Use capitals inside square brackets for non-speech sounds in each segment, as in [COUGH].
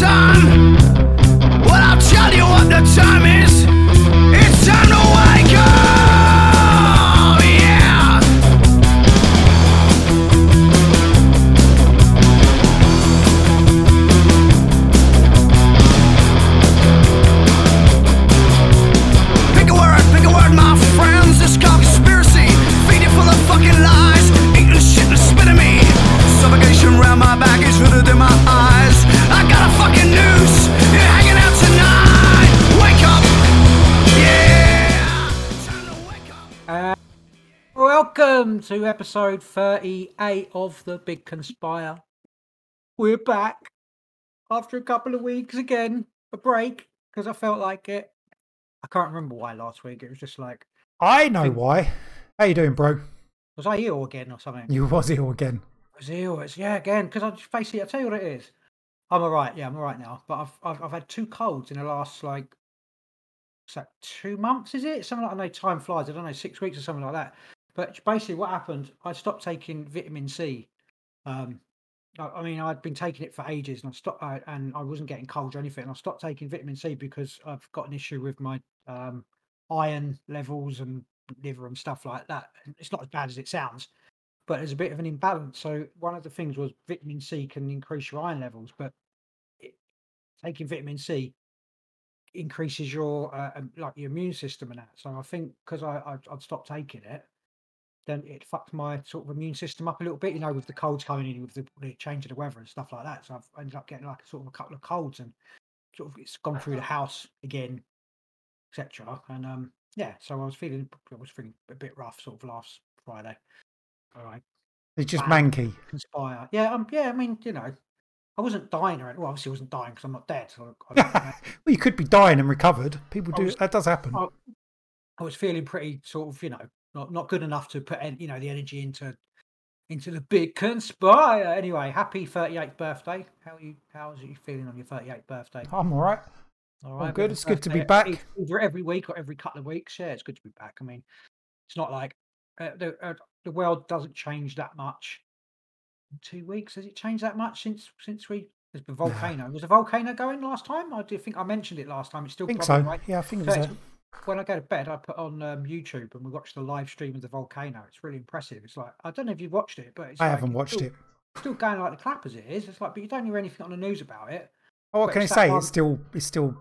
time. Well, I'll tell you what the time is. It's time to to episode 38 of The Big Conspire. We're back after a couple of weeks again, a break, because I felt like it. I can't remember why last week. It was just like, I know why. How you doing, bro? was I ill again or something? You was ill again. I was ill. It's, yeah, again, because I just basically, I'll tell you what it is. I'm all right. Yeah, I'm all right now. But I've, I've, I've had two colds in the last, like, that, two months, is it? Something like, I know time flies. I don't know, six weeks or something like that. But basically, what happened, I stopped taking vitamin C. Um, I, I mean, I'd been taking it for ages, and I stopped, I, and I wasn't getting colds or anything. And I stopped taking vitamin C because I've got an issue with my um, iron levels and liver and stuff like that. It's not as bad as it sounds, but there's a bit of an imbalance. So one of the things was vitamin C can increase your iron levels, but it, taking vitamin C increases your uh, um, like your immune system and that. So I think because I I'd, I'd stopped taking it, then it fucked my sort of immune system up a little bit. You know, with the colds coming in, with the, the change of the weather and stuff like that. So I've ended up getting like a sort of a couple of colds and sort of it's gone through the house again, etc. And um yeah, so I was feeling I was feeling a bit rough sort of last Friday. All right It's just Wow. manky. conspire. Yeah, um, yeah. I mean, you know, I wasn't dying or anything. Well, obviously, I wasn't dying because I'm not dead. So [LAUGHS] well, you could be dying and recovered. People do. was- that does happen. I, I was feeling pretty sort of, you know, not not good enough to put, you know, the energy into into the big conspire. Anyway, happy 38th birthday. How are you? How's you feeling on your 38th birthday? I'm all right. All I'm good, it's good to be back. Either every week or every couple of weeks. Yeah, it's good to be back. I mean, it's not like uh, the uh, the world doesn't change that much. In two weeks, has it changed that much since since we? There's the volcano. Was the volcano going last time? I do think I mentioned it last time. It's still I think probably so. right. Yeah, I think it So A, when I go to bed, I put on um, YouTube and we watch the live stream of the volcano. It's really impressive. It's like I don't know if you've watched it, but it's I like, haven't watched still, it. Still going like the clap as it is. It's like, but you don't hear anything on the news about it. Oh, what can I say? one- It's still. It's still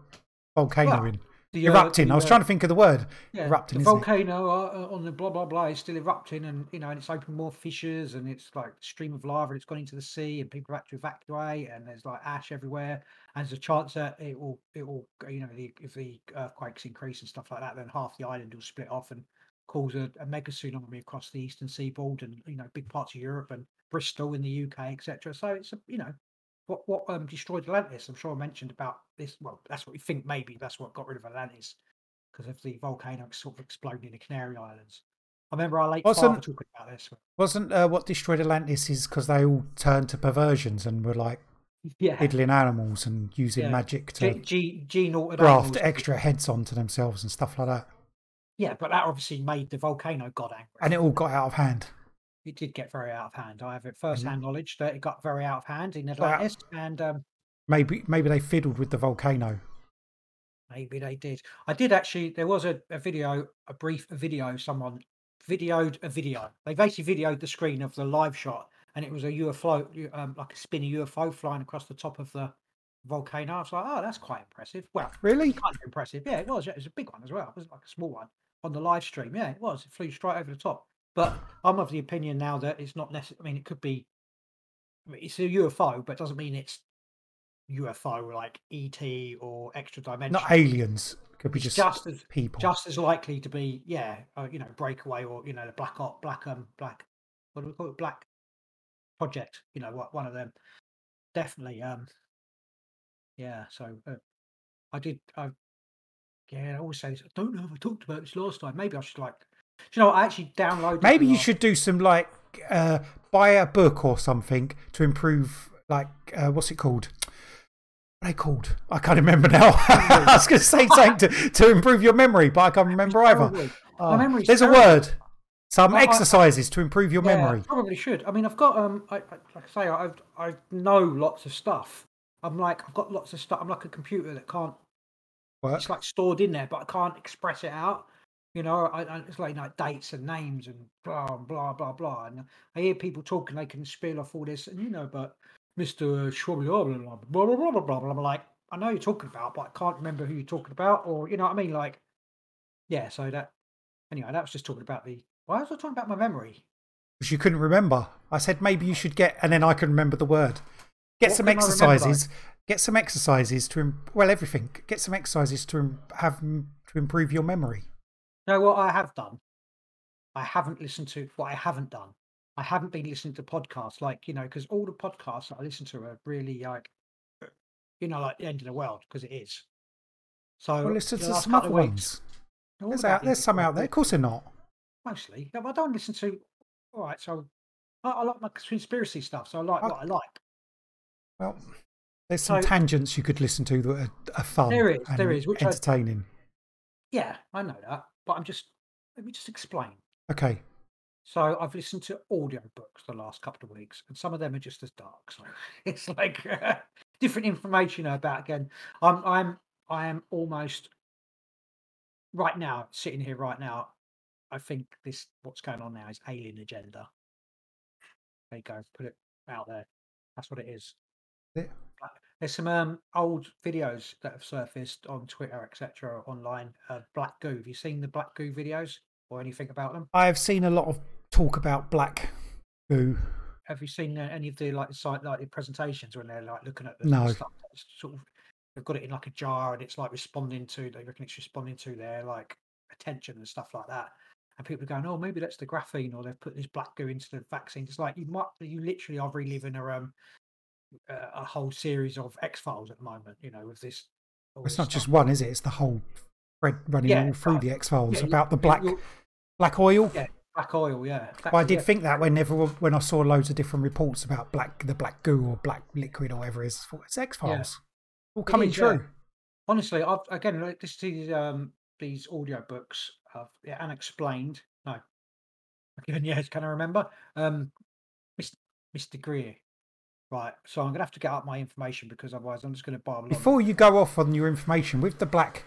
volcanoing. The, uh, erupting. the, I was uh, trying to think of the word. yeah, erupting, the it? volcano uh, uh, on the blah blah blah is still erupting, and you know, and it's opened more fissures, and it's like stream of lava, and it's gone into the sea, and people have had to evacuate, and there's like ash everywhere, and there's a chance that it will, it will, you know, the, if the earthquakes increase and stuff like that, then half the island will split off and cause a, a mega tsunami across the eastern seaboard, and you know, big parts of Europe and Bristol in the UK, etc. So it's a, you know. What, what um, destroyed Atlantis? I'm sure I mentioned about this. Well, that's what we think. Maybe that's what got rid of Atlantis because of the volcano sort of exploding in the Canary Islands. I remember our late father Wasn't- talking about this. Wasn't uh, what destroyed Atlantis is because they all turned to perversions and were like Yeah, diddling animals and using Yeah. magic to G, altered graft extra heads onto themselves and stuff like that. Yeah, but that obviously made the volcano god angry. And it all got out of hand. It did get very out of hand. I have it first Mm-hmm. hand knowledge that it got very out of hand in Atlantis, and um, Maybe maybe they fiddled with the volcano. maybe they did. I did actually. There was a, a video, a brief video. Someone videoed a video. They basically videoed the screen of the live shot, and it was a UFO, um, like a spinny UFO flying across the top of the volcano. I was like, oh, that's quite impressive. Well, Really? kind of impressive. Yeah, it was. It was a big one as well. It wasn't like a small one on the live stream. Yeah, it was. It flew straight over the top. But I'm of the opinion now that it's not necessary. I mean, it could be. It's a UFO, but it doesn't mean it's UFO like ET or extra dimension. Not aliens. Could be just, just as people. just as likely to be, yeah, uh, you know, breakaway or you know, the black op, black um, black, what do we call it, black project. You know, what one of them. Definitely, um, yeah. So uh, I did. I yeah. I always say this. I don't know if I talked about this last time. Maybe I should like. Do You know, what, I actually downloaded. Maybe you should do some like uh, buy a book or something to improve like uh, what's it called? What are they called? I can't remember now. [LAUGHS] I was going to say something to, to improve your memory, but I can't remember either. Terrible. Oh, My memory's there's a word. Some Well, I- exercises to improve your Yeah, memory. probably should. I mean, I've got um, I, I, like I say, I've I know lots of stuff, I'm like I've got lots of stuff. I'm like a computer that can't. Work. It's like stored in there, but I can't express it out. You know, I, I, it's like like dates and names and blah and blah blah blah. And I hear people talking, they can spill off all this, and you know, but Mister Schwabby blah blah blah blah blah blah blah. blah. I'm like, I know you're talking about, but I can't remember who you're talking about, or you know what I mean? Like, yeah. So that anyway, that was just talking about the. Why was I talking about my memory? Because you couldn't remember. I said maybe you should get, and then I can remember the word. Get What some can I remember? exercises. Get some exercises to well everything. Get some exercises to have to improve your memory. No, what I have done, I haven't listened to what I haven't done. I haven't been listening to podcasts like you know because all the podcasts that I listen to are really like, uh, you know, like the end of the world because it is. So Well, listen to some other ones. There's, out, there's some out there. Of course, they're not. Mostly, no, I don't listen to. All right, so I, I like my conspiracy stuff, so I like I- what I like. Well, there's some So- tangents you could listen to that are, are fun. There is, there and is, which I- entertaining. Yeah, I know that, but I'm just let me just explain. Okay. So I've listened to audiobooks the last couple of weeks, and some of them are just as dark. So [LAUGHS] it's like [LAUGHS] different information about again. I'm I'm I am almost right now sitting here right now. I think this what's going on now is alien agenda. There you go, put it out there. That's what it is. Yeah. There's some um, old videos that have surfaced on Twitter, etc., online. Uh, Black Goo. Have you seen the Black Goo videos or anything about them? I've seen a lot of talk about black goo. Have you seen uh, any of the like site like the presentations when they're like looking at the No. stuff that's sort of they've got it in like a jar and it's like responding to they reckon it's responding to their like attention and stuff like that. And people are going, oh, maybe that's the graphene, or they've put this black goo into the vaccine. It's like you might, you literally are reliving a um a, a whole series of X Files at the moment. You know, with this. It's not just one, is it? It's the whole thread running Yeah, all through but- the X Files yeah, about the black black oil. Yeah, black oil. Yeah, Well, I did yeah. think that whenever when I saw loads of different reports about black the black goo or black liquid or whatever it is, it's X Files. All coming is, true. honestly, I've again like this these um these audio books of yeah, unexplained. No, again, yes, can I remember? Um, Mr. Mr. Greer. Right, so I'm gonna have to get up my information because otherwise I'm just gonna barble on. Before you go off on your information with the black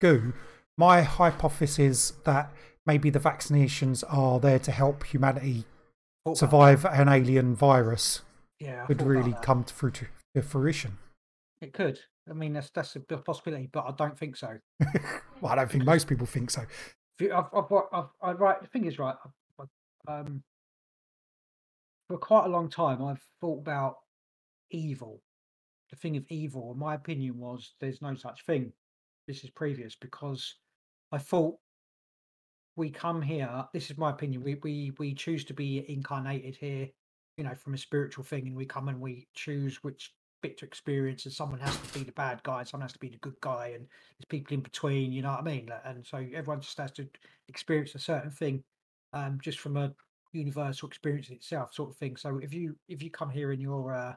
goo, my hypothesis that maybe the vaccinations are there to help humanity Thought survive an alien virus. Yeah, I could really come to, fruit- to fruition. It could. I mean, that's that's a possibility, but I don't think so. [LAUGHS] well, I don't think most people think so. I've, I've, I've, I right. The thing is, right. I've, I've, um, for quite a long time, I've thought about evil. The thing of evil, my opinion, was there's no such thing. This is previous because I thought we come here. This is my opinion. We we we choose to be incarnated here, you know, from a spiritual thing, and we come and we choose which bit to experience, and someone has to be the bad guy, someone has to be the good guy, and there's people in between. You know what I mean? And so everyone just has to experience a certain thing, um, just from a universal experience itself, sort of thing. So if you if you come here in your uh,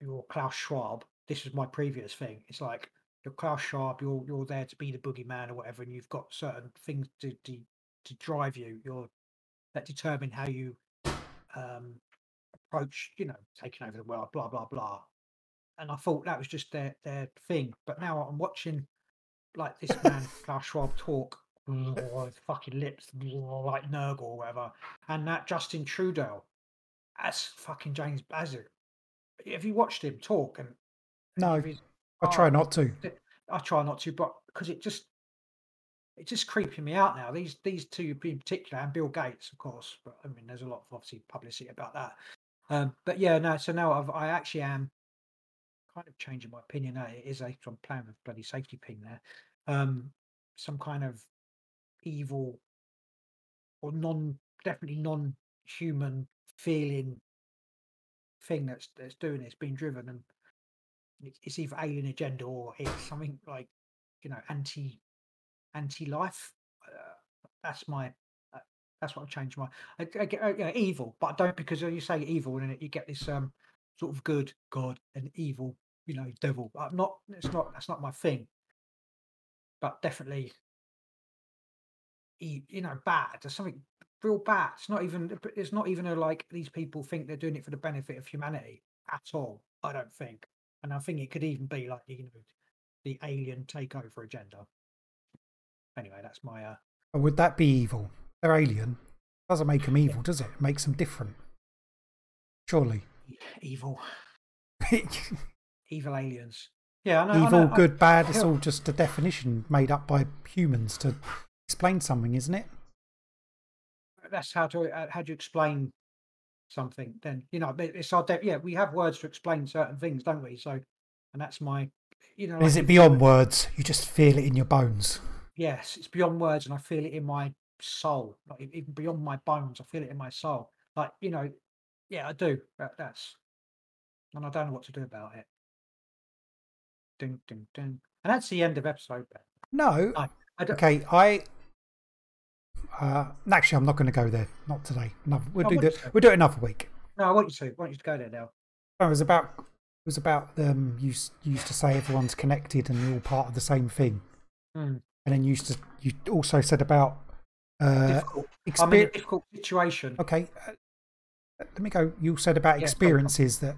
you're Klaus Schwab, this is my previous thing. It's like you're Klaus Schwab, you're you're there to be the boogeyman or whatever, and you've got certain things to to, to drive you. You're that determine how you um, approach, you know, taking over the world, blah blah blah. And I thought that was just their their thing. But now I'm watching like this man Klaus Schwab talk, with fucking lips like Nurgle or whatever, and that Justin Trudeau, that's fucking James Bassett. Have you watched him talk? And No, I try not to. I try not to, but because it just it's just creeping me out now. These these two in particular, and Bill Gates, of course. But I mean, there's a lot of obviously publicity about that. Um, but yeah, no. So now I've, I actually am kind of changing my opinion. Now it is a I'm playing with bloody safety pin there. Um, some kind of evil or non, definitely non-human feeling thing that's that's doing it's being driven, and it's, either alien agenda or it's something like you know anti anti life. Uh, that's my uh, that's what I've changed my I, I get uh, evil, but I don't because you say evil and you get this um sort of good God and evil, you know, devil. I'm not. It's not. That's not my thing. But definitely, you know, bad. There's something real bad. It's not even. It's not even a like these people think they're doing it for the benefit of humanity at all. I don't think. and I think it could even be like you know the alien takeover agenda. Anyway, that's my uh, would that be evil? They're alien. Doesn't make them evil, does it? It makes them different. Surely. evil, [LAUGHS] evil aliens. Yeah, I know. I evil, know, I- good, bad. It's [LAUGHS] all just a definition made up by humans to explain something, isn't it? that's how to uh, how do you explain something? Then you know, it's our de- yeah. We have words to explain certain things, don't we? So, and that's my you know. Is it beyond words? You just feel it in your bones. Yes, it's beyond words, and I feel it in my soul. Like even beyond my bones, I feel it in my soul. Like you know, yeah, I do. That, that's, and I don't know what to do about it. Ding, ding, ding. And that's the end of episode. Ben. No. I- I don't, Okay, I. Uh, actually, I'm not going to go there. Not today. Another, we'll Oh, do the. We'll do it another week. No, I want you to. I want you to go there now. No, it was about. It was about um. You you used to say everyone's connected and you're all part of the same thing, Hmm. and then you used to. You also said about. Uh, difficult. I'm in a difficult situation. okay. Uh, let me go. You said about Yeah, sorry, go on. experiences that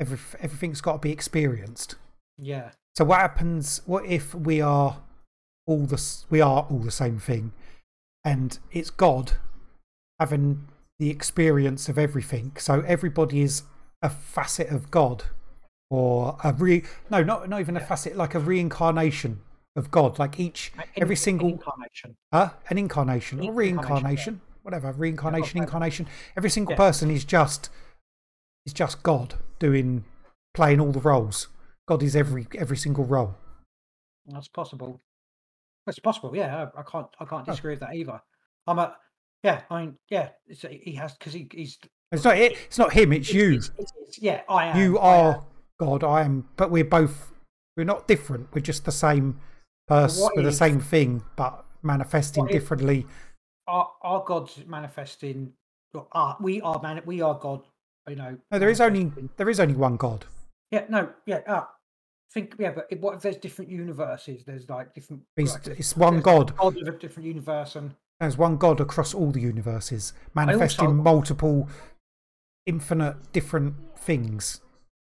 every, everything's got to be experienced. Yeah. So what happens? What if we are all the we are all the same thing, and it's God having the experience of everything. So everybody is a facet of God, or a re no, not not even a facet, like a reincarnation of God. Like each A- every in- single incarnation. uh, an incarnation or Incarnation, yeah. reincarnation, whatever, reincarnation, whatever. incarnation. Every single Yeah. person is just is just God doing playing all the roles. God is every every single role. That's possible. It's possible. Yeah, I, I can't. I can't Oh. disagree with that either. I'm a. Yeah, I mean, yeah. It's, he has because he, he's. It's not it, it's not him, it's you. it's- it's- it's- yeah, I am. You I am. are God, I am but we're both we're not different. We're just the same person we're the same thing but manifesting if- differently. Our, our God's manifesting. we are man. We are God. You know. No, there is only there is only one God. Yeah. No. Yeah. Uh, think. Yeah, but if- what if there's different universes? There's like different. It's, like, it's one God. God of a different universe, and There's one God across all the universes, manifesting also- multiple, infinite different things,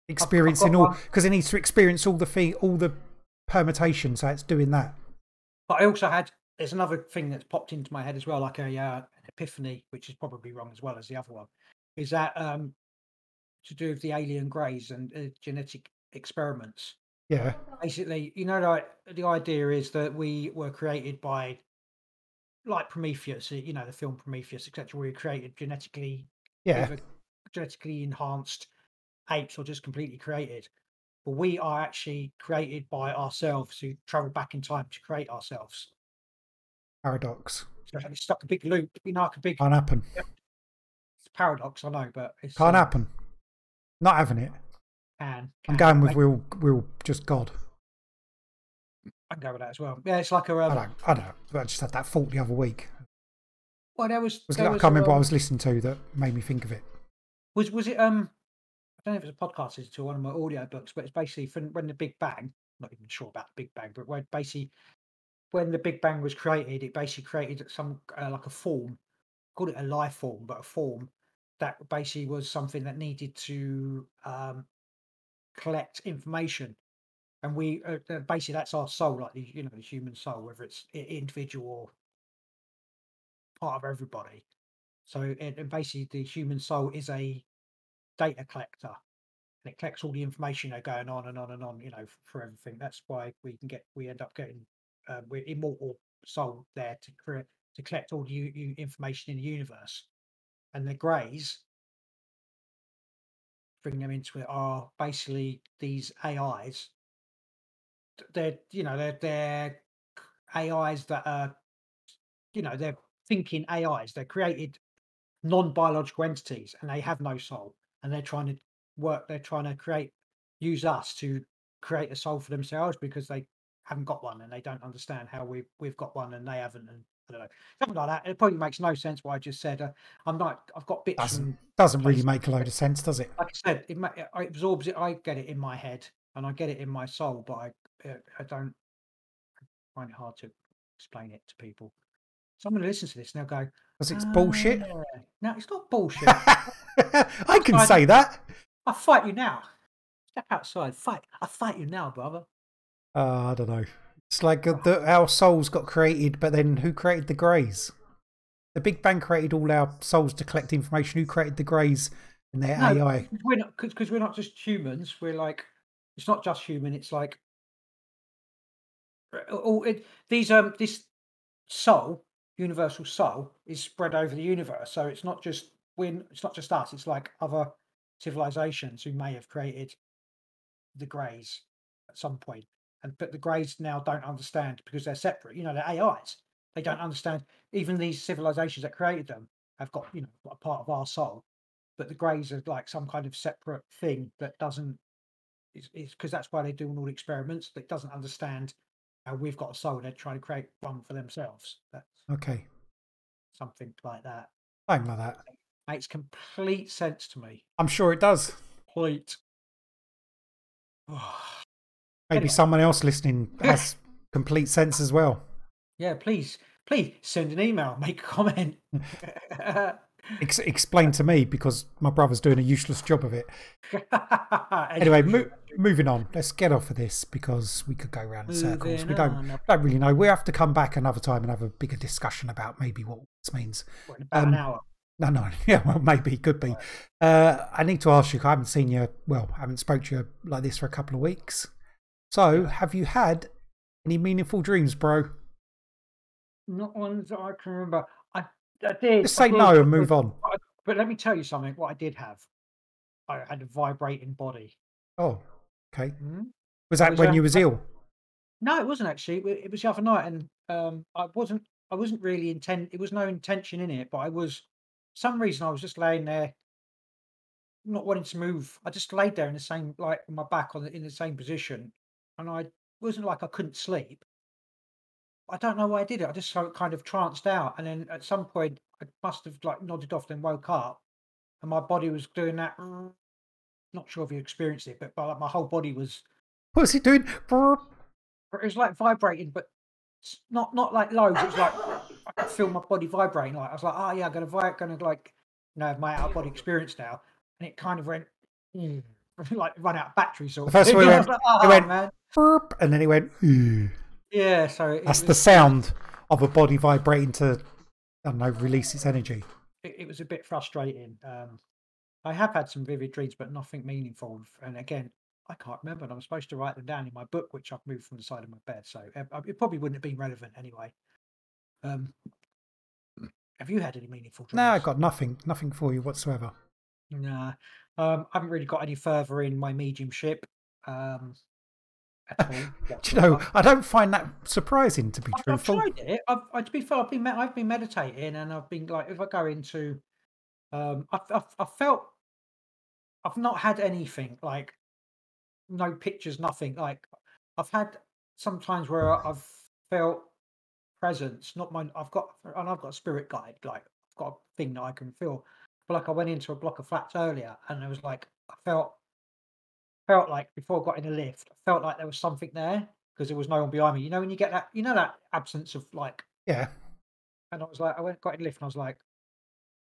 experiencing all because it needs to experience all the fee all the permutations. So it's doing that. But I also had there's another thing that's popped into my head as well, like a uh, an epiphany, which is probably wrong as well as the other one. Is that um to do with the alien greys and uh, genetic experiments? Yeah, Basically, you know, like the idea is that we were created by, like Prometheus, you know, the film Prometheus, etc. We were created genetically, yeah. genetically enhanced apes or just completely created. But we are actually created by ourselves who travel back in time to create ourselves. Paradox So it's stuck a big loop, you know, like a big can't happen. it's a paradox, I know, but it's Can't uh, happen. Not having it. Can, I'm going with I, we'll all just God. I can go with that as well. Yeah, it's like a I um, don't. I don't. know. I just had that thought the other week. well, there was, was, there I was can't remember what I um, was listening to that made me think of it. Was was it um I don't know if it's a podcast it's to one of my audio books, but it's basically from when the Big Bang, not even sure about the Big Bang, but when basically when the Big Bang was created, it basically created some uh, like a form, called it a life form, but a form that basically was something that needed to um collect information. And we uh, uh, basically that's our soul, like the you know the human soul, whether it's individual or part of everybody. So it, and basically the human soul is a data collector and it collects all the information you know going on and on and on you know f- for everything that's why we can get we end up getting uh, we're immortal soul there to create to collect all the u- information in the universe and the greys bring them into it are basically these ais they're you know they're they're ais that are you know they're thinking ais they're created non-biological entities and they have no soul and they're trying to work they're trying to create use us to create a soul for themselves because they haven't got one and they don't understand how we we've got one and they haven't and know something like that. It probably makes no sense what I just said. Uh, I'm not. I've got bits. Doesn't doesn't really make a load of sense, does it? like I said, it, it absorbs it. I get it in my head and I get it in my soul, but I I don't find it hard to explain it to people. Someone listens to this and they'll go, Because it's bullshit. "Ah." No, it's not bullshit. [LAUGHS] I can I- say that. I'll fight you now. Step outside. Fight. I fight you now, brother. Uh, I don't know. It's like uh, the, our souls got created, but then who created the greys? The Big Bang created all our souls to collect information. Who created the greys and their No, AI? We're not because we're not just humans. We're like it's not just human. It's like uh, all it, these um this soul, universal soul, is spread over the universe. So it's not just when it's not just us. It's like other civilizations who may have created the greys at some point, and but the greys now don't understand because they're separate. You know, they're AIs. They don't understand. Even these civilizations that created them have got you know a part of our soul, but the greys are like some kind of separate thing that doesn't. Is because that's why they're doing all the experiments. That doesn't understand how we've got a soul. They're trying to create one for themselves. That's Okay, something like that. something like that. Makes complete sense to me. I'm sure it does. Complete. [SIGHS] Oh. Maybe Anyway. someone else listening has [LAUGHS] complete sense as well. Yeah, please, please send an email, make a comment. [LAUGHS] Ex- explain to me because my brother's doing a useless job of it. [LAUGHS] Anyway, mo- moving on. Let's get off of this because we could go around in circles. We don't don't really know. We have to come back another time and have a bigger discussion about maybe what this means. What, in about an um, hour. No, no, yeah, well, maybe could be. Uh, I need to ask you. I haven't seen you. Well, I haven't spoke to you like this for a couple of weeks. So, have you had any meaningful dreams, bro? Not ones that I can remember. I, I did. Just say did, no and move on. I- But let me tell you something. What I did have, I had a vibrating body. Oh, okay. Mhm. Was that was, when you was ill? No, it wasn't actually. It It was the other night, and um, I wasn't. I wasn't really intent. It was no intention in it, but I was. Some reason I was just laying there, not wanting to move. I just laid there in the same, like on my back on the, in the same position, and I wasn't like I couldn't sleep. I don't know why I did it. I just so kind of tranced out, and then at some point I must have like nodded off, then woke up, and my body was doing that. [SNIFFS] Not sure if you experienced it, but, but like my whole body was What was he doing? It was like vibrating, but not not like loads. It was like I could feel my body vibrating. Like I was like, oh yeah, I'm gonna vibrate, gonna like you know have my out of body experience now, and it kind of went "Mm," [LAUGHS] like run out of battery sort of. First one went- [LAUGHS] like, oh went- man, Burp, and then he went. "Ooh." yeah. So it, That's it the sound of a body vibrating to, I don't know, release its energy. it, it was a bit frustrating. Um, I have had some vivid dreams, but nothing meaningful. And again, I can't remember. And I'm supposed to write them down in my book, which I've moved from the side of my bed. So uh, it probably wouldn't have been relevant anyway. Um, have you had any meaningful dreams? No, I got nothing, nothing for you whatsoever. Nah, um, I haven't really got any further in my mediumship um, at all. [LAUGHS] Do you know. I don't find that surprising to be I've, I've truthful. tried it. I've, I, to be fair, I've been I've been meditating, and I've been like, if I go into, um, I've, I've, I've felt, I've not had anything like, no pictures, nothing. Like, I've had sometimes where I've felt presence, not mine. I've got, and I've got a spirit guide. Like, I've got a thing that I can feel. Like, I went into a block of flats earlier, and it was like, I felt, felt like before I got in the lift, I felt like there was something there because there was no one behind me. You know, when you get that, you know, that absence of like, Yeah. and I was like, I went, got in the lift, and I was like,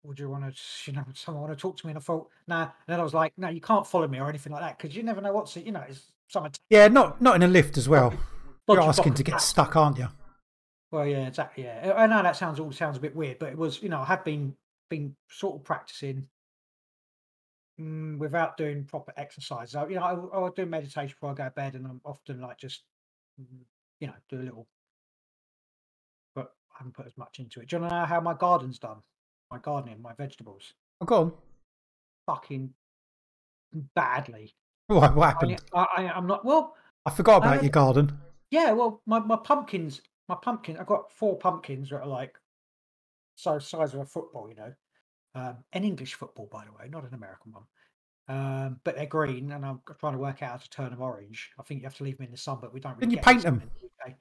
would you want to, you know, [LAUGHS] someone want to talk to me? And I thought, nah. And then I was like, no, you can't follow me or anything like that because you never know what's, it you know, it's someone. Yeah, not not in a lift as well. You're asking to get stuck, aren't you? Well, yeah, exactly. Yeah, I I know that sounds all sounds a bit weird, but it was, you know, I had been been sort of practicing mm, without doing proper exercise. So, you know, I, w- I would do meditation before I go to bed, and I'm often like just, mm, you know, do a little. But I haven't put as much into it. Do you want to know how my garden's done? My gardening, my vegetables, Oh, go on. fucking badly. What, what happened? I, I I'm not well. I forgot about uh, your garden. Yeah, well, my, my pumpkins, my pumpkin, I've got four pumpkins that are like so size of a football, you know, um, an English football, by the way, not an American one. Um, but they're green, and I'm trying to work out how to turn them orange. I think you have to leave them in the sun, but we don't. Really Can you paint them? the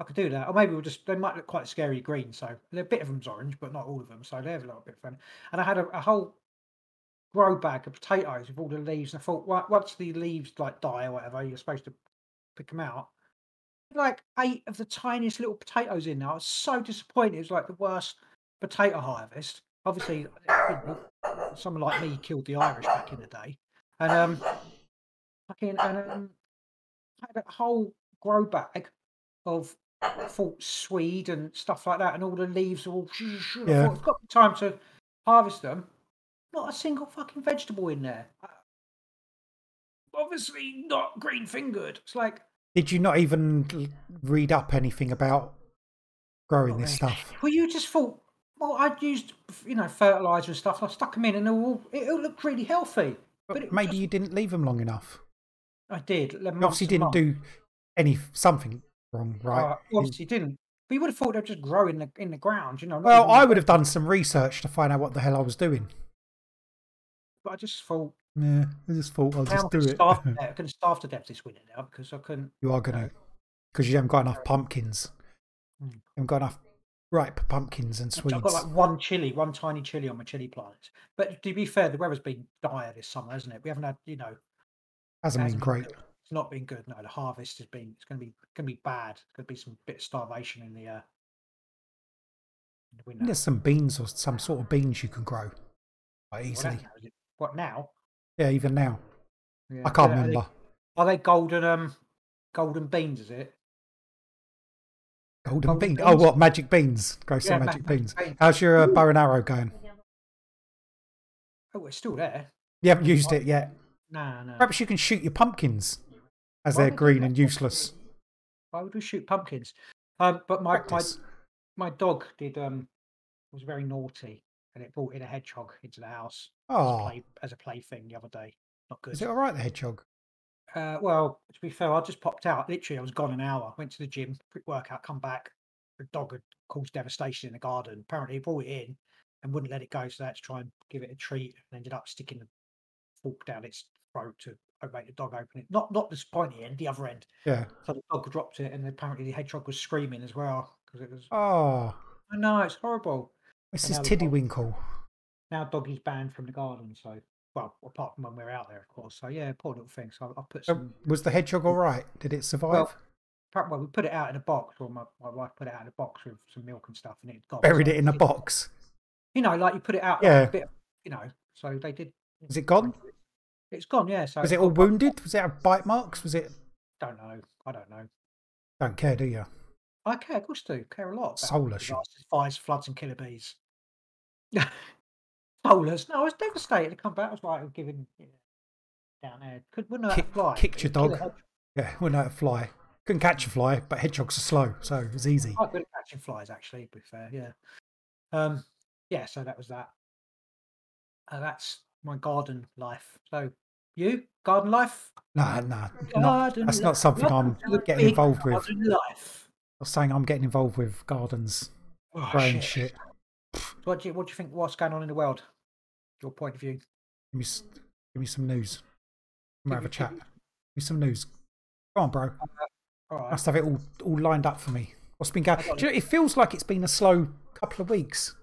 I could do that, or maybe we'll just. They might look quite scary green, so a bit of them's orange, but not all of them. So they're a little bit fun. And I had a, a whole grow bag of potatoes with all the leaves, and I thought, well, once the leaves like die or whatever, you're supposed to pick them out like eight of the tiniest little potatoes in there. I was so disappointed. It was like the worst potato harvest. Obviously, someone like me killed the Irish back in the day, and um, fucking and um, had a whole grow bag of false swede and stuff like that, and all the leaves are all. Yeah. I've got time to harvest them. Not a single fucking vegetable in there. Uh, Obviously not green fingered. It's like Did you not even read up anything about growing this stuff? Well, you just thought, well, I'd used, you know, fertilizer and stuff, and I stuck them in, and all, it, it looked really healthy. But But maybe just- you didn't leave them long enough. I did. You obviously didn't do any something wrong, right? Right. You- obviously didn't. But you would have thought they'd just grow in the in the ground, you know. Well, I would have done some research to find out what the hell I was doing. But I just thought, Yeah, I just thought I'll just do it. starve. Going to [LAUGHS] starve to death this winter now because I couldn't. you are gonna, because you haven't got enough pumpkins. Mm. You haven't got enough ripe pumpkins and sweets. I've got like one chili, one tiny chili on my chili plants. But to be fair, the weather's been dire this summer, hasn't it? We haven't had, you know, Hasn't been hasn't great. good. It's not been good. No, the harvest has been. It's going to be going to be bad. It's going to be some bit of starvation in the. Uh, in the winter. There's some beans or some sort of beans you can grow quite easily. What now? Yeah, even now. Yeah. I can't Are they- remember. Are they golden? Um, golden beans? Is it? Golden golden beans. Oh, what? Magic beans. Grow Yeah, some magic magic beans. beans. How's your uh, bow and arrow going? Oh, it's still there. You haven't used it yet. No, no. Perhaps you can shoot your pumpkins as Why they're green and useless. Why would we shoot pumpkins? Um, but my, my Practice. my dog did um was very naughty and it brought in a hedgehog into the house as a Oh, play as a plaything the other day. Not good. is it all right, the hedgehog? Uh, well, to be fair, I just popped out. Literally, I was gone an hour. Went to the gym, quick workout, come back. The dog had caused devastation in the garden. Apparently, he brought it in and wouldn't let it go, so I had to try and give it a treat. And ended up sticking the fork down its throat to make the dog open it. Not not this pointy end, the other end. Yeah. So the dog dropped it, and apparently the hedgehog was screaming as well because it was. Oh, I know it's horrible. this And is dog- Tiddywinkle. Now doggy's banned from the garden. So well, apart from when we're out there, of course. So yeah, poor little thing. So I, I put some. was the hedgehog all right? Did it survive? Apart- Well, we put it out in a box, or my, my wife put it out in a box with some milk and stuff, and it got Buried so it in a box. You know, like you put it out, like Yeah. a bit, you know. So they did. Is it gone? It's gone, yeah. So Was it all wounded? Was it have bite marks? Was it? Don't know. I don't know. Don't care, do you? I care, of course, do care a lot. Soulless, disasters, fires, floods, and killer bees. [LAUGHS] Soulless. No, I was devastated to come back. I was like giving you know, down there. Could wouldn't to Kick- fly. kicked your dog. Yeah, wouldn't to fly. Couldn't catch a fly, but hedgehogs are slow, so it was easy. Good at catching flies, actually. To be fair, yeah. Um, yeah. So that was that. Uh, that's my garden life. So you garden life? Nah, nah, not, Garden that's not something I'm getting involved with. life. I'm saying I'm getting involved with gardens, Oh, growing shit. What do you what do you think? What's going on in the world? Your point of view. Give me, give me some news. We'll have a Give me- chat. give me- me some news. Go on, bro. Uh, all right. Must have it all all lined up for me. What's been going? You know, it feels like it's been a slow couple of weeks.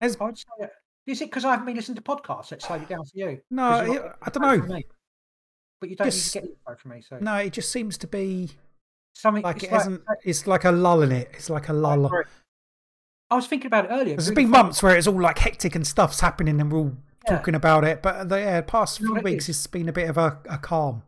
There's, I'd say that- Is it because I haven't been listening to podcasts that slowed it down for you? no, it, I don't know. But you don't Just- need to get info from me. So No, it just seems to be something like it hasn't. It's like a lull in it. It's like a lull. I was thinking about it earlier. There's been months where it's all like hectic and stuff's happening and we're all Yeah. talking about it, but the yeah, past few it weeks is? it's been a bit of a, a calm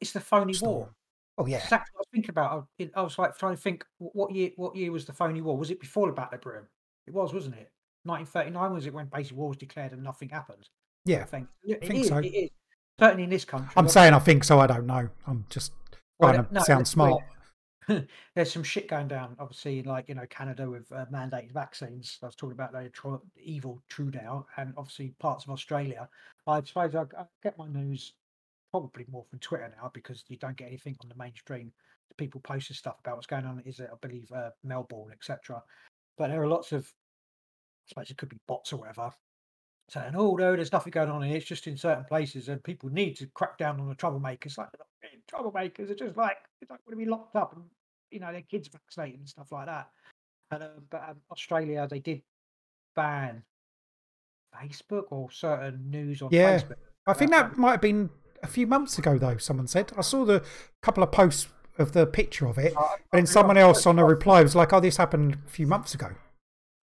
It's the phony storm. war. Oh yeah, Exactly what I was thinking about. I, I was like trying to think what year what year was the phony war? Was it before the Battle of Britain? It was, wasn't it? 1939 was it when basic war was declared and nothing happened? yeah. I think. It think is, so. It is. Certainly in this country. I'm saying I think so. I don't know. I'm just Well, trying to no, sound smart. [LAUGHS] there's some shit going down, obviously, like you know Canada with uh, mandated vaccines. I was talking about the tr- evil Trudeau, and obviously parts of Australia. I suppose I, I get my news probably more from Twitter now because you don't get anything on the mainstream. People posting stuff about what's going on. Is it, I believe, uh, Melbourne, etc. But there are lots of, I suppose it could be bots or whatever, saying, "Oh no, there's nothing going on here. It's just in certain places, and people need to crack down on the troublemakers." Like troublemakers, they're just like they don't want to be locked up, and you know their kids vaccinated and stuff like that. And um, but um, Australia, they did ban Facebook or certain news on Yeah. Facebook. I think that might have been a few months ago, though. Someone said I saw the couple of posts of the picture of it, Uh, but then someone else on a reply was like, "Oh, this happened a few months ago."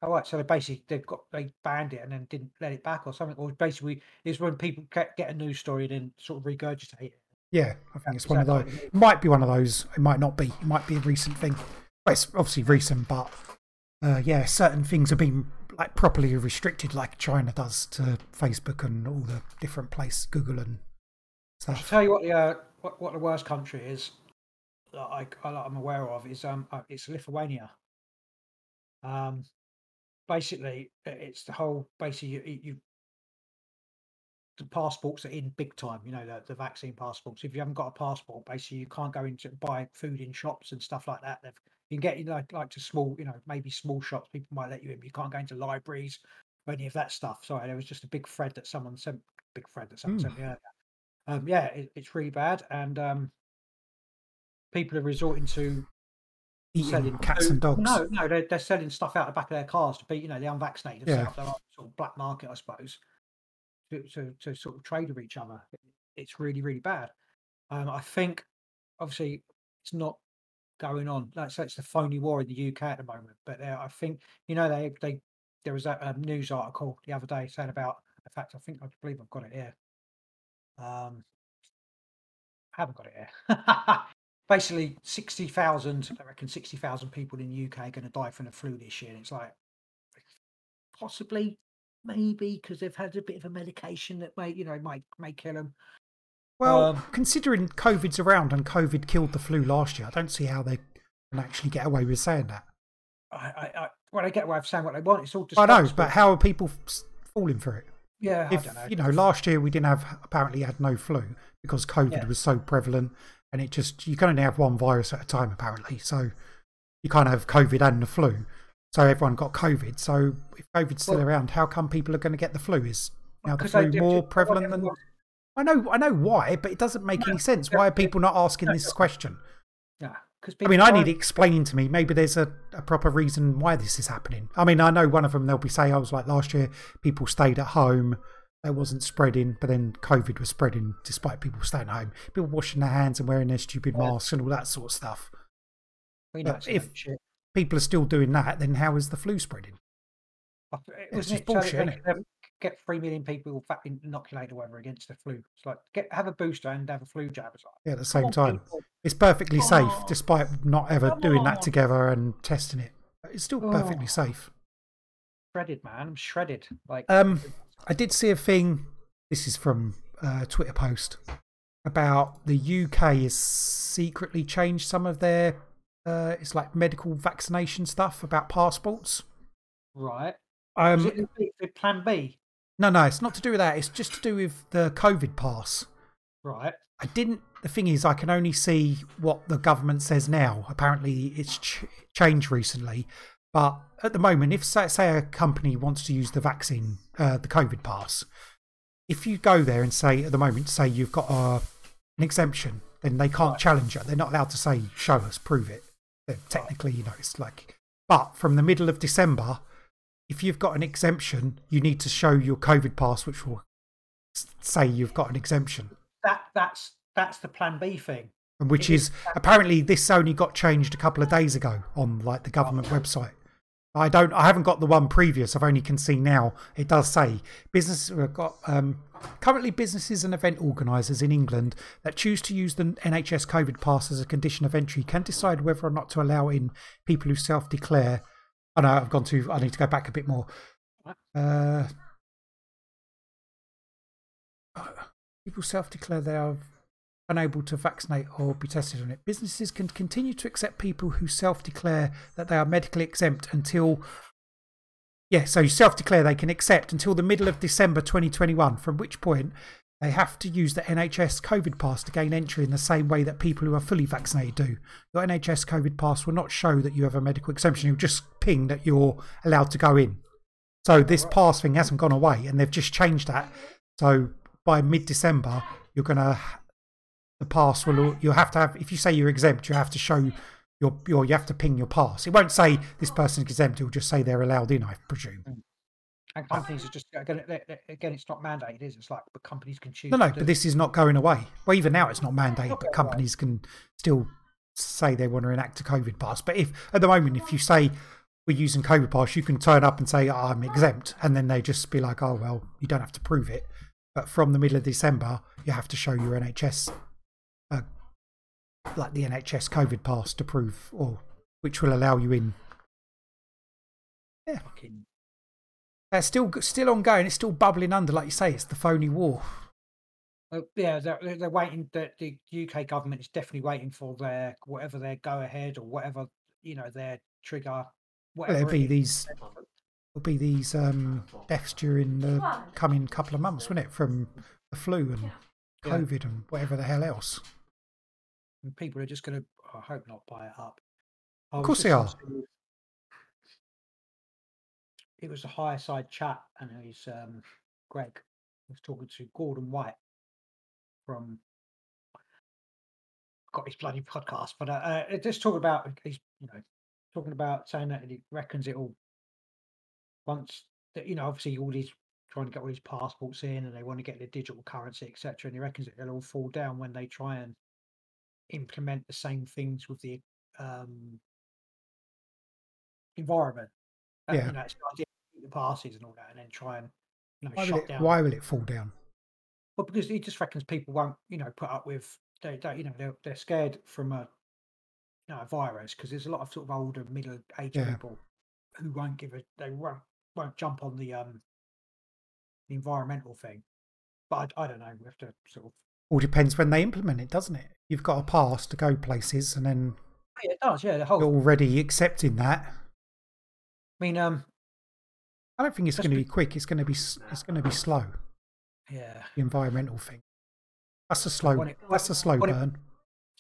Oh, right. So they basically they've got they banned it and then didn't let it back or something, or basically is when people get, get a news story and then sort of regurgitate it. Yeah, I think it's one of those. what you mean? It might be one of those. It might not be. It might be a recent thing. Well, it's obviously recent, but uh, yeah, certain things have been like properly restricted, like China does to Facebook and all the different places, Google and I'll tell you what the uh, what, what the worst country is that I, I I'm aware of is um uh, it's Lithuania. Um, basically it's the whole basically you you- the passports are in big time. You know the, the vaccine passports. If you haven't got a passport, basically you can't go into buy food in shops and stuff like that. They've, you can get in like like to small you know maybe small shops. People might let you in. But you can't go into libraries or any of that stuff. Sorry, there was just a big thread that someone sent. Big thread that someone Hmm. sent me earlier um, yeah, it, it's really bad, and um, people are resorting to Eating selling cats food- and dogs. No, no, they're, they're selling stuff out of the back of their cars to be, you know, the unvaccinated Yeah. own sort of black market, I suppose, to, to, to sort of trade with each other. It's really, really bad. Um, I think, obviously, it's not going on. That's it's the phony war in the UK at the moment. But I think, you know, they they there was um, news article the other day saying about. In fact, I think I believe I've got it here. Um, I haven't got it here. [LAUGHS] Basically, sixty thousand. I reckon sixty thousand people in the UK are going to die from the flu this year. And it's like possibly, maybe because they've had a bit of a medication that may, you know, might may kill them. Well, Um, considering COVID's around and COVID killed the flu last year, I don't see how they can actually get away with saying that. I, I, I well, they get away with saying what they want. It's all. I know, but how are people falling for it? yeah, if know. you know, last year we didn't have apparently had no flu because COVID Yeah. was so prevalent, and it just you can only have one virus at a time apparently. So you can't have COVID and the flu. So everyone got COVID. So if COVID's still Well- around, how come people are going to get the flu? Is now the flu more prevalent than? I know, I know why, but it doesn't make any sense. Why are people not asking this question? Yeah, because I mean, I need it explaining to me. Maybe there's a, a proper reason why this is happening. I mean, I know one of them, they'll be saying, oh, I was like last year, people stayed at home. It wasn't spreading, but then COVID was spreading despite people staying at home. People washing their hands and wearing their stupid masks and all that sort of stuff. We know if- shit. People are still doing that, then how is the flu spreading? It It's wasn't just it bullshit, they innit? could, um, Get three million people inoculated or whatever against the flu. It's like get have a booster and have a flu jab. It's like, Yeah, at the same time. people. It's perfectly safe Oh. despite not ever doing that together and testing it. It's still perfectly Oh. safe. shredded, man. I'm shredded. Like Um, I did see a thing. This is from a Twitter post about the UK has secretly changed some of their. Uh, it's like medical vaccination stuff about passports. right. Um, Is it the B- the Plan B? no, no, it's not to do with that. It's just to do with the COVID pass. Right. I didn't. The thing is, I can only see what the government says now. Apparently, it's ch- changed recently. But at the moment, if say, say a company wants to use the vaccine, uh, the COVID pass, if you go there and say at the moment, say you've got a, an exemption, then they can't Right. challenge it. They're not allowed to say, "Show us, prove it." Technically, you know, it's like. But from the middle of December, if you've got an exemption, you need to show your COVID pass, which will say you've got an exemption. That that's that's the Plan B thing. And which is is- apparently this only got changed a couple of days ago on like the government website. I don't. I haven't got the one previous. I've only can see now. It does say business have got um, currently businesses and event organisers in England that choose to use the NHS COVID pass as a condition of entry can decide whether or not to allow in people who self-declare. I know I've gone to. I need to go back a bit more. Uh, people self-declare they are unable to vaccinate or be tested on it. Businesses can continue to accept people who self-declare that they are medically exempt until yeah, so self-declare they can accept until the middle of December 2021, from which point they have to use the NHS COVID pass to gain entry in the same way that people who are fully vaccinated do. Your NHS COVID pass will not show that you have a medical exemption. It'll just ping that you're allowed to go in. So this pass thing hasn't gone away, and they've just changed that. So by mid-December, you're gonna the pass will you'll have to have if you say you're exempt, you have to show your your you have to ping your pass. It won't say this person's exempt. It'll just say they're allowed in. I presume. Mm. And companies are just again, again, it's not mandated, is it? It's like, but companies can choose. No, no, but this is not going away. Well, even now it's not mandated, Not but going away. companies can still say they want to enact a COVID pass. But if at the moment, if you say we're using COVID pass, you can turn up and say oh, I'm exempt, and then they just be like, oh well, you don't have to prove it. But from the middle of December, you have to show your NHS like the NHS COVID pass to prove, or which will allow you in. Fucking It's still still ongoing. It's still bubbling under, like you say. It's the phony war. Uh, yeah, they're, they're waiting. The, the UK government is definitely waiting for their whatever their go ahead or whatever you know their trigger. Well, Whatever it'll be these. It'll be these um, deaths during the coming couple of months, won't it? From the flu and Yeah. COVID and whatever the hell else. And people are just going to. I hope not buy it up. I Of course they are. to- It was a Higherside Chat, and he's um, Greg was talking to Gordon White from. Got his bloody podcast, but uh, uh, just talking about he's you know talking about saying that he reckons it all once that you know obviously all these trying to get all these passports in and they want to get the digital currency etc and he reckons it'll all fall down when they try and implement the same things with the um environment Uh, Yeah. you know it's the idea the passes and all that and then try and you know Why shut it, down why will it fall down? well, because he just reckons people won't, you know, put up with they don't, you know, they're they're scared from a, you know, a virus because there's a lot of sort of older, middle aged Yeah. people who won't give a they won't won't jump on the um the environmental thing. But I, I don't know. We have to sort of. All depends when they implement it, doesn't it? You've got a pass to go places, and then Yeah, it does. Yeah, the whole. you're already accepting that. I mean, um, I don't think it's going to be- be quick. It's going to be it's going to be slow. yeah, The environmental thing. That's a slow. It- that's a slow burn.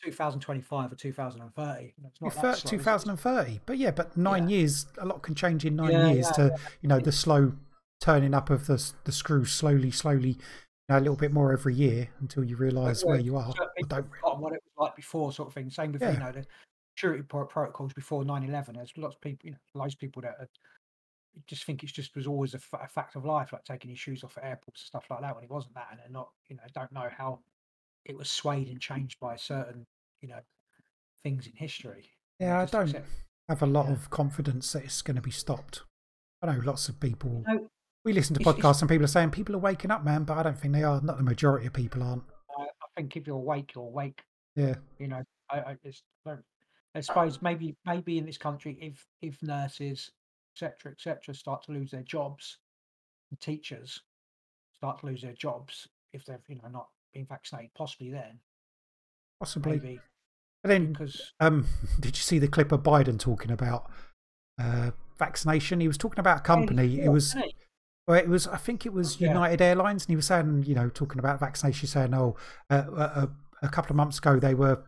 2025 or 2030. It's not Two that slow, is it? 2030. But yeah, but nine years. A lot can change in nine Yeah, years. yeah, to you know the slow turning up of the the screws slowly, slowly, know, a little bit more every year until you realise where you are. Or don't forgotten what it was like before, sort of thing. Same with Yeah. you know the security protocols before 9/11. There's lots of people, you know, loads of people that are, just think it's just was always a, fact of life, like taking your shoes off at airports and stuff like that. When it wasn't that, and they're not, you know, don't know how it was swayed and changed by certain, you know, things in history. Yeah, I don't accept- have a lot Yeah. of confidence that it's going to be stopped. I know lots of people. No, We listen to it's- it's- podcasts and people are saying people are waking up, man, but I don't think they are. Not the majority of people aren't. I, I think if you're awake, you're awake. Yeah, you know i, I just don't i suppose maybe maybe in this country if if nurses etc etc start to lose their jobs teachers start to lose their jobs if they've you know not been vaccinated possibly then possibly. maybe But then, because um, [LAUGHS] did you see the clip of Biden talking about uh, vaccination? He was talking about a company. It was Well, it was. I think it was Yeah. United Airlines, and he was saying, you know, talking about vaccination, saying, "Oh, uh, a, a couple of months ago, they were,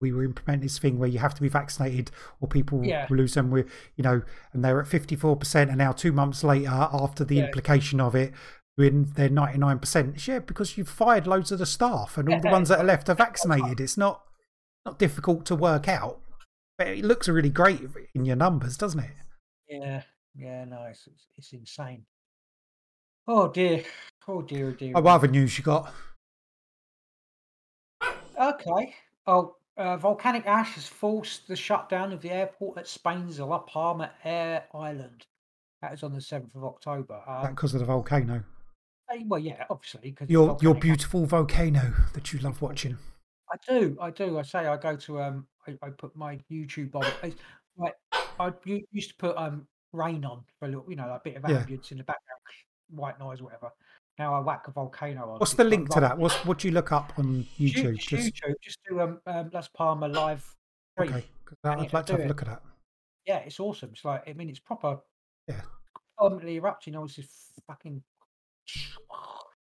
we were implementing this thing where you have to be vaccinated, or people Yeah. will lose them. With, you know, and they're at fifty four percent, and now two months later, after the Yeah. implication of it, when they're ninety nine percent. Yeah, because you've fired loads of the staff, and all the ones that are left are [LAUGHS] vaccinated. It's not not difficult to work out, but it looks really great in your numbers, doesn't it? yeah yeah no it's, it's, it's insane oh dear oh dear oh dear Oh, what other news you got? Okay. Oh, uh, volcanic ash has forced the shutdown of the airport at Spain's La Palma Air Island. That is on the seventh of October. That Um, because of the volcano. eh, well, yeah, obviously, because Your your beautiful volcano that you love watching. I do, I do. I say I go to um, I, I put my YouTube on. It's, like I u- used to put um rain on for a little, you know, a bit of Yeah. ambience in the background, white noise, whatever. Now I whack a volcano on. What's the like link to that? What's what do you look up on Ju- YouTube? just YouTube, just do um, um Las Palma live. stream. okay. and I'd like to have a look at that. yeah, it's awesome. It's like I mean, it's proper. Yeah. Permanently erupting. You know, it's fucking. [SNIFFS]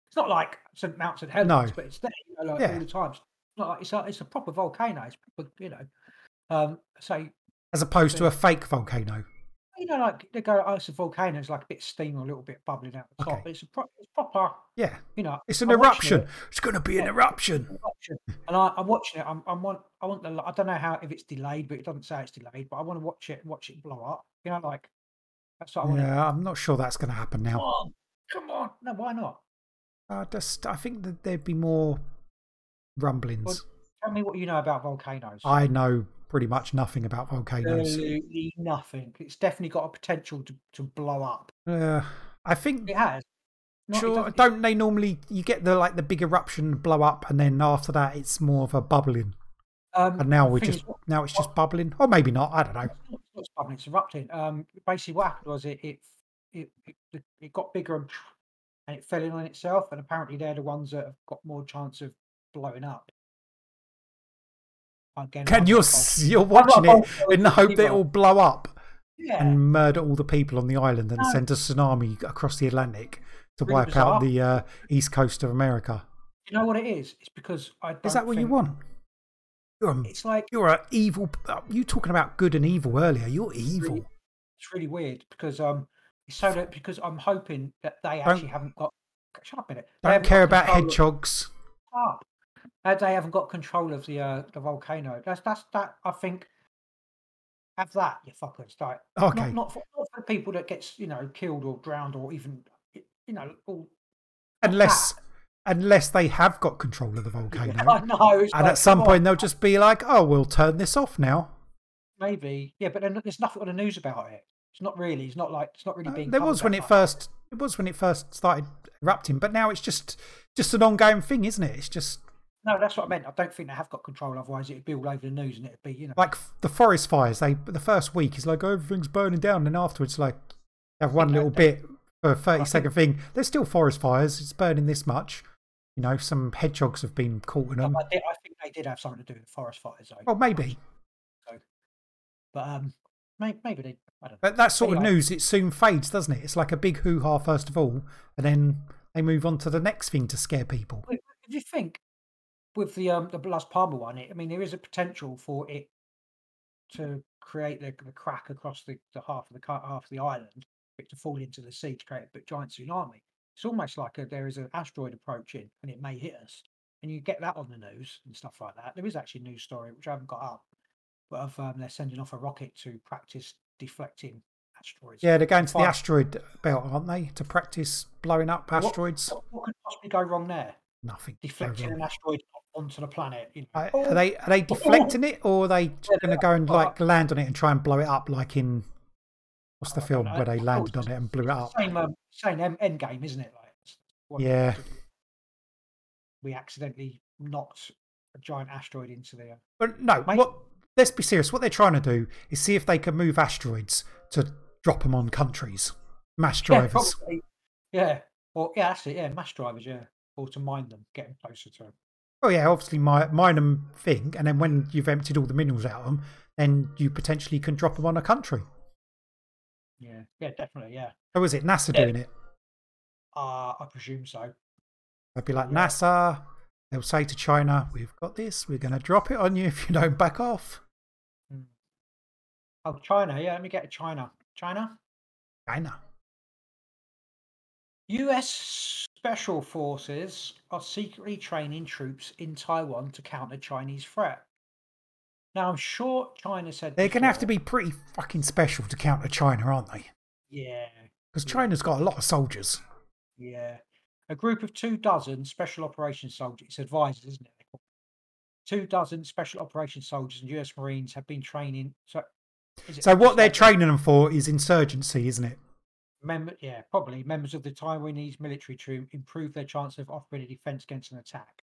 It's not like St. Mount St. Helens, No. but it's there. You know, like Yeah. all the time. It's not like it's a it's a proper volcano. It's proper, you know. Um. So As opposed to a fake volcano. You know, like they go, oh, it's a volcano. It's like a bit of steam or a little bit bubbling out the top. Okay. It's a pro- it's proper. Yeah, You know, it's an I'm eruption. it. It's going to be an eruption. And I, I'm watching it. I'm, I'm want, I want the. I don't know how if it's delayed, but it doesn't say it's delayed. But I want to watch it, watch it blow up. You know, like that's what I want. to Yeah, I'm not sure that's going to happen now. Come on, come on. No, why not? I just I think that there'd be more rumblings. Tell me what you know about volcanoes. I know pretty much nothing about volcanoes. Absolutely nothing. It's definitely got a potential to, to blow up. Uh, I think It has. Not, sure. doesn't- Don't they normally you get the like the big eruption blow up and then after that it's more of a bubbling. Um, And now we just what- now it's just bubbling, or maybe not. I don't know. it's it's bubbling, it's erupting. Um, basically, what happened was it it it, it, it got bigger and, and it fell in on itself, and apparently they're the ones that have got more chance of blowing up. Again, Can you're not s- bold- you're watching it in the hope that it will blow up Yeah, and murder all the people on the island and No. send a tsunami across the Atlantic to Really wipe out the uh, east coast of America? you know what it is? It's because I. Don't Is that what you want? You're a, It's like you're an evil. uh, You talking about good and evil earlier? You're evil. it's really weird because um, it's so that because I'm hoping that they actually haven't got. Shut up a minute. They Don't care about hedgehogs. up. Uh, they haven't got control of the uh, the volcano. That's that's that. I think have that, you fuckers. Like, Okay. not not for, not for people that gets you know killed or drowned or even you know. All, Unless unless they have got control of the [LAUGHS] volcano. I know. And like, at some come on, point they'll just be like, "Oh, we'll turn this off now." maybe yeah, but then there's nothing on the news about it. It's not really. It's not like it's not really Uh, being. there was when that it first. It was when it first started erupting, but now it's just just an ongoing thing, isn't it? It's just No, that's what I meant. I don't think they have got control. Otherwise, it'd be all over the news and it'd be you know. like the forest fires. They the first week is like oh, everything's burning down, and afterwards like have one little bit for a thirty second thing. There's still forest fires. It's burning this much. You know, some hedgehogs have been caught in them. I, did, I think they did have something to do with forest fires, though. Well, maybe, But um, maybe, maybe they. I don't know. but that sort of news it soon fades, doesn't it? It's like a big hoo ha first of all, and then they move on to the next thing to scare people. If you think with the um the Las Palma one, it, I mean, there is a potential for it to create the, the crack across the, the half of the half of the island, for it to fall into the sea to create a giant tsunami. It's almost like a, there is an asteroid approaching and it may hit us, and you get that on the news and stuff like that. There is actually a news story which I haven't got up, but of um, they're sending off a rocket to practice deflecting asteroids. Yeah, they're going to the Fine. asteroid belt, aren't they, to practice blowing up asteroids? What, what could possibly go wrong there? Nothing. Deflecting an asteroid onto the planet. You know? Are are they are they deflecting it, or are they Yeah, going to go and are. like land on it and try and blow it up, like in what's the I film know. where they landed on it and blew it up? Same, um, same end, end game, isn't it? Like, it's what we Yeah. We accidentally knocked a giant asteroid into the. uh, But no, Mate- what? Let's be serious. What they're trying to do is see if they can move asteroids to drop them on countries, mass Yeah, drivers. probably. Yeah. Or yeah, that's it. Yeah, mass drivers. Yeah, or to mine them, get them closer to. 'em. Oh yeah, obviously mi- mine them thing, and then when you've emptied all the minerals out of them, then you potentially can drop them on a country. Yeah, yeah, definitely. Yeah. Or is it NASA Yeah. doing it? Uh, I presume so. They'd be like Yeah. NASA. They'll say to China, "We've got this. We're going to drop it on you if you don't back off." Mm. Oh, China. Yeah, let me get China. China. China. U.S. Special Forces are secretly training troops in Taiwan to counter Chinese threat. Now, I'm sure China said They're going to have to be pretty fucking special to counter China, aren't they? Yeah, Because Yeah. China's got a lot of soldiers. yeah. A group of two dozen special operations soldiers, it's advisors, isn't it? they call them? Two dozen special operations soldiers and U.S. Marines have been training. So, is it So what they're training them for is insurgency, isn't it? Member, yeah, probably members of the Taiwanese military to improve their chance of offering a defense against an attack.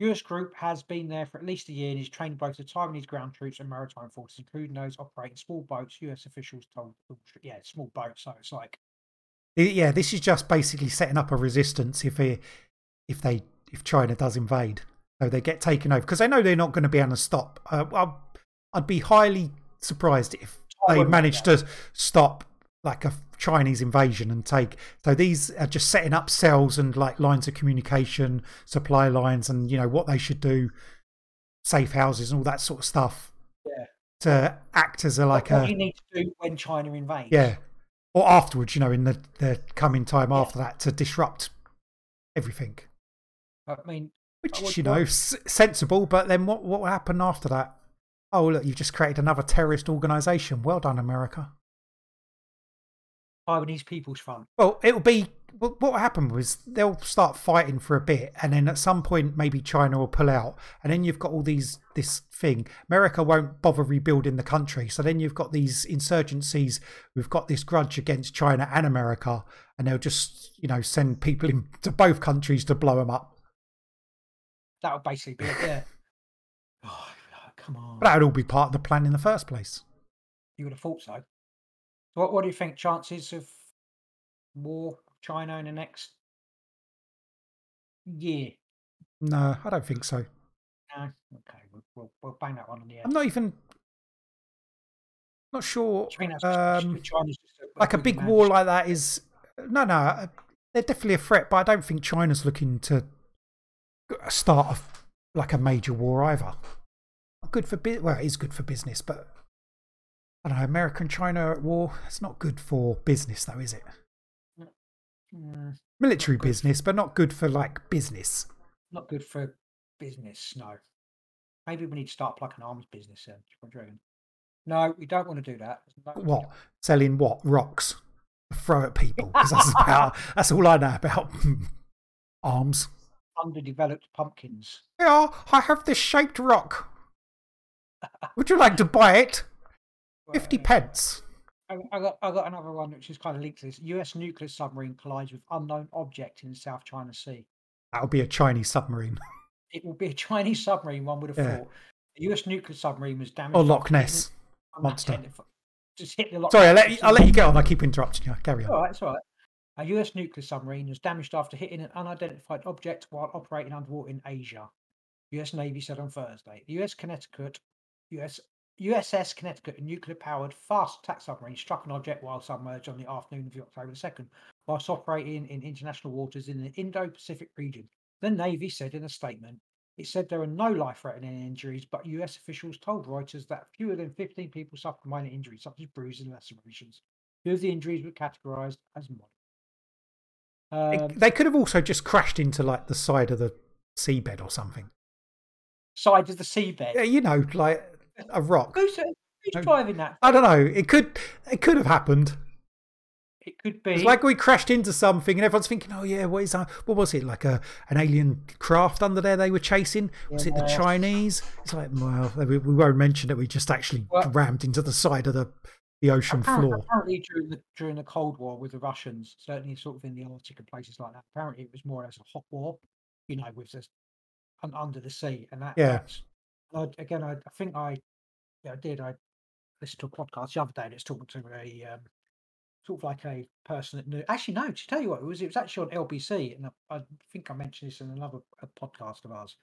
US group has been there for at least a year and is training both the Taiwanese ground troops and maritime forces, including those operating small boats. US officials told, yeah, small boats. So it's like, Yeah, this is just basically setting up a resistance if they, if they, if China does invade. So they get taken over because they know they're not going to be able to stop. Uh, I'd, be highly surprised if they managed to stop like a Chinese invasion and take. So these are just setting up cells and like lines of communication, supply lines, and you know what they should do, safe houses and all that sort of stuff. Yeah. To act as a like what a do you need to do when China invades? yeah, or afterwards, you know, in the the coming time Yeah. after that to disrupt everything, I mean, which would you know, s- sensible. But then what what will happen after that? Oh look, you've just created another terrorist organisation. Well done, America. Taiwanese People's Front. Well, it'll be what what will was they'll start fighting for a bit, and then at some point maybe China will pull out, and then you've got all these this thing. America won't bother rebuilding the country, so then you've got these insurgencies. We've got this grudge against China and America, and they'll just you know send people into both countries to blow them up. That would basically be it. Yeah. [SIGHS] Oh, come on. But that would all be part of the plan in the first place. You would have thought so. What, what do you think chances of war China in the next year? No, I don't think so. No. Okay, we'll, we'll, we'll bang that one on the head. I'm not even not sure. Do you think that's just- Um, China's just a- like a big war like that is no, no. uh, They're definitely a threat, but I don't think China's looking to start a, like a major war either. Good for well, it is good for business, but I don't know. American China at war. It's not good for business, though, is it? Mm, Military business, but not good for like business. not good for business. No. Maybe we need to start up like an arms business then. What do you reckon? No, we don't want to do that. No- What selling what rocks? Throw at people because that's about [LAUGHS] that's all I know about [LAUGHS] arms. Underdeveloped pumpkins. Yeah, I have this shaped rock. Would you like to buy it? Fifty pence. I, I got I got another one which is kind of linked to this. U.S. nuclear submarine collides with unknown object in the South China Sea. That would be a Chinese submarine [LAUGHS] It will be a Chinese submarine. One would have Yeah. thought. The U.S. nuclear submarine was damaged. or Loch Ness. monster. Just hit the Loch Sorry, I'll Ness let you, I'll let you get on. I keep interrupting you. Carry on. all right, it's all right. A US nuclear submarine was damaged after hitting an unidentified object while operating underwater in Asia. US Navy said on Thursday. The US Connecticut, US USS Connecticut, a nuclear-powered fast attack submarine, struck an object while submerged on the afternoon of October second, whilst operating in international waters in the Indo-Pacific region. The Navy said in a statement. It said there are no life-threatening injuries, but US officials told Reuters that fewer than 15 people suffered minor injuries, such as bruises and lacerations. Two of the injuries were categorized as moderate. Um, they could have also just crashed into like the side of the seabed or something. side of the seabed. Yeah, you know, like a rock. Who's, uh, who's driving that? I don't know. It could it could have happened. It could be. It's like we crashed into something and everyone's thinking, "Oh yeah, what is that? What was it? Like a an alien craft under there they were chasing? Was it the. Chinese?" It's like, well, we, we won't mention that we just actually Well- rammed into the side of the the ocean apparently, floor. apparently during the during the Cold War with the Russians, certainly sort of in the Arctic and places like that. Apparently, it was more or less a hot war, you know, with this under the sea, and that. Yeah. That's, I, again, I, I think I, yeah, I did. I listened to a podcast the other day that's talking to a um, sort of like a person that knew. Actually, no. To tell you what, it was it was actually on LBC, and I, I think I mentioned this in another podcast of ours.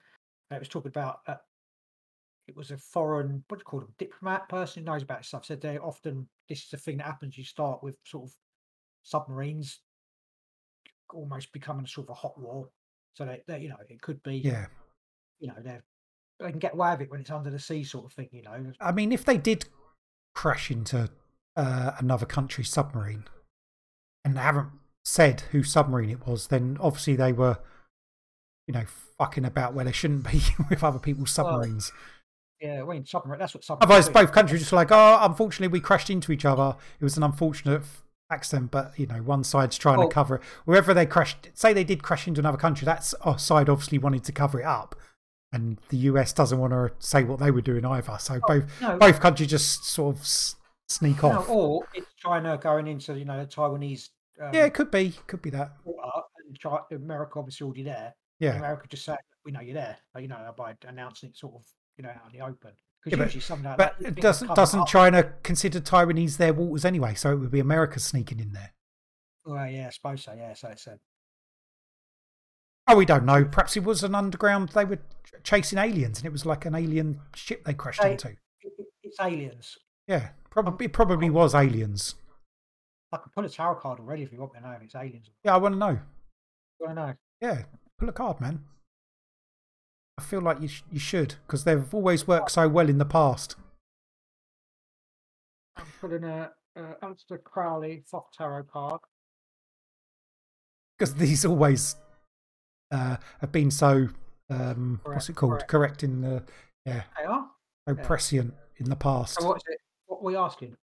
Uh, It was talking about. Uh, it was a foreign, what do you call them, diplomat person who knows about stuff. Said they often this is the thing that happens. You start with sort of submarines almost becoming a sort of a hot war. So that, they you know, it could be, Yeah, you know, they they can get away with it when it's under the sea, sort of thing. You know, I mean, if they did crash into uh, another country's submarine and they haven't said whose submarine it was, then obviously they were, you know, fucking about where they shouldn't be [LAUGHS] with other people's submarines. yeah. I mean, submarine. That's what submarines. Otherwise, both countries just like, oh, unfortunately, we crashed into each other. It was an unfortunate accident, but you know, one side's trying Well- to cover it. Wherever they crashed, say they did crash into another country, that side obviously wanted to cover it up, and the US doesn't want to say what they were doing either. So both no. both countries just sort of sneak No, off. or it's China going into you know the Taiwanese. Um, yeah, it could be, could be that. and Chi- America obviously already there. Yeah, America just said, "We know you're there," you know, by announcing it sort of, you know, out in the open. Yeah, but- like but that. you it think doesn't doesn't up- China consider Taiwanese their waters anyway? So it would be America sneaking in there. Well, yeah, I suppose so. Yeah, so it said. Oh, we don't know. Perhaps it was an underground. They were chasing aliens, and it was like an alien ship they crashed Hey. into. It, it- it's aliens. Yeah, probably it probably was aliens. I can pull a tarot card already if you want me to know if it's aliens. Yeah, I want to know. You want to know? Yeah, pull a card, man. I feel like you sh- you should because they've always worked so well in the past. I'm pulling a uh, Aleister Crowley Thoth Tarot card. [LAUGHS] Because these always uh, have been so um, what's it called? correct. Correct in the yeah, They are. so Yeah. prescient in the past. So what is it? What are we asking?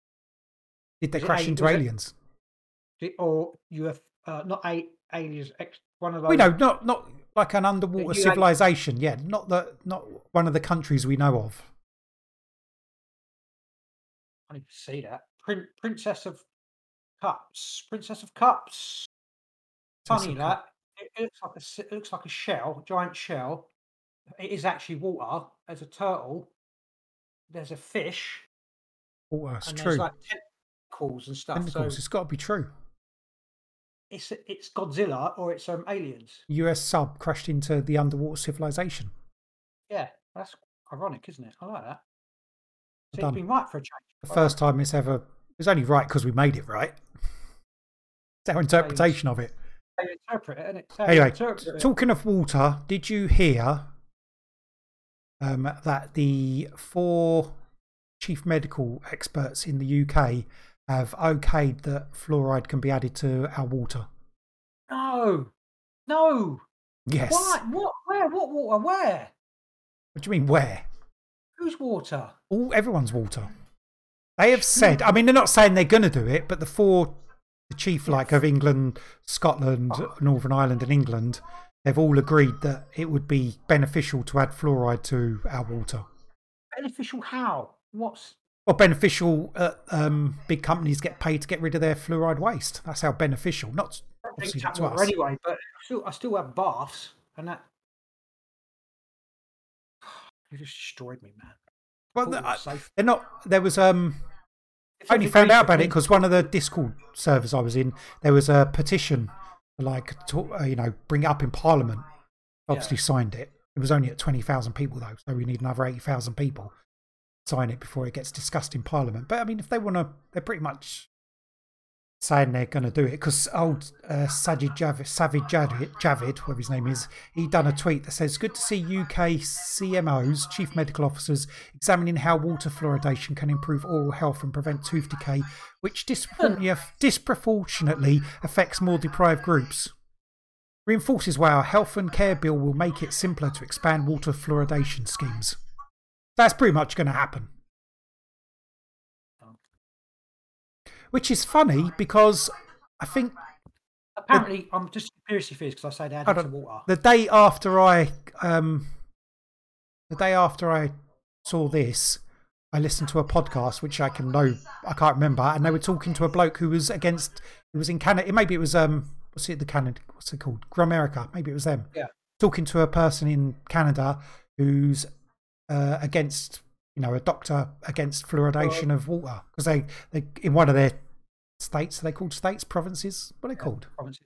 Did they was crash ali- into it- aliens? Did, or you have uh, not a aliens? Ex, one of those. We know not not like an underwater had- civilization. Yeah, not the not one of the countries we know of. I need to see that. Prin- Princess of Cups. Princess of Cups. Princess Funny of that. It, it looks like a s- it looks like a shell, giant shell. It is actually water. There's a turtle. there's a fish Water, it's and true. there's like tentacles and stuff. Tentacles, So it's got to be true. it's it's Godzilla or it's um aliens. US sub crashed into the underwater civilization. Yeah, that's ironic, isn't it? I like that. So Done. it's been right for a change. The first time it's ever. It's only right because we made it right. [LAUGHS] It's our interpretation of it. How you interpret it, and it's how you Anyway, interpret it. talking of water, did you hear um, that the four chief medical experts in the UK have okayed that fluoride can be added to our water? No, no. Yes. Why? What? Where? What water? Where? What do you mean, where? Whose water? All everyone's water. They have said. I mean, they're not saying they're going to do it, but the four, the chief like of England, Scotland, Northern Ireland, and England, they've all agreed that it would be beneficial to add fluoride to our water. Beneficial how? What's well beneficial. Uh, um, big companies get paid to get rid of their fluoride waste. That's how beneficial. Not obviously not to us. anyway? But I still, I still have baths, and that [SIGHS] [SIGHS] you just destroyed me, man. Well, the- was safe. they're not. There was um. I only found out about it because one of the Discord servers I was in, there was a petition, like to, uh, you know, bring it up in Parliament. Obviously signed it. It was only at twenty thousand people though, so we need another eighty thousand people sign it before it gets discussed in Parliament. But I mean, if they want to, they're pretty much saying they're going to do it because old uh, Sajid Javid, Savage Javid, Javid, whatever his name is, he done a tweet that says, "Good to see UK CMOs, chief medical officers, examining how water fluoridation can improve oral health and prevent tooth decay, which [LAUGHS] disproportionately, disproportionately affects more deprived groups." Reinforces why our health and care bill will make it simpler to expand water fluoridation schemes. That's pretty much going to happen. Which is funny because I think Apparently, I'm just conspiracy theories because I say they added don't- water. the day after I um the day after I saw this, I listened to a podcast which I can know I can't remember, and they were talking to a bloke who was against. It was in Canada. Maybe it was um what's it the Canada? What's it called? Gramerica. Maybe it was them. Yeah. Talking to a person in Canada who's uh, against you know a doctor against fluoridation of water because they they in one of their states are they called states provinces what are they uh, called Provinces.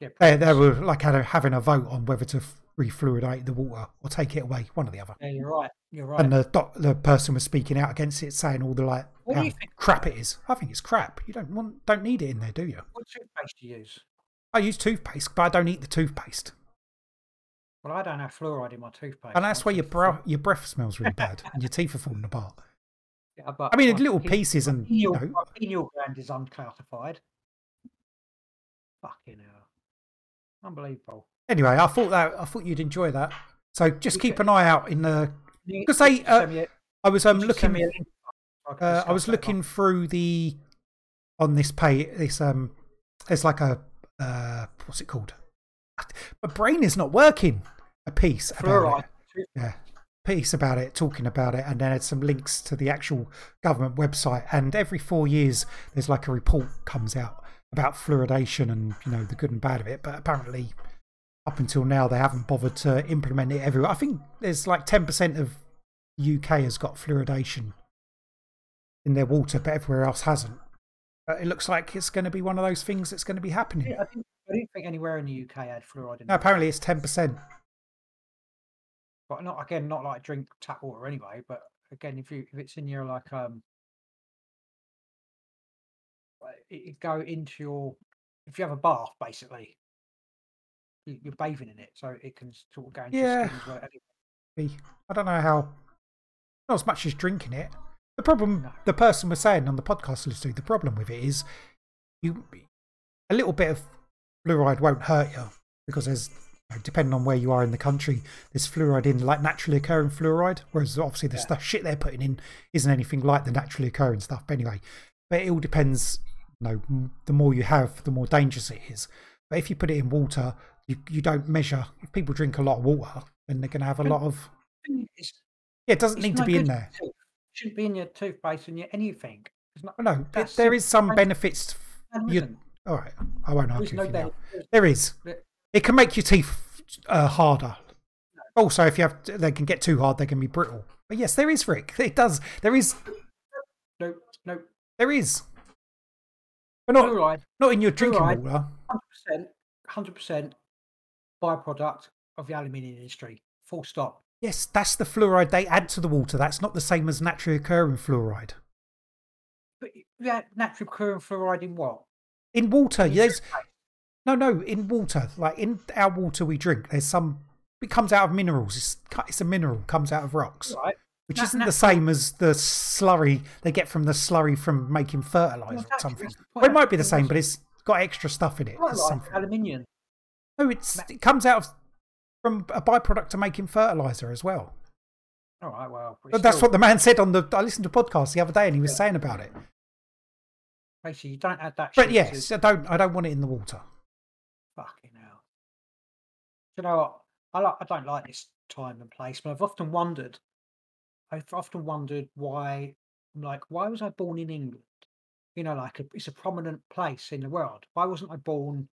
Yeah, they, they were like had a, having a vote on whether to refluoridate the water or take it away, one or the other. Yeah, you're right. You're right. And the doc, the person was speaking out against it, saying all the like What do you think? crap it is. I think it's crap. You don't want, don't need it in there, do you? What toothpaste do you use? I use toothpaste, but I don't eat the toothpaste, Well, I don't have fluoride in my toothpaste. and that's why your bro- your breath smells really [LAUGHS] bad and your teeth are falling apart. Yeah, but I mean, little pieces and you pineal, know, my pineal gland is uncalcified. Fucking hell. Unbelievable. anyway, I thought that I thought you'd enjoy that. So just You keep an eye out in the. Because you they, uh, me a- I was um looking. send me a link so can Uh, I was looking through the on this page. This um, there's like a uh, what's it called? My brain is not working. A piece about it. Yeah, piece about it, talking about it, and then had some links to the actual government website. And every four years, there's like a report comes out about fluoridation and you know the good and bad of it. But apparently, up until now, they haven't bothered to implement it everywhere. I think there's like ten percent of UK has got fluoridation in their water, but everywhere else hasn't. But it looks like it's going to be one of those things that's going to be happening. I didn't, I didn't think anywhere in the UK had fluoride in No, apparently it's ten percent. But not again, not like drink tap water anyway. But again, if you if it's in your like um, it, go into your if you have a bath basically, you, you're bathing in it, so it can sort of go into Yeah. your skin as well. I don't know how. Not as much as drinking it. The problem No. the person was saying on the podcast listening, the problem with it is you a little bit of fluoride won't hurt you because there's depending on where you are in the country, there's fluoride in like naturally occurring fluoride, whereas obviously the Yeah. stuff shit they're putting in isn't anything like the naturally occurring stuff. But anyway, but it all depends. You know, the more you have, the more dangerous it is. But if you put it in water, you you don't measure. If people drink a lot of water, then they're going to have a lot of. It's, Yeah, it doesn't need to be in there. It shouldn't be in your toothpaste and your anything. Not. Well, no, there the some benefits. You, all right, I won't There's argue no you now. There is. It can make your teeth uh, harder. Also, if you have, they can get too hard, they can be brittle. But yes, there is, Rick. It does. There is. No, no. There is. But not, Fluoride, not in your drinking water. hundred percent, hundred percent byproduct of the aluminium industry. Full stop. Yes, that's the fluoride they add to the water. That's not the same as naturally occurring fluoride. But yeah, naturally occurring fluoride in what? In water, there's no, no. In water, like in our water we drink, there's some. It comes out of minerals. It's it's a mineral comes out of rocks, Right. which isn't the same as the slurry they get from the slurry from making fertilizer or something. Well, it might be the same, but it's got extra stuff in it. Fluoride, something. aluminium. No, it's it comes out of, from a byproduct of making fertilizer as well. All right. Well, But that's what the man said on the. I listened to a podcast the other day, and he was saying about it. Basically, you don't add that. But yes, To, I don't. I don't want it in the water. fucking hell. Do you know what? I like. I don't like this time and place, but I've often wondered. I've often wondered why. I'm like, why was I born in England? You know, like a, it's a prominent place in the world. Why wasn't I born?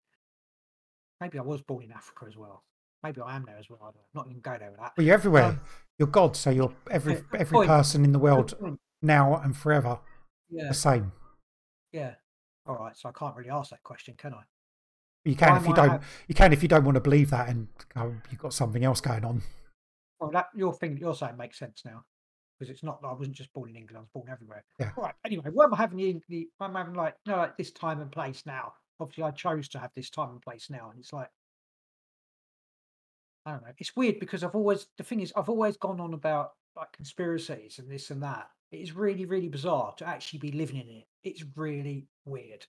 Maybe I was born in Africa as well. Maybe I am there as well. I don't, not even go there with that. Well, you're everywhere. Um, you're God, so you're every every point. person in the world now and forever Yeah, the same. Yeah. All right, so I can't really ask that question, can I? You can Why if you don't. have- You can if you don't want to believe that, and go, you've got something else going on. Well, that your thing you're saying makes sense now, because it's not. I wasn't just born in England. I was born everywhere. Yeah. All right. Anyway, why am I having the? the why am I having like no, like this time and place now? Obviously, I chose to have this time and place now, and it's like I don't know. It's weird because I've always the thing is I've always gone on about like conspiracies and this and that. It is really really bizarre to actually be living in it. It's really weird.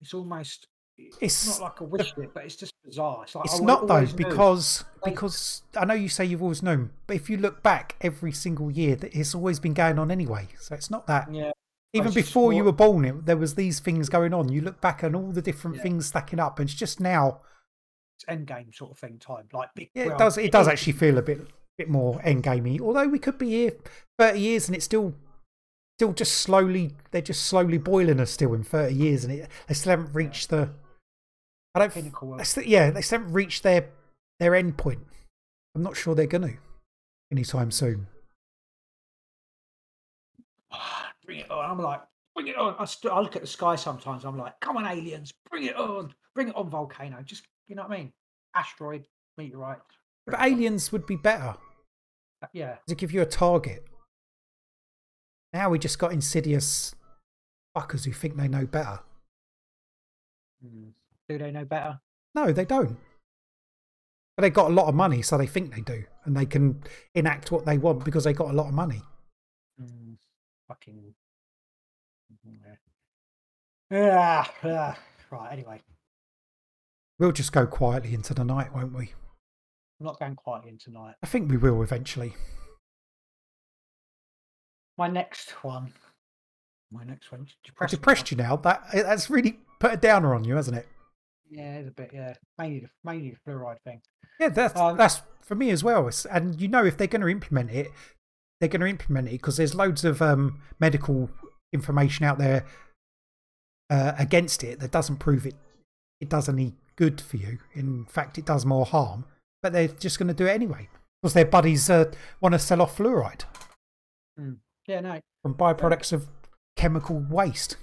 It's almost. It's, It's- not like a wish list, but it's just bizarre. It's like It's oh, not though always knew. because because I know you say you've always known, but if you look back every single year, that it's always been going on anyway. So it's not that. yeah, Even before you were born, it, there was these things going on. You look back and all the different Yeah. things stacking up, and it's just now. it's end game sort of thing time. Like big. Yeah, it well, does. It does actually feel a bit bit more end gamey. Although we could be here thirty years and it's still still just slowly. They're just slowly boiling us still in thirty years, and it, they still haven't reached the. I don't. think. of- they still- yeah, they still haven't reached their their end point. I'm not sure they're going to anytime soon. bring it on. I'm like, bring it on. I, I look at the sky sometimes. I'm like, come on, aliens, bring it on, bring it on, volcano. Just you know what I mean? Asteroid, meteorite. But bring it on. aliens would be better Uh, yeah, to give you a target. Now we just got insidious fuckers who think they know better. Mm. do they know better? No, they don't. But they got a lot of money, so they think they do, and they can enact what they want because they got a lot of money. Mm. Fucking. Yeah. yeah. Right. Anyway, We'll just go quietly into the night, won't we? I'm not going quietly in tonight. I think we will eventually. My next one. My next one. I Depressed. me depressed you now. That that's really put a downer on you, hasn't it? Yeah, it's a bit. Yeah, mainly the mainly the fluoride thing. Yeah, that's Um, that's for me as well. It's- And you know, if they're going to implement it, they're going to implement it because there's loads of um, medical information out there uh, against it that doesn't prove it. It does any good for you. In fact, it does more harm. But they're just going to do it anyway because their buddies uh, want to sell off fluoride Yeah, no, from byproducts of chemical waste.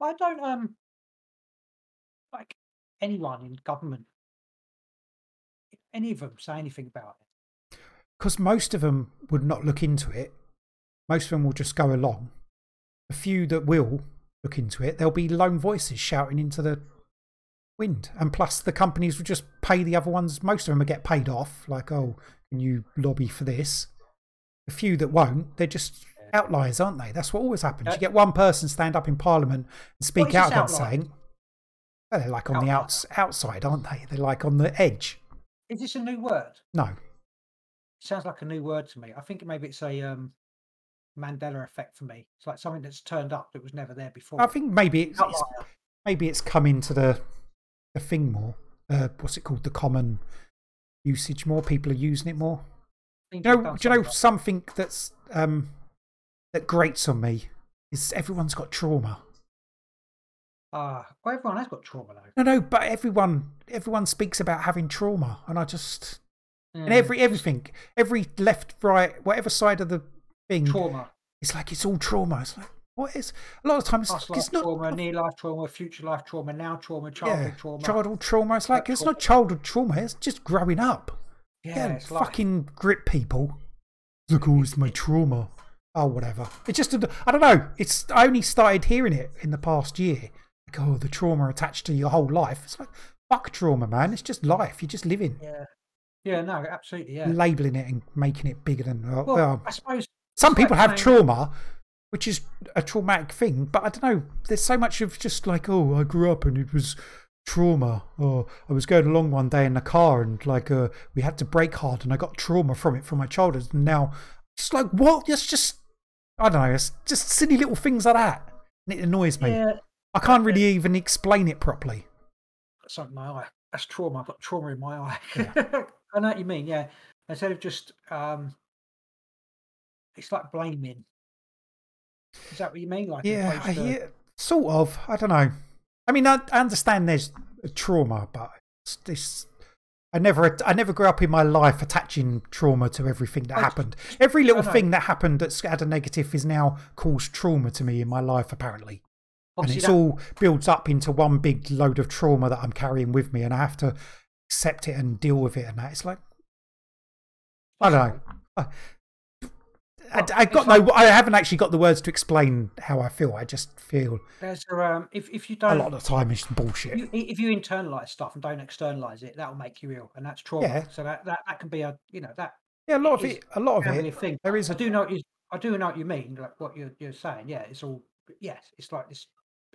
I don't um like anyone in government. Any of them say anything about it. because most of them would not look into it. Most of them will just go along. A few that will look into it, there'll be lone voices shouting into the wind. And plus, the companies will just pay the other ones. Most of them will get paid off, like, oh, can you lobby for this? A few that won't, they're just outliers, aren't they? That's what always happens. You get one person stand up in Parliament and speak out against outlier? saying, well, they're like on the outs, outside, aren't they? They're like on the edge. Is this a new word? No, sounds like a new word to me. I think maybe it's a um Mandela effect for me. It's like something that's turned up that was never there before. I think maybe it's, it's maybe it's come into the the thing more. Uh, what's it called? The common usage more. People are using it more. You know, do you know something that's um that grates on me is everyone's got trauma. Ah, well, everyone has got trauma though. No, no, but everyone everyone speaks about having trauma, and I just and Mm. every everything, every left, right, whatever side of the thing, trauma, it's like it's all trauma. It's like what is a lot of times past it's not trauma, near life trauma, future life trauma, now trauma, childhood yeah, trauma. childhood trauma. It's like it's not childhood trauma. It's just growing up. Yeah, Yeah, it's like fucking grip people. Look, oh, it's my trauma. Oh, whatever. It's just, I don't know. It's I only started hearing it in the past year. Like, oh, the trauma attached to your whole life. It's like, fuck trauma, man. It's just life. You're just living, yeah, yeah, no, absolutely, yeah. labeling it and making it bigger than. Well, Well, well, I suppose some people have saying- trauma, which is a traumatic thing, but I don't know. There's so much of just like, oh, I grew up and it was trauma. Or I was going along one day in the car and like uh, we had to brake hard and I got trauma from it from my childhood. And now it's like, what? It's just, I don't know. It's just silly little things like that. And it annoys me. yeah, I can't really even explain it properly. something in my eye. That's trauma. I've got trauma in my eye. [LAUGHS] I know what you mean. Yeah, instead of just, um, it's like blaming. Is that what you mean? Like, Yeah, hear, sort of. I don't know. I mean, I, I understand there's a trauma, but it's this. I never, I never grew up in my life attaching trauma to everything that I- happened. Every little thing that happened that's had a negative is now caused trauma to me in my life, apparently. And it's that- all builds up into one big load of trauma that I'm carrying with me, and I have to accept it and deal with it. And that it's like, I don't know. I, I, Well, I got no. I haven't actually got the words to explain how I feel. I just feel There's a, um, if if you don't a lot of the time it's bullshit. you, if you internalize stuff and don't externalize it, that will make you ill, and that's trauma. Yeah. So that, that that can be a you know that Yeah, a lot of it. A lot of a it. thing. There is I a do know what you, I do know what you mean, like what you're you're saying. Yeah, it's all yes, it's like this.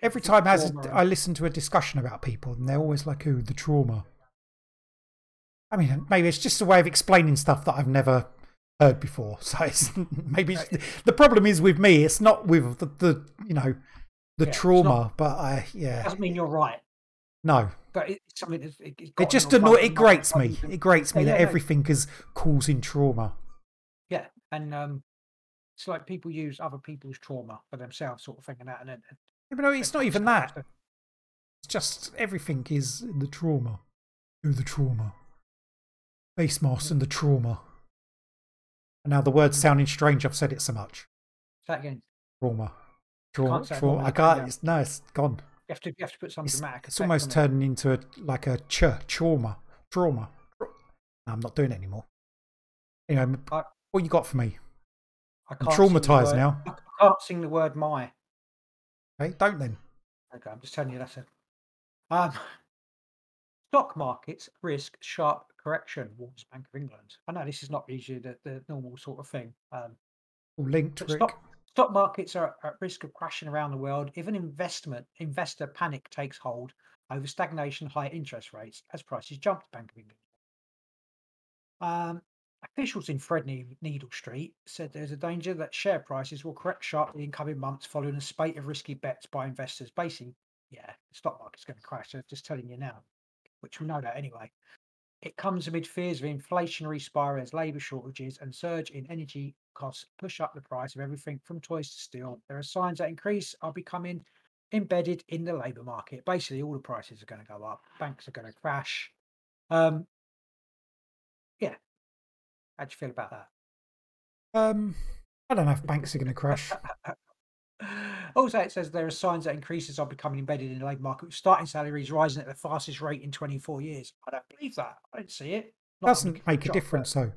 every time as trauma and- I listen to a discussion about people, and they're always like, "Oh, the trauma." I mean, maybe it's just a way of explaining stuff that I've never heard before. [LAUGHS] So it's, maybe it's, the problem is with me. It's not with the, the you know the Yeah, trauma, not- but I yeah doesn't mean you're right, no. but it's something that's it, it's It just annoys. It grates me. It grates me Yeah, that yeah, everything is causing trauma. Yeah, and um, it's like people use other people's trauma for themselves, sort of thing, and that, and then Yeah, but no, it's not even stuff that. It's just everything is the trauma. Oh, the trauma. Face mask and the trauma. Now the word's sounding strange. I've said it so much. Say again. Trauma. Trauma. Can't it trauma. I can can't. It's, no, it's gone. You have to you have to put some It's, dramatic. it's almost on it. turning into a like a ch trauma. Trauma. No, I'm not doing it anymore. Anyway, I- what you got for me? I I'm can't sing the traumatized now. I can't sing the word "my." Okay, don't then. Okay, I'm just telling you that's it. Um, [LAUGHS] stock markets risk sharp correction, warns Bank of England. I know this is not usually the, the normal sort of thing. Um, linked, stock, stock markets are at risk of crashing around the world if an investment investor panic takes hold over stagnation, high interest rates as prices jump. Bank of England. Um, officials in Threadneedle Needle Street said there's a danger that share prices will correct sharply in coming months following a spate of risky bets by investors. Basically, yeah, the stock market's going to crash. They're just telling you now, which we know that anyway. It comes amid fears of inflationary spiral as labour shortages and surge in energy costs push up the price of everything from toys to steel. There are signs that increase are becoming embedded in the labour market. Basically, all the prices are going to go up. Banks are going to crash. Um, yeah. How do you feel about that? Um, I don't know if banks are going to crash. [LAUGHS] Also, it says there are signs that increases are becoming embedded in the labour market, with starting salaries rising at the fastest rate in 24 years. I don't believe that. I don't see it. Not Doesn't make a job, difference though,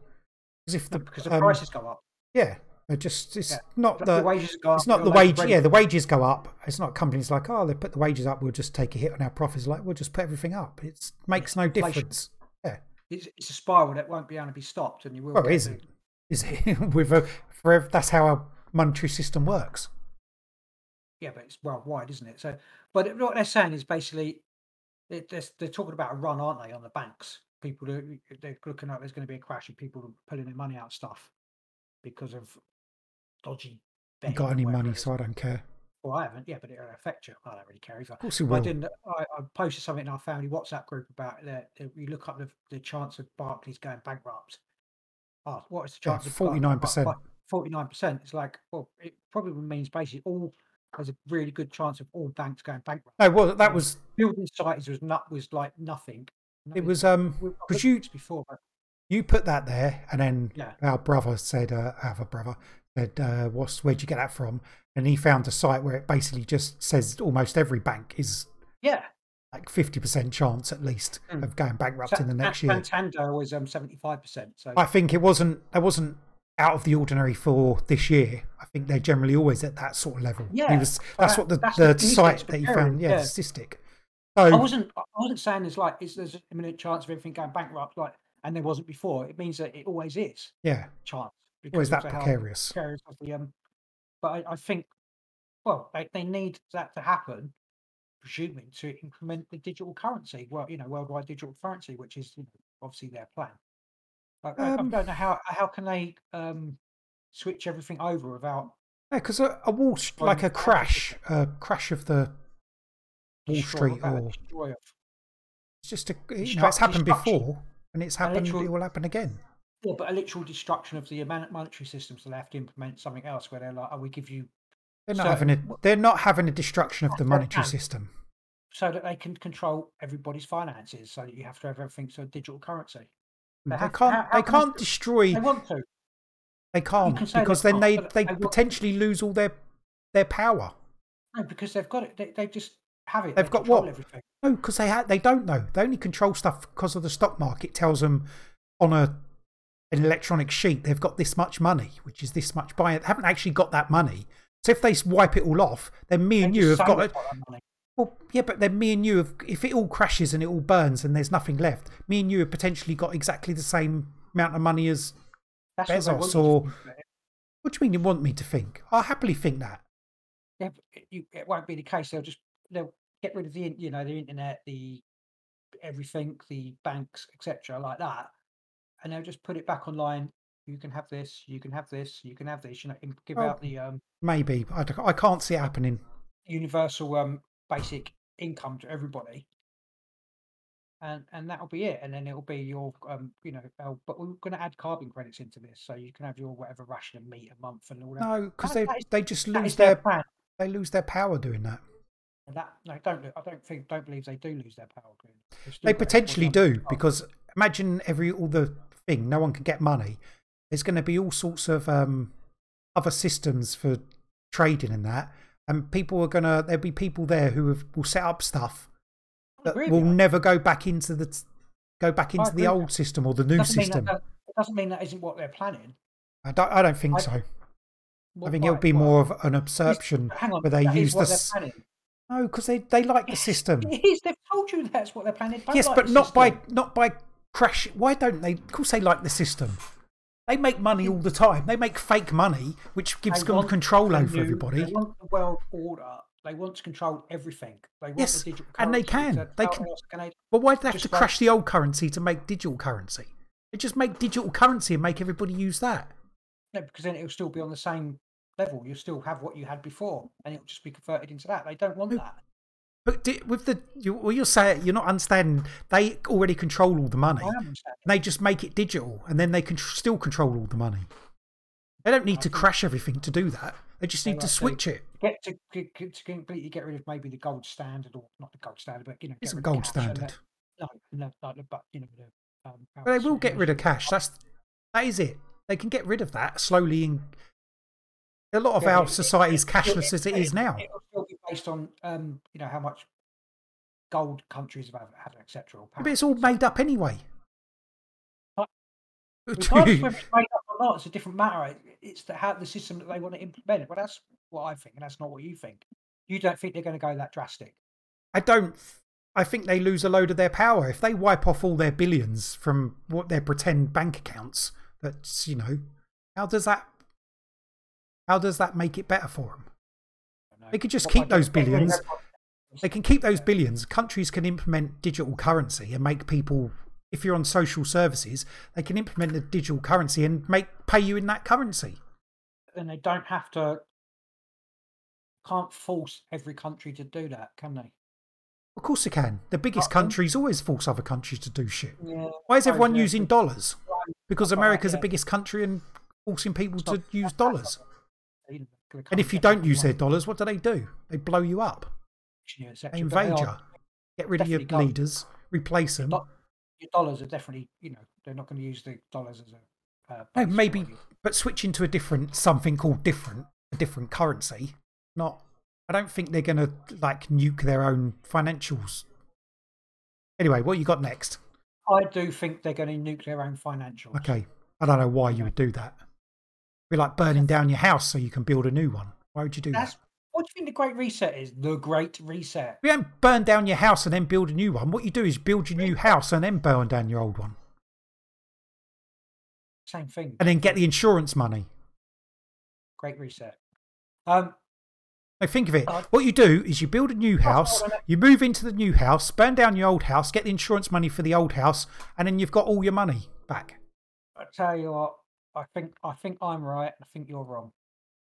because if the no, because the um, prices go up. yeah, it just it's Yeah. not The, the, wages go up. it's not the wage. rate- Yeah, the wages go up. It's not companies like oh they put the wages up. We'll just take a hit on our profits. Like we'll just put everything up. It makes no inflation. difference. Yeah, It's, it's a spiral that won't be able to be stopped, and you will. well, is it. Is [LAUGHS] it with a forever? That's how our monetary system works. Yeah, but it's worldwide, isn't it? So, but what they're saying is basically, it, they're, they're talking about a run, aren't they, on the banks? People are they're looking at there's going to be a crash of people pulling their money out of stuff because of dodgy. I got any money, so I don't care. Well, I haven't. Yeah, but it'll affect you. I don't really care either. Of course, it I will. didn't. I, I posted something in our family WhatsApp group about that. You look up the, the chance of Barclays going bankrupt. Oh, what is the chance? 49%. Forty-nine percent. It's like, well, it probably means basically all. There's a really good chance of all banks going bankrupt. No, well, that was Building societies was not was like nothing. it was um because you before, but You put that there, and then Yeah. our brother said, uh, our other brother said, uh, "What's where'd you get that from?" And he found a site where it basically just says almost every bank is Yeah. like fifty percent chance at least Mm. of going bankrupt in the next year. Santander was um seventy five percent. So I think it wasn't. That wasn't out of the ordinary for this year. I think they're generally always at that sort of level. Yeah, was, that's that- what the, that's the the site that you found. Yeah, yeah. statistic. I So wasn't I wasn't saying there's like is there's an imminent chance of everything going bankrupt like and there wasn't before. It means that it always is yeah, chance. always that precarious. precarious the um but I, I think well they, they need that to happen presuming to implement the digital currency well you know worldwide digital currency which is you know, obviously their plan I, I- I Um, don't know how how can they um switch everything over without Yeah, because a, a wall st- like a crash, a crash of the Wall Street, or it's just a you know it's happened before, and it's happened. literal- It will happen again. Yeah, but a literal destruction of the mon- monetary system, so they have to implement something else where they're like, "Oh, we give you They're not So- having a. They're not having a destruction of the monetary system. so that they can control everybody's finances, so that you have to have everything a digital currency." They can't. how they can can't do- destroy. They want to. They can't can say they because then can't, they they they potentially lose all their their power. No, because they've got it. They, they just have it. They've they got what? Everything. No, because they ha- they don't know. They only control stuff because of the stock market tells them on a an electronic sheet they've got this much money, which is this much buying. They haven't actually got that money. So if they wipe it all off, then me They and you have got it. Well, yeah, but then me and you have. If it all crashes and it all burns and there's nothing left, me and you have potentially got exactly the same amount of money as. That's Bezos want you to or- think. What do you mean you want me to think? I'll happily think that. Yeah, it, you, it won't be the case. They'll just they'll get rid of the you know the internet, the everything, the banks, etc. like that, and they'll just put it back online. You can have this. You can have this. You can have this. You know, give Oh. out the um, Maybe I, I can't see it happening. universal um basic income to everybody. And and that'll be it. And then it'll be your um you know oh, but we're going to add carbon credits into this, so you can have your whatever ration of meat a month and all that. No, because they is- they just lose their their they lose their power doing that. And that no, don't I don't think don't believe they do lose their power. They've They potentially do because imagine every all the thing no one can get money. There's going to be all sorts of um, other systems for trading and that, and people are gonna there'll be people there who have, will set up stuff oh, that will never go back into the go back oh, into the old system or the new doesn't system. that, it doesn't mean that isn't what they're planning. I don't I don't think I- so. I Well, think it'll be well, more of an absorption Hang on, where they use the what they're planning. no because they they like the system. It is. They've told you that's what they're planning. Yes, like but not by not by crash. Why don't they? Of course, they like the system. They make money all the time. They make fake money, which gives They them control over new- everybody. They want the world order. They want to control everything. They want Yes, the digital and they can. So They can- can they- But why do they have to crash the old currency to make digital currency? They just make digital currency and make everybody use that. No, because then it'll still be on the same level. You'll still have what you had before, and it'll just be converted into that. They don't want No. that. But di- with the, you, well, you're saying you're not understanding. They already control all the money. They just make it digital, and then they can tr- still control all the money. They don't need I to crash everything to do that. They just need to like to- switch it. Get to, to, to completely get rid of maybe the gold standard, or not the gold standard, but you know, get It's a gold standard. No, no, like but you know, the, um, But they will get rid of cash. That's that is it. They can get rid of that slowly. In a lot of Yeah, our it- society is it- cashless as it is now. It'll still be based on, um, you know, how much gold countries have had, etc. But it's all made up anyway. But- [LAUGHS] Regardless whether it's made up or not, it's a different matter. It's the how the system that they want to implement Well, that's what I think, and that's not what you think. You don't think they're going to go that drastic. I don't. I think they lose a load of their power if they wipe off all their billions from what their pretend bank accounts. That's you know, how does that? How does that make it better for them? I don't know. They could just keep those getting rid of billions. They can keep those billions. Countries can implement digital currency and make people. If you're on social services, they can implement the digital currency and make pay you in that currency. and they don't have to. Can't force every country to do that, can they? Of course they can. The biggest Scotland? Um, countries always force other countries to do shit. Yeah. Why is everyone using dollars? Because America's the biggest country and forcing people to use dollars. And if you don't use their dollars, what do they do? They blow you up. you want, They cetera, but they invade you. Get rid of your can't- leaders, replace them. your dollars are definitely, you know, they're not going to use the dollars as a. Uh, No, maybe, but switching to a different something called different, a different currency. Not, I don't think they're going to like nuke their own financials. Anyway, what you got next? I do think they're going to nuke their own financials. Okay, I don't know why you would do that. Be like burning down your house so you can build a new one. Why would you do That's that? what do you think the Great Reset is? The Great Reset. You don't burn down your house and then build a new one. What you do is build your new house and then burn down your old one, Same thing. and then get the insurance money. Great Reset. Um, No, think of it. Uh, What you do is you build a new house, you move into the new house, burn down your old house, get the insurance money for the old house, and then you've got all your money back. I tell you what, I think I think I'm right. I think you're wrong.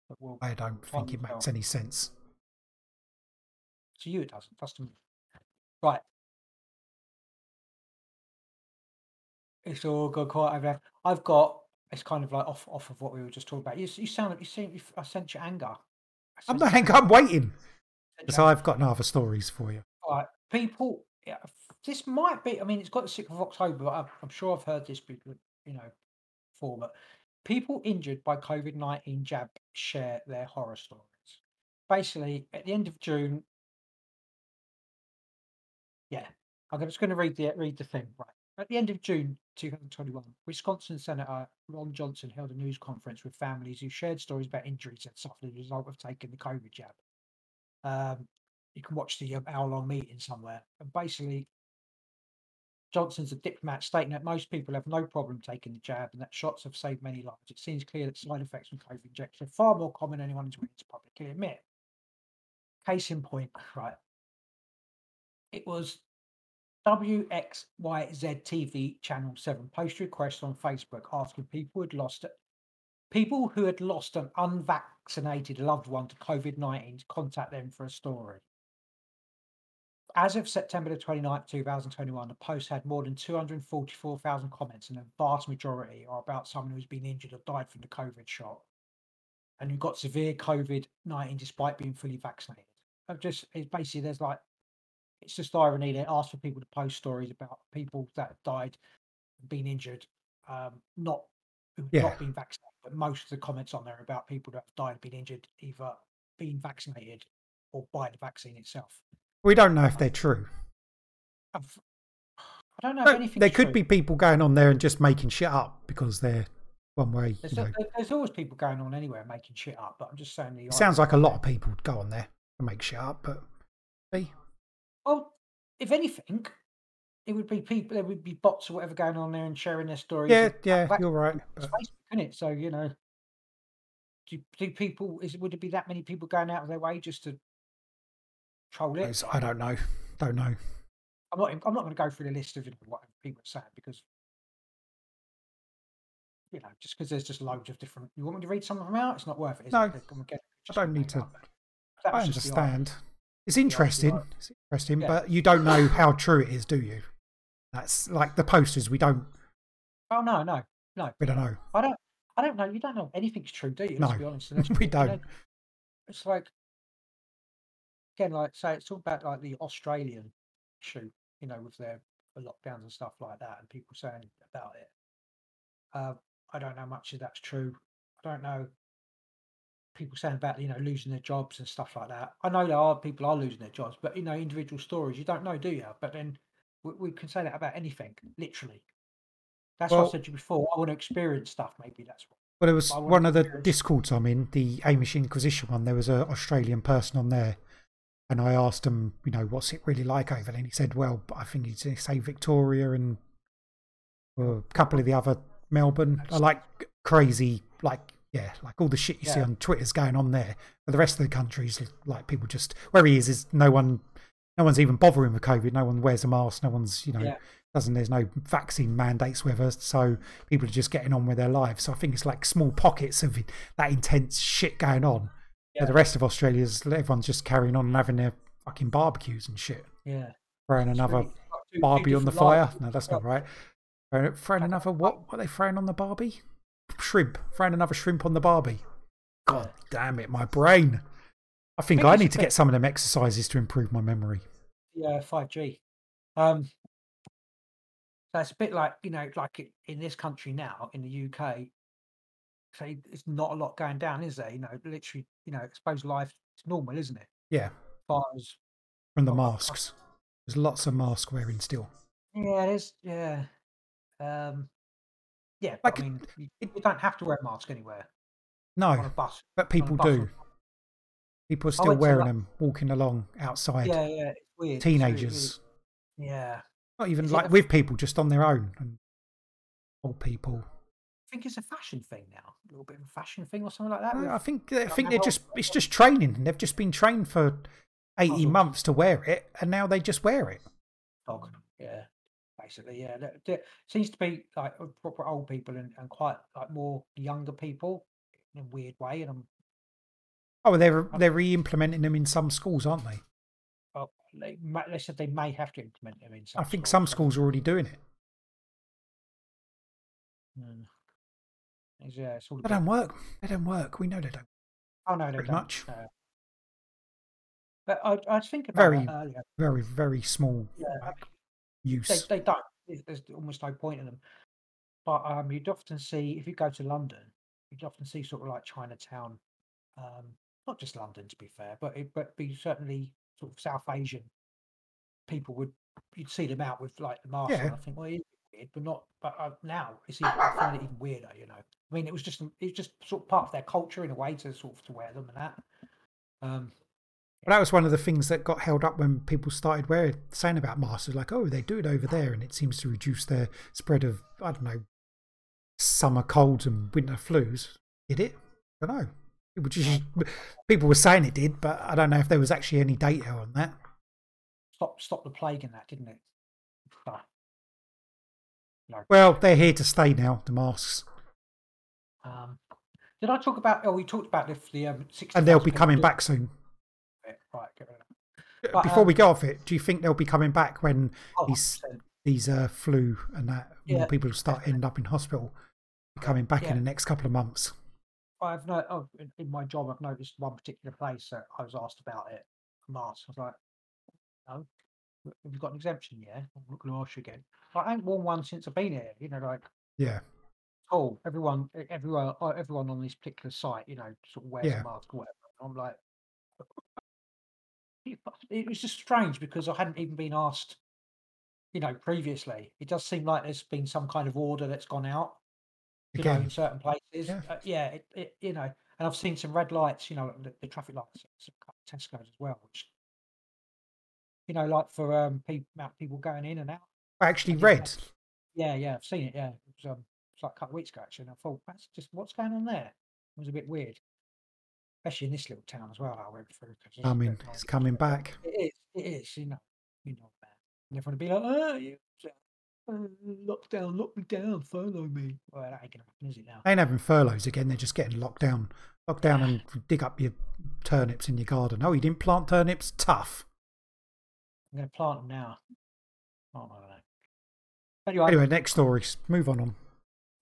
But we'll, I don't think it makes any sense. to you, it doesn't. That's to me. Right. It's all good quiet over there. I've got. It's kind of like off off of what we were just talking about. You, you sound like you seem. I sense your anger. I I'm not hang I'm waiting. So I've got no other stories for you. Right, people. Yeah, this might be. I mean, it's got the sixth of October, but I'm, I'm sure I've heard this, be- you know, But people injured by COVID nineteen jab share their horror stories. Basically, at the end of June. Yeah, I'm just going to read the read the thing. Right, at the end of June 2021, Wisconsin Senator Ron Johnson held a news conference with families who shared stories about injuries that suffered as a result of taking the COVID jab. Um, you can watch the um, hour-long meeting somewhere. And basically, Johnson's a diplomat stating that most people have no problem taking the jab and that shots have saved many lives. It seems clear that side effects from COVID injections are far more common than anyone is willing to publicly admit. Case in point, [LAUGHS] right? It was WXYZ TV Channel 7 post request on Facebook asking people who had lost. People who had lost an unvaccinated loved one to COVID 19 to contact them for a story. As of September the 29th, 2021, the post had more than 244,000 comments, and the vast majority are about someone who's been injured or died from the COVID shot and who got severe COVID 19 despite being fully vaccinated. I've just, it's basically, there's like, it's just irony. They ask for people to post stories about people that have died, been injured, um, not who've Yeah. not been vaccinated, but most of the comments on there are about people that have died, been injured, either being vaccinated or by the vaccine itself. We don't know if they're true. I've, I don't know No, if anything. there could be people going on there and just making shit up because they're one way. There's, know, there's always people going on anywhere making shit up, but I'm just saying the. it sounds like a lot of people would go on there and make shit up, but see, Well, if anything, it would be people. There would be bots or whatever going on there and sharing their stories. yeah, yeah, vac- you're right. It's but- Facebook, isn't it? So you know, do, do people? Is would it be that many people going out of their way just to troll it? I don't know. Don't know. I'm not. I'm not going to go through the list of you know, what people are saying because you know, just because there's just loads of different. You want me to read some of them out? It's not worth it. Is No, it? They're gonna get- I don't need to. I was just the understand. It's interesting. It's interesting, Yeah. but you don't know how true it is, do you? That's like the posters. We don't. Oh no, no, no. We don't know. I don't. I don't know. You don't know anything's true, do you? Let's No, be honest. [LAUGHS] We you know, don't. It's like again, like say it's all about like the Australian shoot, you know, with their lockdowns and stuff like that, and people saying about it. Uh, I don't know much if that's true. I don't know. People saying about you know losing their jobs and stuff like that. I know there are people are losing their jobs, but you know individual stories you don't know, do you? But then we, we can say that about anything, literally. That's what I said to you before. I want to experience stuff. Maybe that's what. Well, there was one of the discords I'm in, the Amish Inquisition one. There was an Australian person on there, and I asked him, you know, what's it really like over there? And he said, well, I think he'd say Victoria and well, a couple of the other Melbourne are like crazy, like yeah, like all the shit you see Yeah. on Twitter's going on there. But the rest of the countries, like people just where he is, is no one, no one's even bothering with COVID. No one wears a mask. No one's, you know, Yeah. doesn't. There's no vaccine mandates with us, so people are just getting on with their lives. So I think it's like small pockets of that intense shit going on. Yeah. The rest of Australia's everyone's just carrying on and having their fucking barbecues and shit. Yeah. Throwing It's another really- it's like two- two Barbie on the fire. No, that's not right. Throwing- Throwing another what? What are they throwing on the Barbie? Shrimp. Throwing another shrimp on the Barbie. God damn it, my brain. I think think I need to get some of them exercises to improve my memory. Yeah, five G. Um, So it's a bit like you know, like in this country now, in the UK, say it's not a lot going down, is there? You know, literally, you know, exposed life is normal, isn't it? Yeah, As far as from the masks. There's lots of mask wearing still. yeah, it is. Yeah, um, yeah. Like, But, I mean, you, you don't have to wear a mask anywhere No, on a bus. but people do. People are still wearing them, walking along outside. Yeah, yeah. It's weird. It's really, Teenagers, yeah. not even it like with people, just on their own, and old people. I think it's a fashion thing now. A little bit of a fashion thing or something like that. Uh, I think I Don't think they're just it's just training. They've just been trained for eighty months to wear it, and now they just wear it. dog. Yeah, basically, yeah. There, seems to be like uh, proper old people and, and quite like more younger people in a weird way. And I'm, Oh, they're they're re-implementing them in some schools, aren't they? oh, they, they said they may have to implement them in some. I think some schools are already doing it. Mm. It's, yeah, it's all They don't work. They don't work. We know they don't. Oh no, they pretty don't. much. no. But I, I was thinking about Very- that earlier. Very very small Yeah, like, they, use. they don't. There's- almost no point in them. But um, you'd often see if you go to London, you'd often see sort of like Chinatown, um, not just London to be fair, but it but be certainly sort of South Asian people would you'd see them out with like the mask. Yeah. I think well, it is weird, but not. But uh, now it's even, I find it even weirder. You know, I mean, it was just it was just sort of part of their culture in a way to sort of to wear them and that. Um, But that was one of the things that got held up when people started wearing saying about masks. Like, oh, they do it over there, and it seems to reduce their spread of I don't know summer colds and winter flus. Did it? I don't know. People just people were saying it did, but I don't know if there was actually any data on that. stop stop the plague in that, didn't it? No. Well, they're here to stay now. The masks, Um, did I talk about? Oh, we talked about the, the um, 60,000 and they'll be coming back soon. Right, get rid of that. But, Before we um, go off it, do you think they'll be coming back when Oh, these these uh, flu and that more Yeah, people start ending up in hospital? Coming back Yeah. in the next couple of months. I've no, oh, in, in my job, I've noticed one particular place that I was asked about it. Masks. I was like, no, have you got an exemption? Yeah, I'm not going to ask you again. I ain't worn one since I've been here. You know, like, Yeah, oh, everyone, everyone, uh, everyone on this particular site, you know, sort of wears Yeah. a mask or whatever. I'm like, it was just strange because I hadn't even been asked, you know, previously. It does seem like there's been some kind of order that's gone out, you know, in certain places. Yeah. Uh, yeah, it, it, you know, and I've seen some red lights, you know, the, the traffic lights at Tesco's as well, which, you know, like for um people, people going in and out. Actually red. know. Yeah, yeah, I've seen it. Yeah, it was um, it's like a couple of weeks ago actually, and I thought that's just what's going on there. It was a bit weird, especially in this little town as well. I went through. 'cause there's a I mean, it's noise. coming back. It is. It is. You know. You know that. And everyone would be like, "Oh, you uh, lockdown, lock me down, follow me." Well, that ain't gonna happen, is it now? They ain't having furloughs again. They're just getting locked down. Locked down and dig up your turnips in your garden. Oh, you didn't plant turnips? Tough. I'm gonna plant them now. Oh, I don't know. Anyway, Anyway, next stories. Move on. on.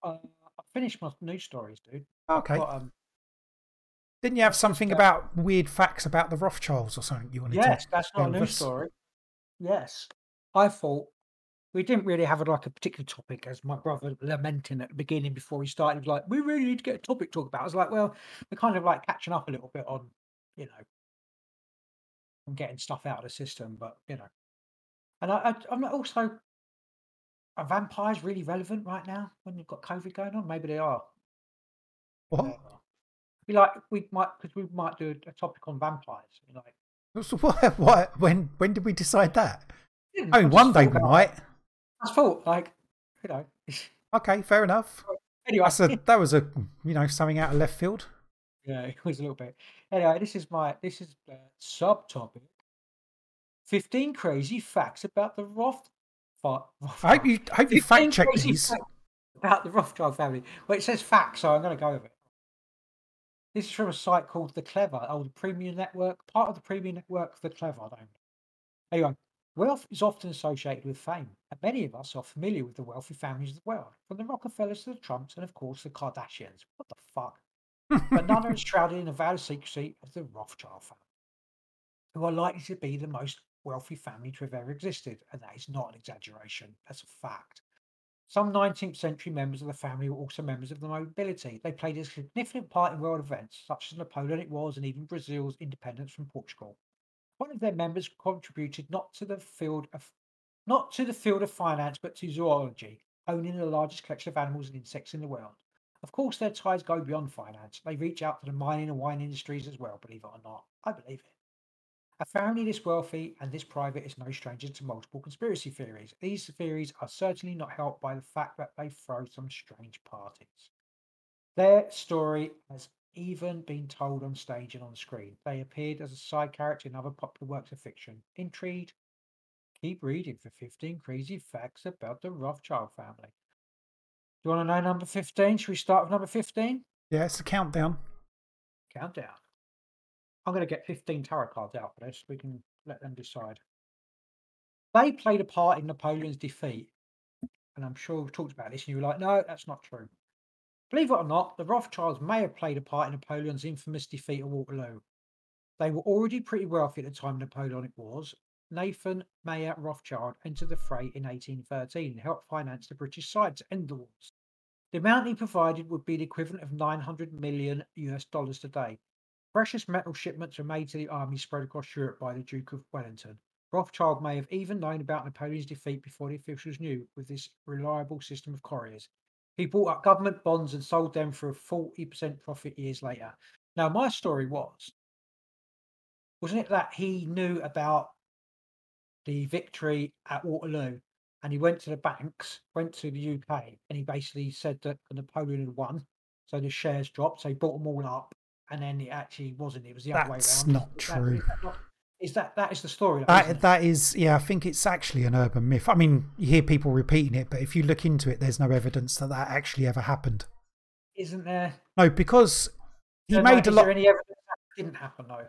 Uh, I finished my news stories, dude. Okay. Got, um, Didn't you have something uh, about weird facts about the Rothschilds or something you wanted yes, to Yes, that's not a news us? story. Yes, I thought we didn't really have a, like a particular topic, as my brother lamenting at the beginning before he started. Like, "We really need to get a topic to talk about." I was like, "Well, we're kind of like catching up a little bit on, you know, on getting stuff out of the system, but you know." And I, I, I'm not also are vampires really relevant right now when you've got COVID going on? Maybe they are. What? Be like we might because we might do a, topic on vampires. you know, Like, [LAUGHS] So what, what? When? When did we decide that? I I mean, one day we might. I thought, like, you know. [LAUGHS] Okay, fair enough. anyway, That's a that was a you know something out of left field. yeah, it was a little bit. Anyway, this is my this is the subtopic. Fifteen crazy facts about the Roth. [LAUGHS] I hope you I hope you fact check these. about the Rothschild family. Well, it says facts, so I'm going to go with it. This is from a site called The Clever, oh, the Premium Network, part of the Premium Network, The Clever. I don't know. Anyway, wealth is often associated with fame, and many of us are familiar with the wealthy families of the world, from the Rockefellers to the Trumps, and of course the Kardashians. What the fuck? [LAUGHS] but none are enshrouded in the veil of secrecy of the Rothschild family, who are likely to be the most wealthy family to have ever existed. And that is not an exaggeration, that's a fact. Some 19th century members of the family were also members of the nobility. They played a significant part in world events such as Napoleonic Wars and even Brazil's independence from Portugal. One of their members contributed not to the field of not to the field of finance, but to zoology, owning the largest collection of animals and insects in the world. Of course, their ties go beyond finance. They reach out to the mining and wine industries as well, believe it or not. I believe it. A family this wealthy and this private is no stranger to multiple conspiracy theories. These theories are certainly not helped by the fact that they throw some strange parties. Their story has even been told on stage and on screen. They appeared as a side character in other popular works of fiction. Intrigued? Keep reading for 15 crazy facts about the Rothschild family. Do you want to know number 15? Should we start with number 15? Yeah, it's a countdown. Countdown. I'm going to get 15 tarot cards out for this. We can let them decide. They played a part in Napoleon's defeat. And I'm sure we've talked about this, and you were like, no, that's not true. Believe it or not, the Rothschilds may have played a part in Napoleon's infamous defeat at Waterloo. They were already pretty wealthy at the time of Napoleonic Wars. Nathan Mayer Rothschild entered the fray in 1813 and helped finance the British side to end the wars. The amount he provided would be the equivalent of 900 million US dollars today. Precious metal shipments were made to the army spread across Europe by the Duke of Wellington. Rothschild may have even known about Napoleon's defeat before the officials knew with this reliable system of couriers. He bought up government bonds and sold them for a 40% profit years later. Now, my story was, wasn't it that he knew about the victory at Waterloo and he went to the banks, went to the UK, and he basically said that Napoleon had won. So the shares dropped. So he bought them all up, and then it actually wasn't. It was the other way That's around. not true. Is that, not- that that is the story? That, that is, yeah, I think it's actually an urban myth. I mean, you hear people repeating it, but if you look into it, there's no evidence that that actually ever happened. Isn't there? No, because he no, made a is lot. there any evidence that didn't happen though?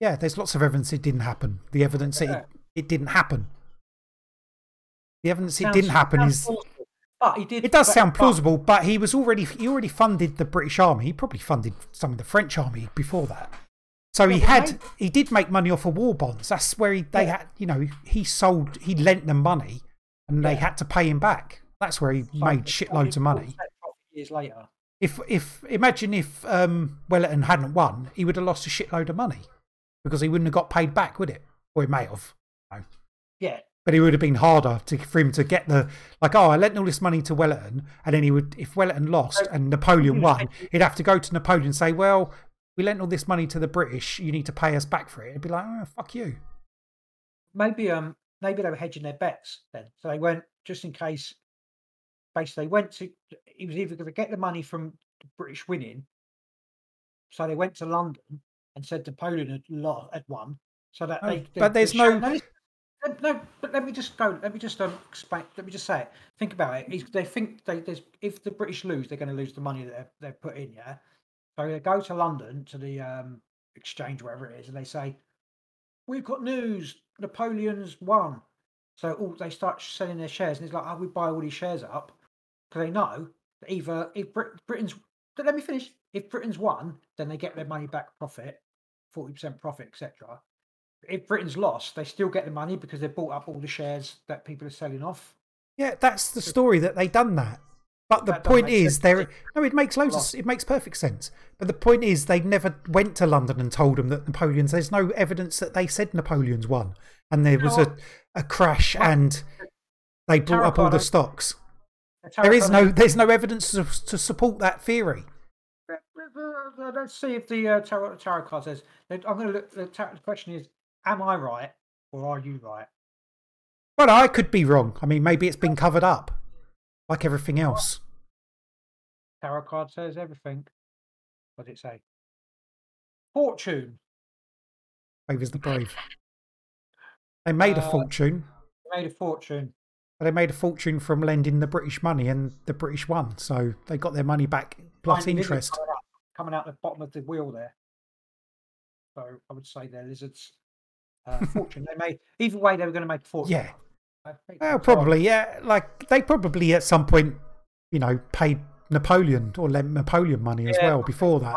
Yeah, there's lots of evidence it didn't happen. The evidence Yeah. it, it didn't happen. The evidence it Sounds- didn't happen is. plausible. But he did. It does but- sound plausible, but he was already he already funded the British Army. He probably funded some of the French Army before that. So he Yeah, but had maybe- he did make money off of war bonds. That's where he they Yeah. had you know he sold he lent them money, and they had to pay him back. That's where he so made shitloads of money. Years later. If if imagine if um, Wellington hadn't won, he would have lost a shitload of money because he wouldn't have got paid back, would it? Or he may have. No. Yeah. But it would have been harder to, for him to get the like. Oh, I lent all this money to Wellington, and then he would, if Wellington lost and Napoleon won, he'd have to go to Napoleon and say, "Well, we lent all this money to the British. You need to pay us back for it." He'd be like, "Oh, fuck you." maybe um maybe they were hedging their bets then. So they went just in case. Basically, they went to. He was either going to get the money from the British winning, so they went to London and said Napoleon had lost, had won, so that Oh, they. but there's they no- no, but let me just go. Let me just um explain. Let me just say it. Think about it. They think they there's if the British lose, they're going to lose the money that they've, they've put in. Yeah, so they go to London to the um exchange, wherever it is, and they say, we've got news. Napoleon's won. So all they start selling their shares, and it's like, oh, we buy all these shares up because they know that either if Brit- Britain's let me finish. If Britain's won, then they get their money back profit, forty percent profit, etc. If Britain's lost, they still get the money because they bought up all the shares that people are selling off. Yeah, that's the story that they done that. But the That point is, there. No, it makes loads. Lost. Of, it makes perfect sense. But the point is, they never went to London and told them that Napoleon's. There's no evidence that they said Napoleon's won, and there was a, a crash, and they brought up all the stocks. The There is no. There's no evidence to, to support that theory. Let's see if the uh, tarot, tarot card says. I'm going to look. The, tarot, the question is, am I right or are you right? Well, I could be wrong. I mean, maybe it's been covered up, like everything else. Tarot card says everything. What does it say? Fortune. Favours the brave. [LAUGHS] They made a Uh, fortune. Made a fortune. But they made a fortune from lending the British money, and the British won, so they got their money back plus interest. Coming, up, coming out the bottom of the wheel there. So I would say they're lizards. Uh, [LAUGHS] fortune. they made either way. They were going to make a fortune. Yeah. Well, probably, yeah. Like they probably at some point, you know, paid Napoleon or lent Napoleon money as well before that.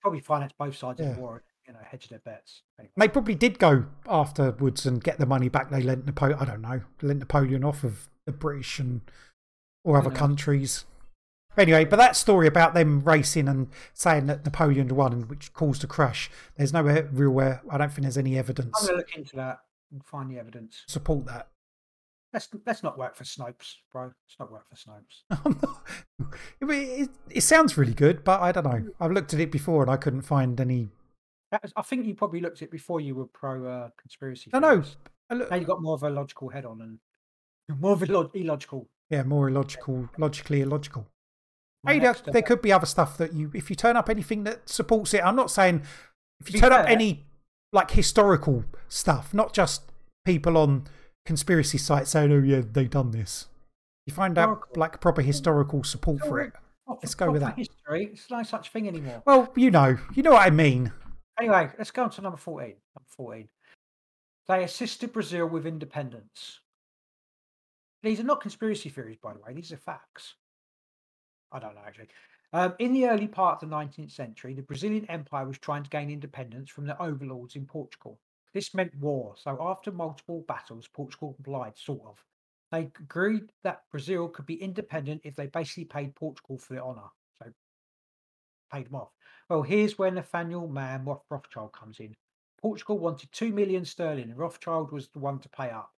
Probably finance both sides of the war. You know, hedge their bets. Anyway. They probably did go afterwards and get the money back. They lent Napoleon. I don't know, lent Napoleon off of the British, and or other knows? countries. Anyway, but that story about them racing and saying that Napoleon won and which caused a crash, there's no real, uh, I don't think there's any evidence. I'm going to look into that and find the evidence. support that. Let's let's not work for Snopes, bro. Let's not work for Snopes. [LAUGHS] It, it, it sounds really good, but I don't know. I've looked at it before and I couldn't find any. That was, I think you probably looked at it before you were pro uh, conspiracy. No, no. theories. I look, Now you've got more of a logical head on and [LAUGHS] more of a illo- illogical. yeah, more illogical, logically illogical. There, could be other stuff that you, if you turn up anything that supports it. I'm not saying if you be turn up any like historical stuff, not just people on conspiracy sites saying, "Oh yeah, they done this." You find out like proper historical support for it. Let's go with that. History. It's no such thing anymore. Well, you know, you know what I mean. Anyway, let's go on to number 14. Number 14. They assisted Brazil with independence. These are not conspiracy theories, by the way. These are facts. I don't know, actually. Um, in the early part of the 19th century, the Brazilian Empire was trying to gain independence from the overlords in Portugal. This meant war. So, after multiple battles, Portugal complied, sort of. They agreed that Brazil could be independent if they basically paid Portugal for the honour. So, paid them off. Well, here's where Nathaniel Mann Rothschild comes in. Portugal wanted 2 million sterling, and Rothschild was the one to pay up.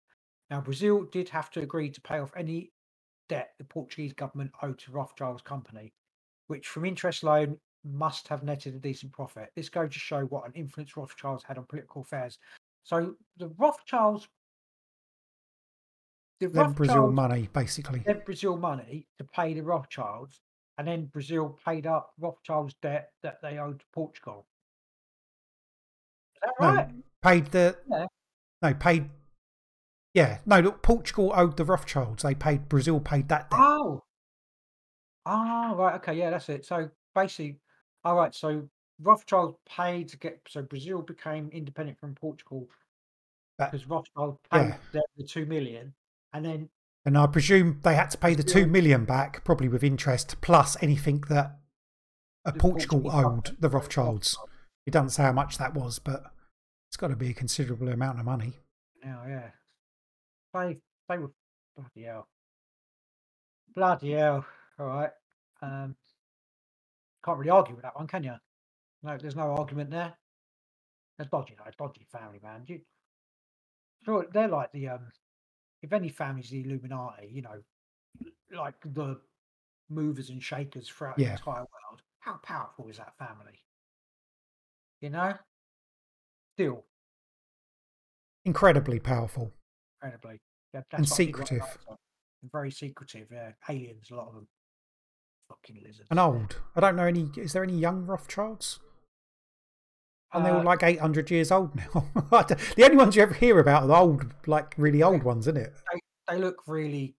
Now, Brazil did have to agree to pay off any debt the Portuguese government owed to Rothschild's company, which from interest loan must have netted a decent profit. This goes to show what an influence Rothschilds had on political affairs. So the Rothschilds, the Then Brazil money, basically. Then Brazil money to pay the Rothschilds, and then Brazil paid up Rothschilds' debt that they owed to Portugal. Is that No, right? paid the. Yeah. No, paid. Yeah, no. Look, Portugal owed the Rothschilds. They paid. Brazil paid that debt. Oh. Ah, right. Okay. Yeah, that's it. So basically, all right. So Rothschild paid to get. So Brazil became independent from Portugal That- because Rothschild paid yeah. the two million, and then And I presume they had to pay the two Brazil- back, probably with interest, plus anything that Portugal Portuguese owed the Rothschilds. Rothschild. It doesn't say how much that was, but it's got to be a considerable amount of money. Now, yeah, they they were bloody hell, bloody hell. All right. Um, can't really argue with that one, can you? No, there's no argument there. They're dodgy, though. Dodgy family, man. You, sure, they're like the um. If any family's the Illuminati, you know, like the movers and shakers throughout Yeah. the entire world. How powerful is that family? You know. Still, Incredibly powerful. Incredibly. That, And that's what I like secretive. last time. And Very secretive. Yeah, aliens. A lot of them. Fucking lizards. And old. I don't know any. Is there any young Rothschilds? And they're all Uh, like 800 years old [LAUGHS] now. The only ones you ever hear about are the old, like really old ones, isn't it? they look really.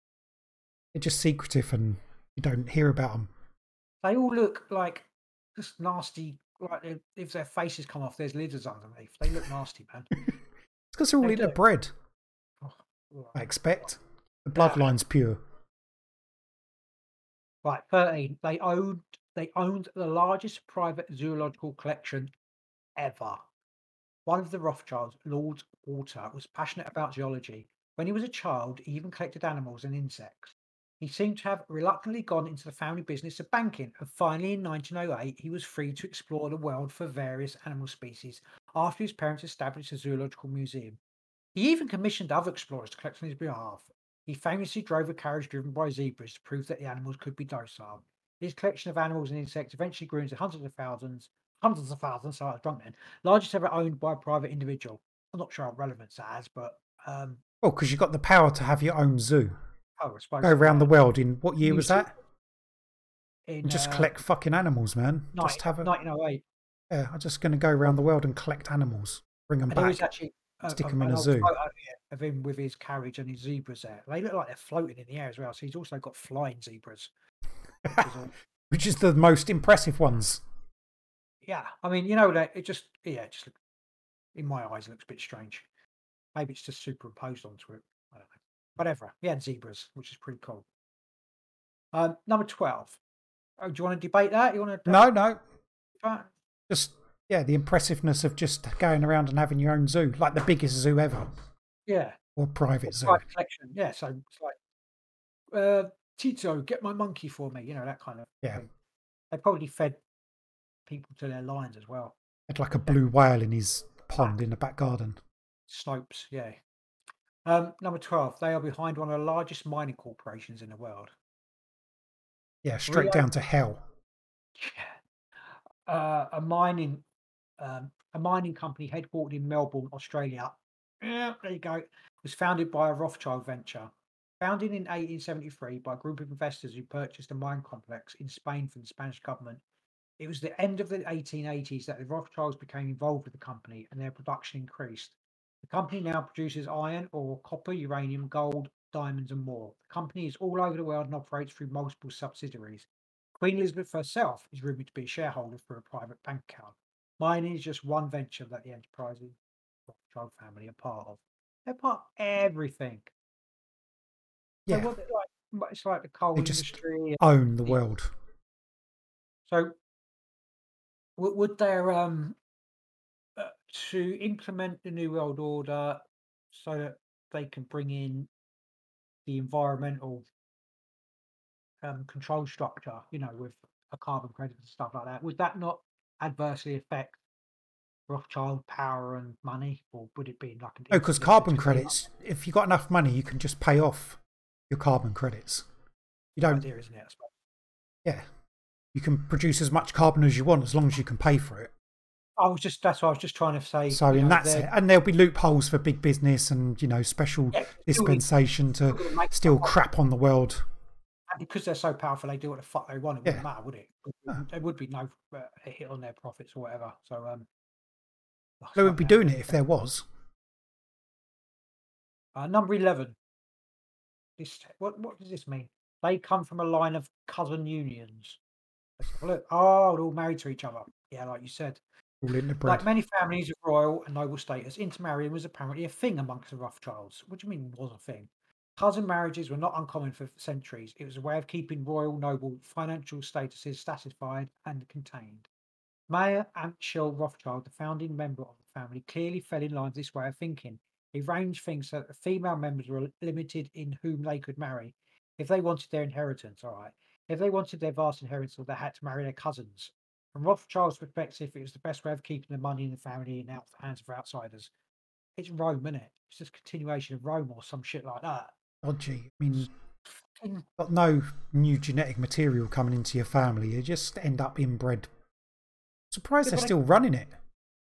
They're just secretive and you don't hear about them. They all look like just nasty. Like if their faces come off, there's lizards underneath. They look nasty, man. [LAUGHS] It's because they're all They do. bred, I expect. The bloodline's pure. Right, thirteen. They owned. They owned the largest private zoological collection ever. One of the Rothschilds, Lord Walter, was passionate about zoology. When he was a child, he even collected animals and insects. He seemed to have reluctantly gone into the family business of banking, and finally in 1908 he was free to explore the world for various animal species after his parents established a zoological museum. He even commissioned other explorers to collect on his behalf. He famously drove a carriage driven by zebras to prove that the animals could be docile. His collection of animals and insects eventually grew into hundreds of thousands, hundreds of thousands, sorry, I was drunk then, largest ever owned by a private individual. I'm not sure how relevant that has, but um, Oh, because you've got the power to have your own zoo. oh, I suppose Go around the world in what year was that? in And just uh, collect fucking animals, man. 19- Just have a. 1908. Yeah, I'm just going to go around the world and collect animals, bring them And there was back. actually stick him in a zoo. of him with his carriage and his zebras there. They look like they're floating in the air as well. So he's also got flying zebras. which is all- [LAUGHS] Which is the most impressive ones. yeah, I mean, you know that it just yeah, it just in my eyes it looks a bit strange. Maybe it's just superimposed onto it. I don't know. Whatever. He had zebras, which is pretty cool. Um, number twelve. Oh, do you want to debate that? You want to? No, no. Uh, Just, yeah, the impressiveness of just going around and having your own zoo, like the biggest zoo ever, yeah. or private zoo. private collection. Yeah, so it's like uh, Tito, get my monkey for me. You know that kind of Yeah. thing. They probably fed people to their lions as well. Had like a blue whale in his pond in the back garden. Snopes, yeah. Um, number twelve, they are behind one of the largest mining corporations in the world. Yeah, straight Rio- down to hell. Yeah. Uh, a mining um, a mining company headquartered in Melbourne, Australia. Yeah, there you go. Was founded by a Rothschild venture. Founded in 1873 by a group of investors who purchased a mine complex in Spain from the Spanish government. It was the end of the 1880s that the Rothschilds became involved with the company and their production increased. The company now produces iron, ore, copper, uranium, gold, diamonds, and more. The company is all over the world and operates through multiple subsidiaries. Queen Elizabeth herself is rumoured to be a shareholder for a private bank account. Mining is just one venture that the enterprising Rothschild family are part of. They're part of everything. So Yeah, they like, it's like the coal They just- industry. own the world. So, would, would there um uh, to implement the new world order so that they can bring in the environmental um, control structure, you know, with a carbon credit and stuff like that? Would that not adversely affect Rothschild power and money, or would it be like an No, because carbon thing? credits, if you got enough money, you can just pay off your carbon credits. You don't, idea, isn't it? Yeah. You can produce as much carbon as you want as long as you can pay for it. I was just that's what I was just trying to say. So, and know, that they're- and there'll be loopholes for big business and, you know, special yeah, dispensation to still crap on the world. Because they're so powerful, they do what the fuck they want. It wouldn't Yeah. matter, would it? There would be no uh, hit on their profits or whatever. So, um, They wouldn't be doing it if there was. Uh, number eleven. This what what does this mean? They come from a line of cousin unions. Let's have a look. Oh, they're all married to each other. Yeah, like you said. All in the bread. Like many families of royal and noble status, intermarrying was apparently a thing amongst the Rothschilds. What do you mean was a thing? Cousin marriages were not uncommon for centuries. It was a way of keeping royal noble financial statuses satisfied and contained. Mayer Amschel Rothschild, the founding member of the family, clearly fell in line with this way of thinking. He arranged things so that the female members were limited in whom they could marry. If they wanted their inheritance, all right. If they wanted their vast inheritance, they had to marry their cousins. From Rothschild's perspective, it was the best way of keeping the money in the family and out of the hands of outsiders. It's Rome, isn't it? It's just continuation of Rome or some shit like that. Dodgy. I mean, got no new genetic material coming into your family. You just end up inbred. Surprised Yeah, they're but I- still running it.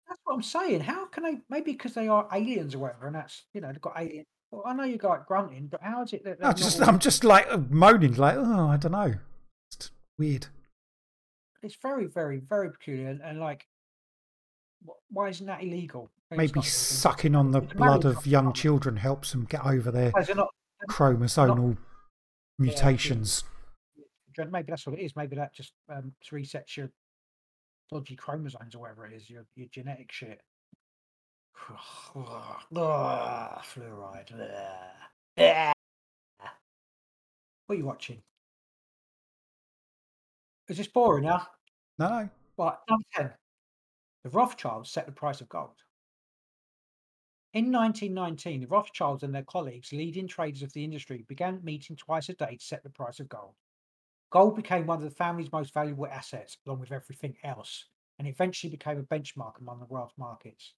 That's what I'm saying. How can they? Maybe because they are aliens or whatever, and that's you know they've got alien. Well, I know you got grunting, but how is it that I just, all- I'm just like uh, moaning, like, oh, I don't know. It's weird. it's very, very, very peculiar, and, and like, why isn't that illegal? Maybe sucking on the blood of young children helps them get over their but Is not? chromosomal Yeah, mutations. Maybe that's what it is. Maybe that just um, resets your dodgy chromosomes or whatever it is, your your genetic shit. Ugh, [SIGHS] fluoride. What are you watching? Is this boring now? No, no. Right, number 10. The Rothschilds set the price of gold. In 1919, the Rothschilds and their colleagues, leading traders of the industry, began meeting twice a day to set the price of gold. Gold became one of the family's most valuable assets, along with everything else, and eventually became a benchmark among the world's markets.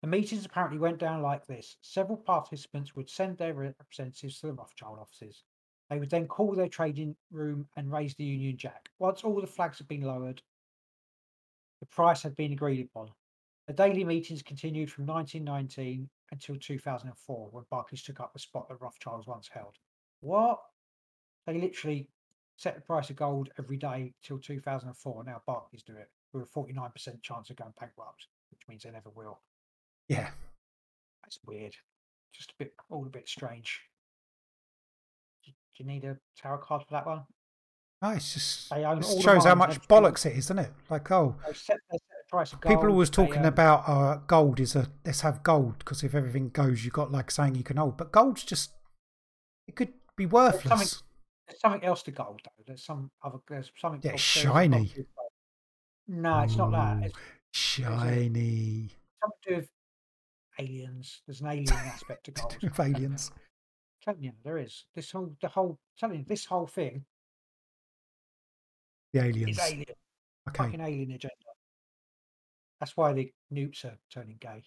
The meetings apparently went down like this several participants would send their representatives to the Rothschild offices. They would then call their trading room and raise the Union Jack. Once all the flags had been lowered, the price had been agreed upon. The daily meetings continued from 1919 until 2004, when Barclays took up the spot that Rothschilds once held. What? They literally set the price of gold every day till 2004. Now Barclays do it with a 49% chance of going bankrupt, which means they never will. Yeah. That's weird. Just a bit, all a bit strange. Do you need a tarot card for that one? No, it's just it shows how much bollocks it is, doesn't it? Like, oh, They set, they set the price of gold. people always they, talking um, about uh, gold is a let's have gold because if everything goes, you've got like saying you can hold, but gold's just it could be worthless. There's something else to gold though. There's some other. There's something. Yeah, it's there's shiny. No, it's not that. It's Shiny something to do with aliens. There's an alien aspect to [LAUGHS] gold. with aliens. [LAUGHS] telling you, there is. This whole, the whole, telling you, this whole thing The aliens. alien, Okay. fucking alien agenda. That's why the newts are turning gay.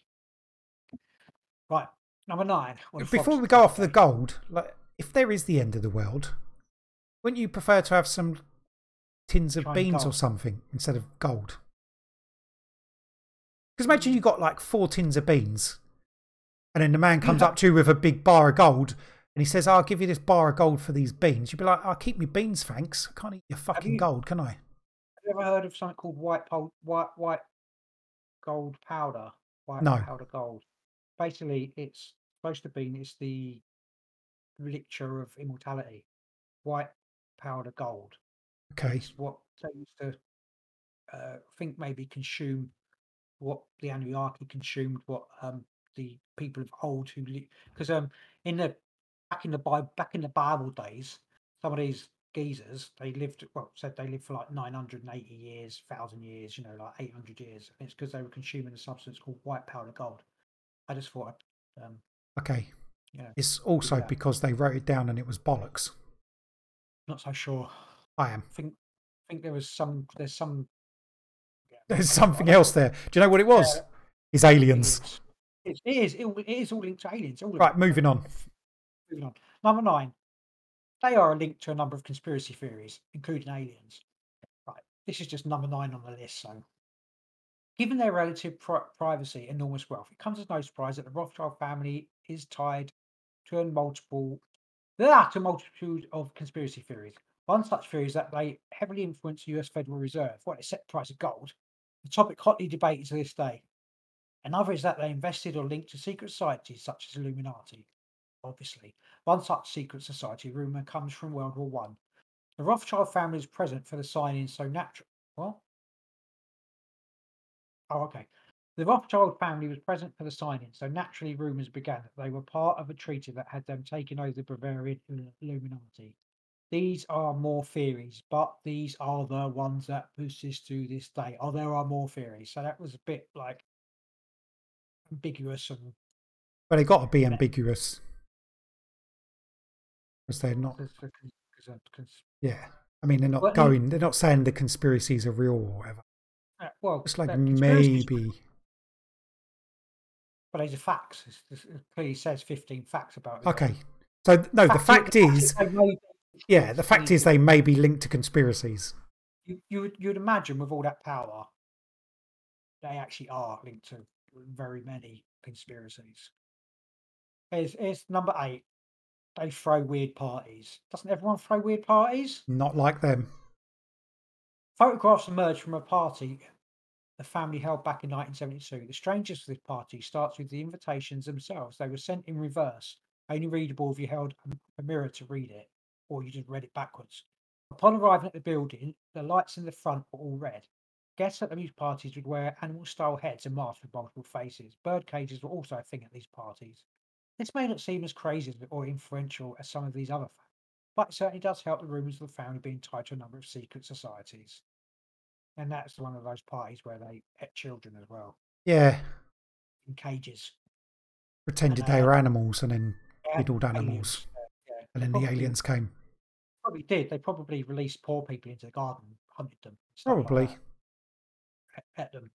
Right, number nine. Before we go off the gold, like if there is the end of the world, wouldn't you prefer to have some tins of beans or something instead of gold? Because imagine mm-hmm. you got like four tins of beans, and then the man comes up [LAUGHS] to you with a big bar of gold, and he says, "I'll give you this bar of gold for these beans." You'd be like, "I'll keep me beans, thanks. I can't eat your fucking you- gold, can I?" Have you ever heard of something called white pol- white white gold powder? White No. powder gold. Basically, it's supposed to be it's the elixir of immortality. White powder gold. Okay. It's what they used to uh, think maybe consume what the Anunnaki consumed, what um the people of old who because um in the back in the Bible back in the Bible days, some of these geezers they lived well said they lived for like 980 years, thousand years, you know, like 800 years. And it's because they were consuming a substance called white powder gold. I just thought, I'd, um, Okay. Yeah. It's also because they wrote it down and it was bollocks. not so sure. I am. I think I think there was some there's some yeah, There's something else there. Do you know what it was? Yeah. It's aliens. aliens. It, is. It, is all linked to aliens. All Right, moving on. Moving on. Number nine. They are linked to a number of conspiracy theories, including aliens. Right. This is just number nine on the list. So, given their relative pri- privacy, and enormous wealth, it comes as no surprise that the Rothschild family is tied to a multiple, ah, a multitude of conspiracy theories. One such theory is that they heavily influence the U.S. Federal Reserve. What they set the price of gold. The topic hotly debated to this day. Another is that they invested or linked to secret societies such as Illuminati. Obviously, one such secret society rumor comes from World War One. The Rothschild family is present for the signing, so natural. What? Oh, okay. The Rothschild family was present for the signing, so naturally rumors began that they were part of a treaty that had them taken over the Bavarian Illuminati. These are more theories, but these are the ones that persist to this day. Oh, there are more theories. So that was a bit like ambiguous and But they got to be ambiguous. Because they're not, yeah. I mean, they're not Well, going, they're not saying the conspiracies are real or whatever. uh, well, It's like maybe. but these are facts. It's- it's- It clearly says 15 facts about it. Okay. So, no, the fact is, be- yeah, the fact is they may be linked to conspiracies. you, you would you'd imagine with all that power, they actually are linked to very many conspiracies. It's, it's number eight. They throw weird parties. Doesn't everyone throw weird parties? Not like them. Photographs emerged from a party the family held back in 1972. The strangest of this party starts with the invitations themselves. They were sent in reverse, only readable if you held a, a mirror to read it, or you just read it backwards. Upon arriving at the building, the lights in the front were all red. Guests at these parties would wear animal style heads and masks with multiple faces. Bird cages were also a thing at these parties. This may not seem as crazy or influential as some of these other facts, but it certainly does help the rumours of the family being tied to a number of secret societies. And that's one of those parties where they ate children as well Yeah. in cages. Pretended And, they uh, were animals and then Yeah, diddled aliens, animals. uh, yeah. And They then the aliens came. Probably did. They probably released poor people into the garden, hunted them. like Probably. that, ate- ate them,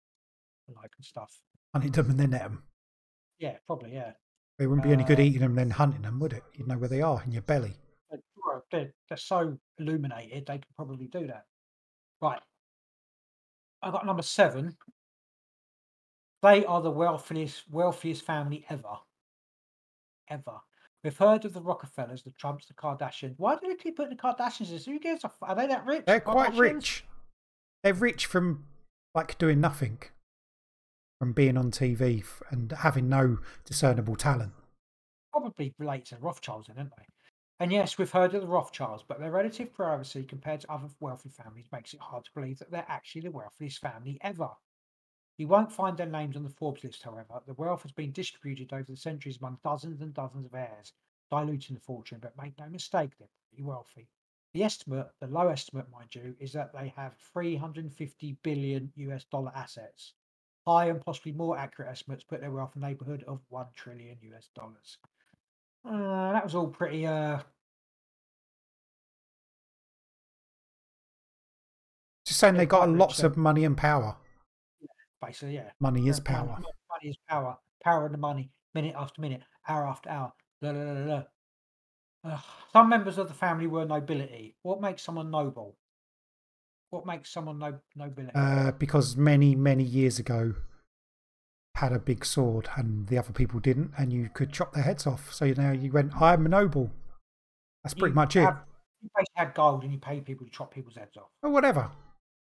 and like and stuff. Hunted them and then ate them. Yeah, probably. Yeah. It wouldn't be any good Uh, eating them and then hunting them, would it? You'd know where they are in your belly. They're, they're so illuminated, they could probably do that. Right. I got number seven. They are the wealthiest, wealthiest family ever. Ever. We've heard of the Rockefellers, the Trumps, the Kardashians. Why do they keep putting the Kardashians in? Who gives a f- Are they that rich? They're quite rich. They're rich from like doing nothing, from being on TV and having no discernible talent. Probably relate to Rothschilds, aren't they? And yes, we've heard of the Rothschilds, but their relative privacy compared to other wealthy families makes it hard to believe that they're actually the wealthiest family ever. You won't find their names on the Forbes list, however. The wealth has been distributed over the centuries among dozens and dozens of heirs, diluting the fortune, but make no mistake, they're pretty wealthy. The estimate, the low estimate, mind you, is that they have 350 billion US dollar assets. High and possibly more accurate estimates put their wealth in the neighborhood of 1 trillion US dollars. Uh, that was all pretty. Uh, Just saying they got lots of money and power. basically, yeah. Money is power. Money, money is power. Power and the money. Minute after minute, hour after hour. Blah, blah, blah, blah. Ugh. some members of the family were nobility. What makes someone noble? What makes someone no, nobility? Uh, because many, many years ago had a big sword and the other people didn't, and you could chop their heads off. So now you went, I'm a noble. That's pretty You much it. You basically had gold and you paid people to chop people's heads off. Or whatever.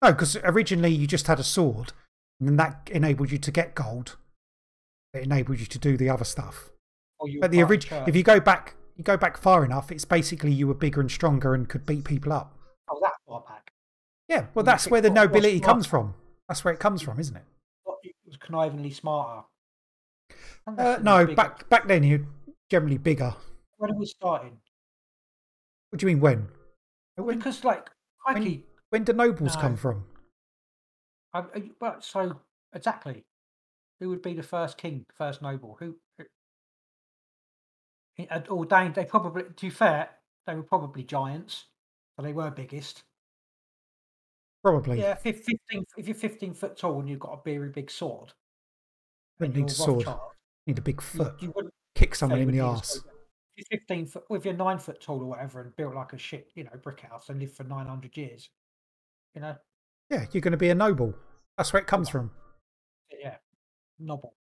No, because originally you just had a sword, and then that enabled you to get gold. It enabled you to do the other stuff. You But the original, if you go back, you go back far enough, it's basically you were bigger and stronger and could beat people up. Oh, that far back. Yeah, well, you that's where the nobility comes from. That's where it comes from, isn't it? Was connivingly smarter. Uh, no, bigger. back back then you're generally bigger. When are we starting? What do you mean when? When, Because, like, crikey, when do nobles No. come from? I, I- but so exactly, who would be the first king, first noble? Who? who- had ordained. They probably, to be fair, they were probably giants, so they were biggest. Probably. Yeah, fif- fifteen. If you're fifteen foot tall and you've got a very big sword, Wouldn't need a sword. Rothschild, Need a big foot. you wouldn't Kick someone in the would need a arse. If you're fifteen foot, well, if you're nine foot tall or whatever, and built like a shit, you know, brick house and lived for nine hundred years, you know, Yeah, you're going to be a noble. That's where it comes from. yeah, noble.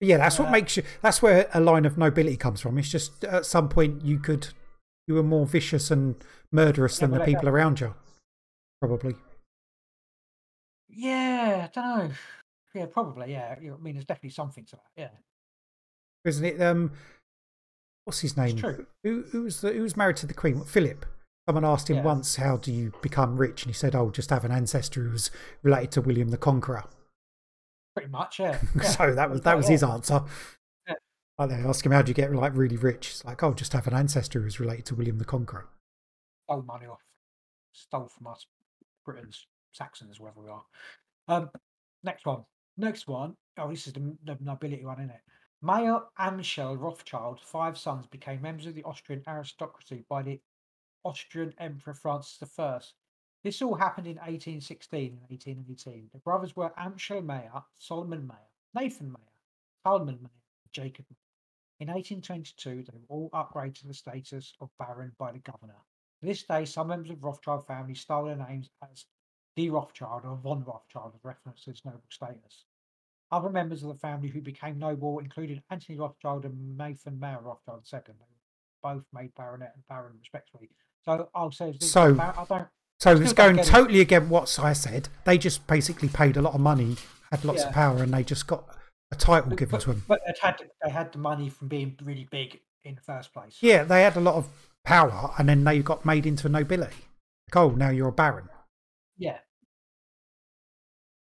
But yeah, that's what Uh, makes you. That's where a line of nobility comes from. It's just at some point you could, you were more vicious and murderous Yeah, than the people around you. Probably. Yeah, I don't know. Yeah, probably. Yeah, I mean, there's definitely something to that. Yeah. isn't it? Um, what's his name? true. Who who was the, who was married to the Queen? Philip. Someone asked him Yeah. once, "How do you become rich?" And he said, "Oh, just have an ancestor who was related to William the Conqueror." Pretty much, yeah. [LAUGHS] yeah. so that was that was his answer. Yeah. Like they ask him, "How do you get like really rich?" It's like, "Oh, just have an ancestor who was related to William the Conqueror." Stole money off, stole from us, Britons, Saxons, wherever we are. Um, next one. Next one. Oh, this is the, the nobility one, isn't it? Mayer Amschel Rothschild, five sons, became members of the Austrian aristocracy by the Austrian Emperor Francis I. This all happened in 1816 and 1818. The brothers were Amschel Mayer, Solomon Mayer, Nathan Mayer, Salman Mayer, Jacob Mayer. In 1822, they were all upgraded to the status of baron by the governor. To this day, some members of Rothschild family stole their names as de Rothschild or von Rothschild as reference to noble status. Other members of the family who became noble included Anthony Rothschild and Nathan Mayer Rothschild II. They were both made baronet and baron respectively. So I'll say this- So- I don't So it's going it. totally against what I said. They just basically paid a lot of money, had lots of power, and they just got a title but, given but, to them. but had they had the money from being really big in the first place. Yeah, they had a lot of power, and then they got made into nobility. Like, oh, now you're a baron. Yeah.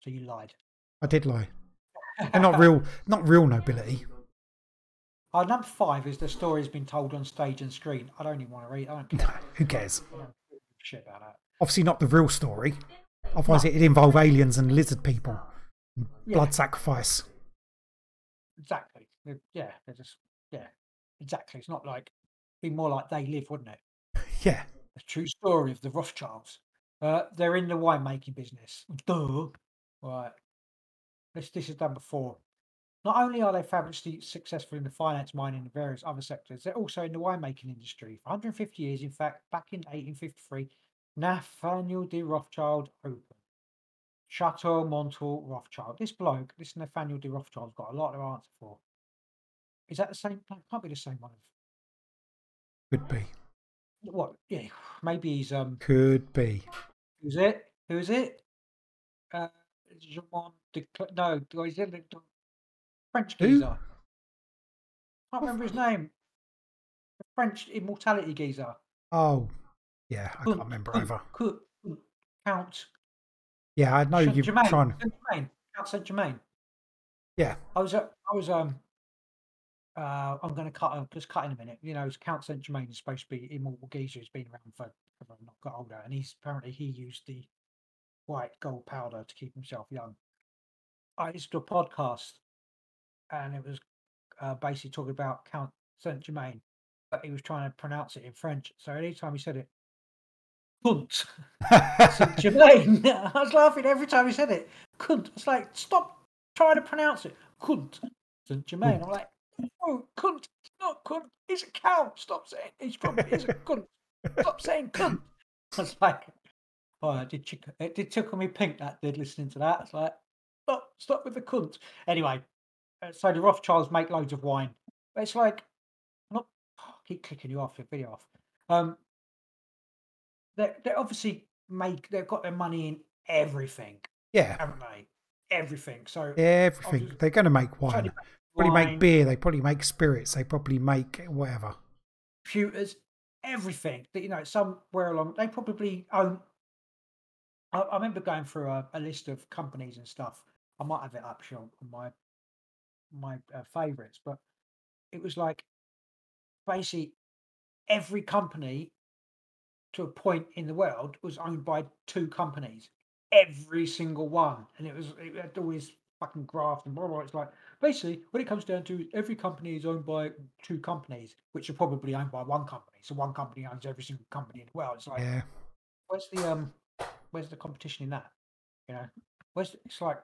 So you lied. I did lie. They're not real, not real nobility. Uh, number five is the story has been told on stage and screen. I don't even want to read. I don't care. Who cares? I don't give a shit about that. Obviously, not the real story. Otherwise, it'd involve aliens and lizard people, and Yeah. blood sacrifice. Exactly. Yeah, they're just exactly. It's not like be more like they live, wouldn't it? [LAUGHS] Yeah, The true story of the Rothschilds. Uh, they're in the winemaking business. Duh. Right. This this is done before. Not only are they fabulously successful in the finance, mining, and various other sectors, they're also in the winemaking industry. For 150 years, in fact, back in 1853, Nathaniel de Rothschild opened Chateau Montal Rothschild. This bloke, this Nathaniel de Rothschild's got a lot to answer for. Is that the same? That can't be the same one. could be, What? Yeah, maybe he's um. could be. Who's it? Who's it? Uh, Jean de Cl- no, or is it the the French Who? geezer? Can't remember his name. The French immortality geezer. Oh, yeah, I can't remember either. Count- Count Yeah, I know Saint you're Germain. trying. Saint Germain. Count Saint Germain. Yeah, I was, uh, I was, um, uh, I'm going to cut, just cut in a minute. You know, Count Saint Germain is supposed to be immortal geezer. He's been around for, not got older, and he's apparently he used the white gold powder to keep himself young. I listened to a podcast, and it was uh, basically talking about Count Saint Germain, but he was trying to pronounce it in French. So anytime he said it, cunt, [LAUGHS] Saint Germain, [LAUGHS] I was laughing every time he said it. Cunt. It's like stop trying to pronounce it. Cunt, Saint Germain. I'm like, oh, cunt. Not cunt. He's a cow. Stop saying. He's from. He's a cunt. Stop saying cunt. [LAUGHS] I was like, oh, did, chick- it did tickle me pink that did listening to that. It's like, stop, stop with the cunt. Anyway, uh, so the Rothschilds make loads of wine. But it's like, not I keep clicking you off your video off. Um, they they obviously make they've got their money in everything, Yeah, haven't they? Everything. So everything. obviously- They're going to make wine. They Probably wine, make beer. They probably make spirits. They probably make whatever. computers, everything. That you know, somewhere along they probably own. I, I remember going through a, a list of companies and stuff. I might have it up on my my uh, favorites, but it was like basically every company to a point in the world was owned by two companies. Every single one, and it was it had all this fucking graft and blah blah. It's like basically what it comes down to is every company is owned by two companies, which are probably owned by one company. So one company owns every single company in the world. It's like Yeah. where's the um where's the competition in that? You know, where's the, it's like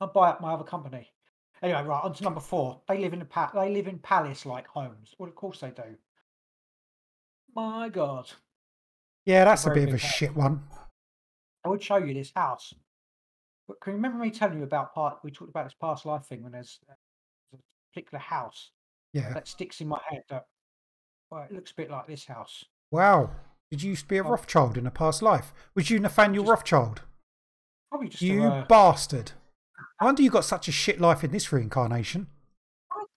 I'll buy up my other company. Anyway, right on to number four. They live in a pa- they live in palace like homes. Well, of course they do. My God, Yeah, that's a bit of a house. shit one. I would show you this house. But can you remember me telling you about part? We talked about this past life thing when there's uh, a particular house Yeah. that sticks in my head that well, it looks a bit like this house. Wow. Did you used to be a Oh. Rothschild in a past life? Was you Nathaniel Just- Rothschild? Probably just You a, uh, bastard. I wonder you got such a shit life in this reincarnation.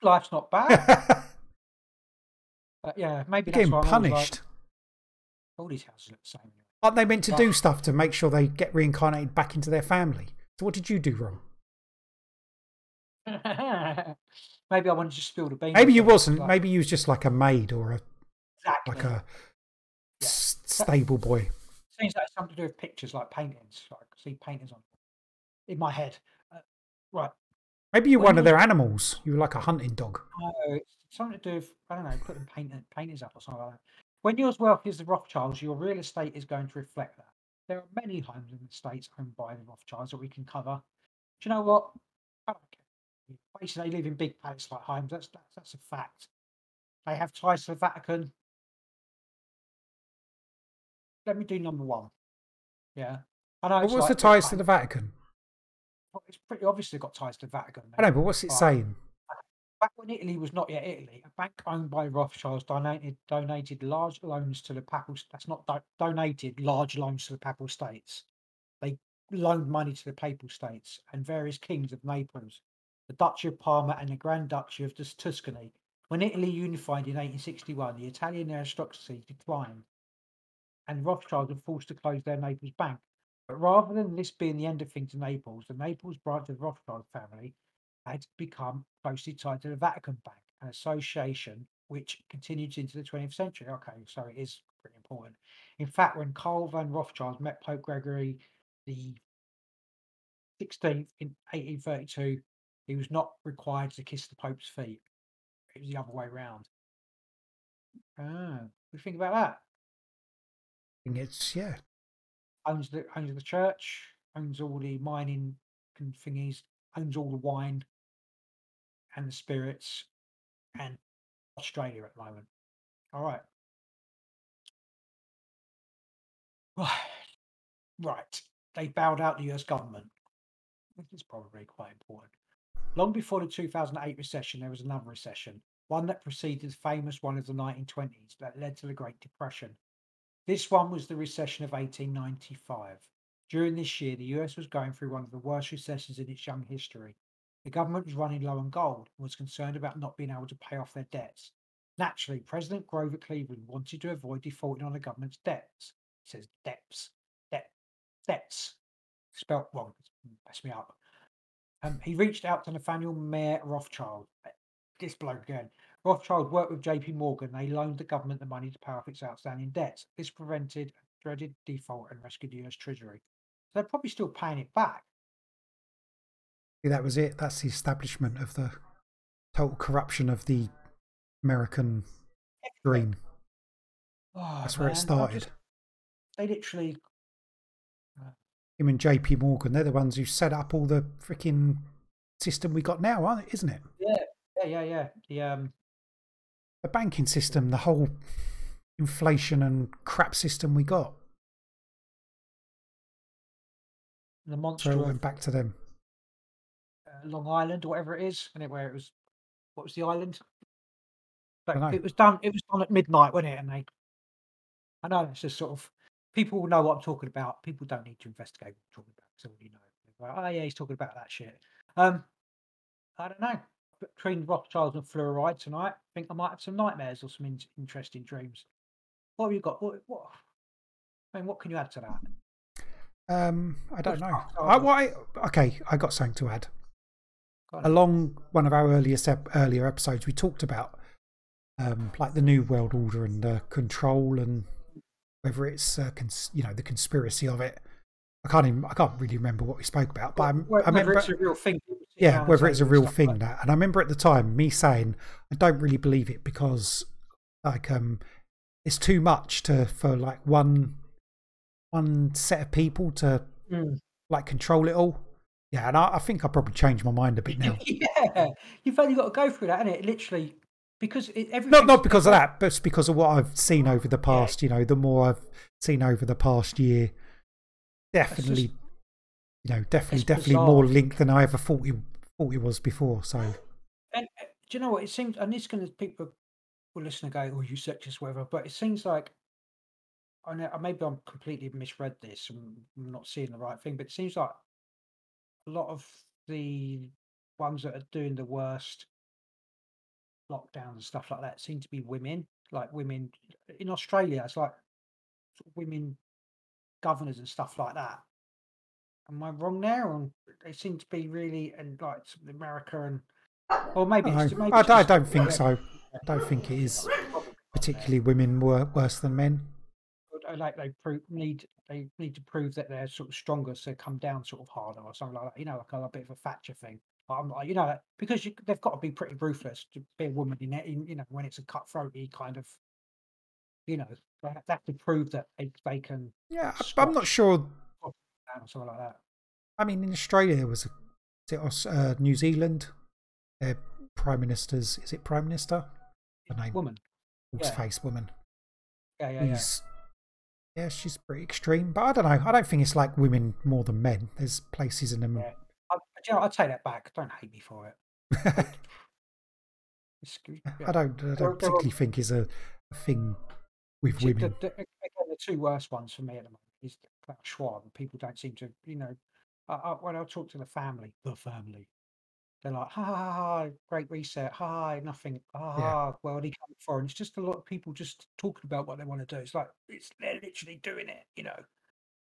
life's not [LAUGHS] bad. Yeah, maybe that's getting why I'm like, punished. all these houses look the same. Aren't they meant to But- do stuff to make sure they get reincarnated back into their family? So what did you do wrong? [LAUGHS] maybe I wanted to spill the beans. Maybe you wasn't. like, Maybe you was just like a maid or a exactly. like a Yeah. stable boy. Seems like something to do with pictures, like paintings. Like see paintings on in my head. Uh, right. Maybe you're When one of their animals. You were like a hunting dog. No, it's something to do with I don't know, putting paint, paintings up or something like that. When you're as wealthy as the Rothschilds, your real estate is going to reflect that. There are many homes in the states owned by the Rothschilds that we can cover. Do you know what? I don't care. Basically, they live in big palace-like homes. That's, that's that's a fact. They have ties to the Vatican. Let me do number one. Yeah, I know. But it's what's the ties to the Vatican? It's pretty obvious they've got ties to the Vatican. I know, but what's it Right. saying? Back when Italy was not yet Italy, a bank owned by Rothschilds donated donated large loans to the papal. That's not do, donated large loans to the papal states. They loaned money to the papal states and various kings of Naples, the Duchy of Parma, and the Grand Duchy of Tus- Tuscany. When Italy unified in 1861, the Italian aristocracy declined, and Rothschilds were forced to close their Naples bank. But rather than this being the end of things in Naples, the Naples branch of the Rothschild family had become closely tied to the Vatican Bank, an association which continued into the 20th century. Okay, so it is pretty important. In fact, when Karl von Rothschild met Pope Gregory the 16th in 1832, he was not required to kiss the Pope's feet. It was the other way round. Ah, what do you think about that? I think It's yeah. owns the owns the church, owns all the mining con- thingies, owns all the wine and the spirits, and Australia at the moment. All right. Right. Right. They bowed out the US government. This is probably quite important. Long before the 2008 recession, there was another recession, one that preceded the famous one of the 1920s that led to the Great Depression. This one was the recession of 1895. During this year, the US was going through one of the worst recessions in its young history. The government was running low on gold and was concerned about not being able to pay off their debts. Naturally, President Grover Cleveland wanted to avoid defaulting on the government's debts. He says debts, debt, debts. Spelt wrong. Mess me up. Um, he reached out to Nathaniel Mayer Rothschild. uh, This bloke again. Rothschild worked with JP Morgan. They loaned the government the money to pay off its outstanding debts. This prevented a dreaded default and rescued the US Treasury. So they're probably still paying it back. That was it. That's the establishment of the total corruption of the American dream. Oh, That's where it man, I started. just- they literally. Him and JP Morgan, they're the ones who set up all the freaking system we got now, aren't it? Isn't it? Yeah, yeah, yeah. yeah. The um, The banking system, the whole inflation and crap system we got. the So monster it went back to them. Long Island or whatever it is, and it was. What was the island? But it was done. It was done at midnight, wasn't it? And they. I know it's just sort of people will know what I'm talking about. People don't need to investigate what I'm talking about. So you know, like, oh yeah, he's talking about that shit. Um, I don't know. Between Rothschilds and fluoride tonight, I think I might have some nightmares or some in- interesting dreams. What have you got? What? what? I mean, what can you add to that? Um, I don't know. I, we? why, okay, I got something to add. Along one of our earliest ep- earlier episodes, we talked about um, like the new world order and uh, control, and whether it's uh, cons- you know the conspiracy of it. I can't even, I can't really remember what we spoke about, but I'm, Whe- I remember it's a real thing. people sit down yeah, whether it's a real thing like that. And I remember at the time me saying I don't really believe it because like um it's too much to for like one one set of people to Mm. like control it all. Yeah, and I, I think I probably changed my mind a bit now. [LAUGHS] yeah, you've only got to go through that, and it literally because it, everything. not not because of that, but it's because of what I've seen over the past. You know, the more I've seen over the past year, definitely, you know, definitely, definitely more bizarre. linked than I ever thought it thought it was before. So And uh, do you know what it seems? And this going to people will listen and go, "Oh, you sexist, whatever." But it seems like I know maybe I'm completely misread this. and I'm not seeing the right thing, but it seems like a lot of the ones that are doing the worst lockdowns and stuff like that seem to be women. Like women in Australia, it's like women governors and stuff like that. Am I wrong there? Or they seem to be really and like America and or maybe I, it's, maybe I, I don't think so. I don't think it is probably not there. particularly women were worse than men. I like they prove need they need to prove that they're sort of stronger, so come down sort of harder or something like that. You know, like a, bit of a Thatcher thing. I'm like, you know, because you, they've got to be pretty ruthless to be a woman in it. in- You know, when it's a cutthroaty kind of, you know, they have to prove that they, they can Yeah, I'm not sure. or something like that. I mean, in Australia, there was a, it uh, New Zealand, their prime minister's, is it prime minister? The name, Woman, yeah. face woman. yeah, yeah, yeah. He's, yeah, she's pretty extreme, but I don't know. I don't think it's like women more than men. There's places in them. Yeah. I, you know, I'll take that back. Don't hate me for it. [LAUGHS] I don't. I don't are- particularly think is a, a thing with See, the, women. the, again, the two worst ones for me at the moment is Klaus Schwab. People don't seem to, you know, I, I, when I talk to the family, the family, they're like, ha ha ha, great reset, ha ha, nothing, ha ha, well, he come for, and it's just a lot of people just talking about what they want to do. It's like it's they're literally doing it, you know.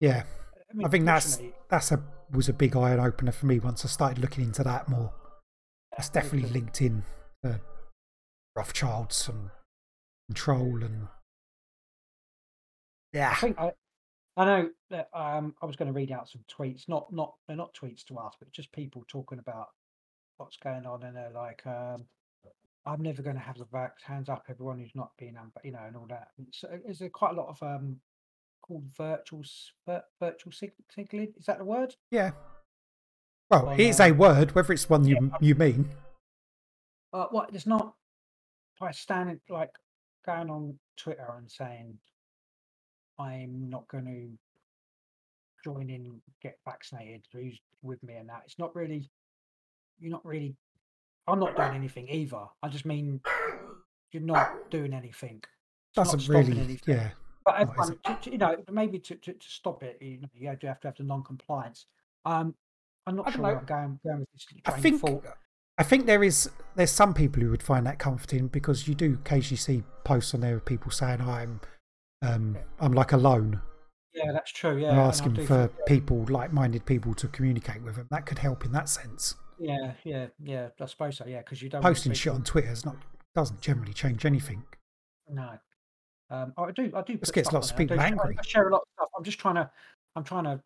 Yeah, I, mean, I think that's that's a was a big eye opener for me once I started looking into that more. That's definitely linked in to Rothschilds and control and yeah. I think I, I know that um, I was going to read out some tweets, not not they're not tweets to us, but just people talking about what's going on, and they're like, um, "I'm never going to have the vax. Hands up, everyone who's not being, um, you know, and all that." So is there quite a lot of um called virtual virtual sig- signaling? Is that the word? Yeah. Well, on, it is uh, a word, whether it's one you you mean. Uh, what? There's not by standing like going on Twitter and saying, "I'm not going to join in, get vaccinated. Who's with me?" and that. It's not really. You're not really. I'm not doing anything either. I just mean you're not doing anything. It's not Doesn't really. anything. Yeah. But everyone, to, to- you know, maybe to, to, to stop it, you, know, you have to have to have the non-compliance. Um, I'm not I sure. I'm going, going with this. I think thought. I think there is there's some people who would find that comforting because you do occasionally see posts on there of people saying I'm um I'm like alone. Yeah, that's true. Yeah, and asking do for people like-minded people to communicate with them. That could help in that sense. Yeah, yeah, yeah. I suppose so. Yeah, because you don't Posting shit on Twitter is not doesn't generally change anything. No, um, I do. I do. Put gets lots of people do angry. I share a lot of stuff. I'm just trying to. I'm trying to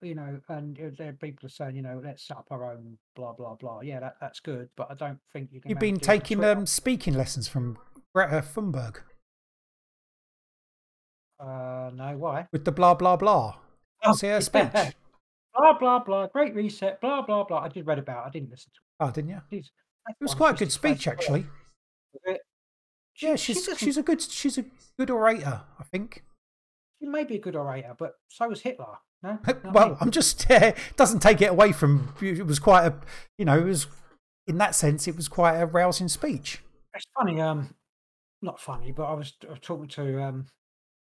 you know, and there people are saying, you know, let's set up our own blah blah blah. Yeah, that, that's good, but I don't think you can. You've been do it on taking um, speaking lessons from Greta Thunberg Uh, no, why? with the blah blah blah. Oh, See her [LAUGHS] yeah. Blah blah blah. Great reset. Blah blah blah. I did read about. it. I didn't listen to It. Oh, didn't you? it. Jeez, It was quite a good speech, actually. She, Yeah, she's doesn't- she's a good she's a good orator, I think. she may be a good orator, but so was Hitler. No, [LAUGHS] what I well, mean? I'm just [LAUGHS] uh, doesn't take it away from it was quite a you know it was in that sense it was quite a rousing speech. it's funny. Um, not funny, but I was, I was talking to um,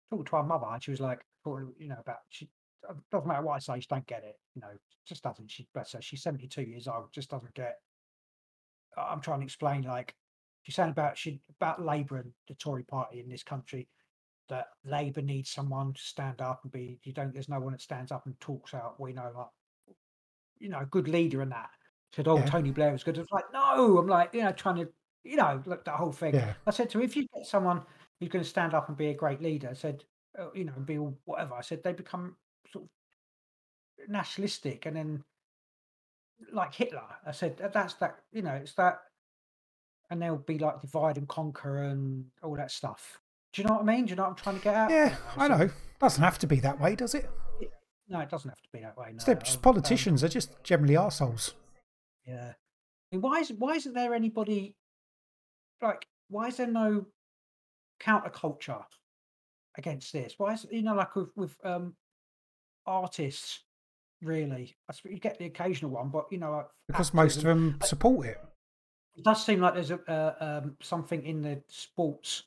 talking to our mother, and she was like, talking, you know, about she doesn't matter what I say, she don't get it. You know, just doesn't. She, bless her, she's seventy two years old, just doesn't get. I'm trying to explain, like she's saying about she about Labour and the Tory Party in this country, that Labour needs someone to stand up and be. You don't. There's no one that stands up and talks out. We know, like, you know, a good leader and that. Said, oh, Yeah. Tony Blair was good. It's like, no, I'm like, you know, trying to, you know, look that whole thing. Yeah. I said to her, if you get someone who's going to stand up and be a great leader, I said, uh, you know, and be all whatever. I said they become nationalistic and then like Hitler. I said that's that. You know, it's that, and they'll be like divide and conquer and all that stuff. Do you know what I mean? Do you know what I'm trying to get at? Yeah, I know. Doesn't have to be that way, does it? No, it doesn't have to be that way. No, They're um, just politicians are just generally arseholes. Yeah. I mean, why is why isn't there anybody like why is there no counterculture against this? Why is you know like with with um artists really? I you get the occasional one, but you know Because most of them support it. it does seem like there's a uh, um, something in the sports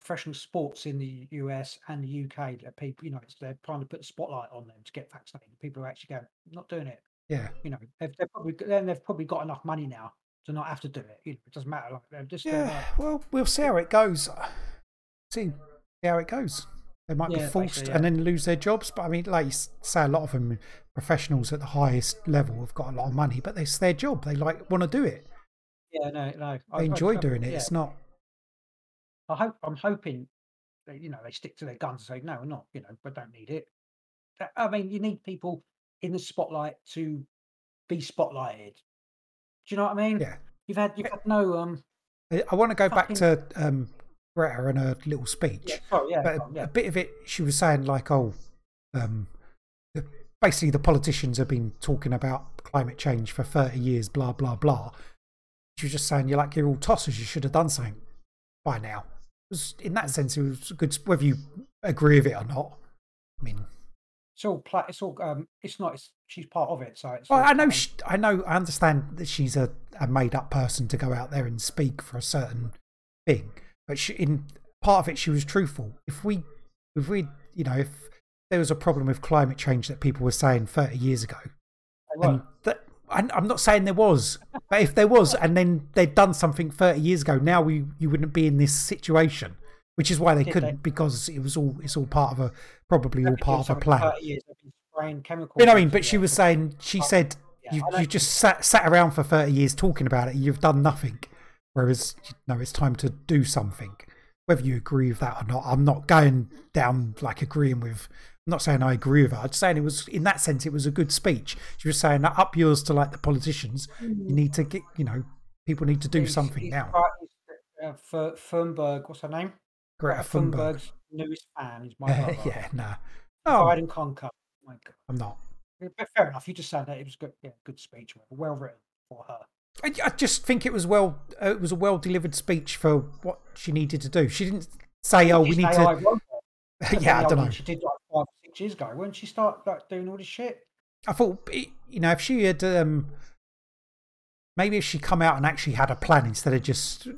professional sports in the US and the UK that people you know it's, they're trying to put a spotlight on them to get vaccinated. People are actually going not doing it Yeah. you know, they've, they've probably then they've probably got enough money now to not have to do it. You know, it doesn't matter. Like just Yeah. like, Well, we'll see how it goes. See see how it goes. They might be Yeah, forced basically, and then lose their jobs. But I mean, like you say, a lot of them professionals at the highest level have got a lot of money, but it's their job. They like want to do it. yeah, no, no. I- They I- enjoy I- doing it. yeah, It's not. I hope I'm hoping that you know they stick to their guns and say no, we're not. You know, we don't need it. I mean, you need people in the spotlight to be spotlighted. Do you know what I mean? Yeah. You've had you've had no um. I, I want to go back to um, Greta and her little speech. Yeah, sorry, yeah, but a, yeah. a bit of it, she was saying like, oh, um, the, basically the politicians have been talking about climate change for thirty years, blah blah blah. She was just saying, you're like you're all tossers. You should have done something by now. Was, in that sense, it was a good. Whether you agree with it or not, I mean, It's all pla- It's all um. It's not. It's, she's part of it, so it's. well, I know, she, I know, I understand that she's a, a made up person to go out there and speak for a certain thing, but she, in part of it, she was truthful. If we, if we, you know, if there was a problem with climate change that people were saying 30 years ago, and that, I'm not saying there was, but if there was, and then they'd done something 30 years ago, now we you wouldn't be in this situation, which is why they Did couldn't they? because it was all it's all part of a probably all part of a plan. 30 years, You know what I mean? But she was saying, she said, yeah, you, you just sat, sat around for 30 years talking about it, you've done nothing. Whereas, you no, it's time to do something. Whether you agree with that or not, I'm not going down like agreeing with, I'm not saying I agree with her. I'm just saying it was, in that sense, it was a good speech. She was saying that up yours to like the politicians. You need to get, you know, people need to do something now. right, uh, Thunberg, what's her name? Greta Thunberg. Thunberg's newest fan is [LAUGHS] my brother. yeah, nah. Divide No, and conquer. My God. I'm not. But fair enough. You just said that it was good. Yeah, good speech. Well written for her. I, I just think it was well, uh, it was a well delivered speech for what she needed to do. She didn't say, "Oh, we need to." wrong [LAUGHS] yeah, I don't know. She did like five, six years ago. When she start like doing all this shit. I thought, you know, if she had, um, maybe if she come out and actually had a plan instead of just,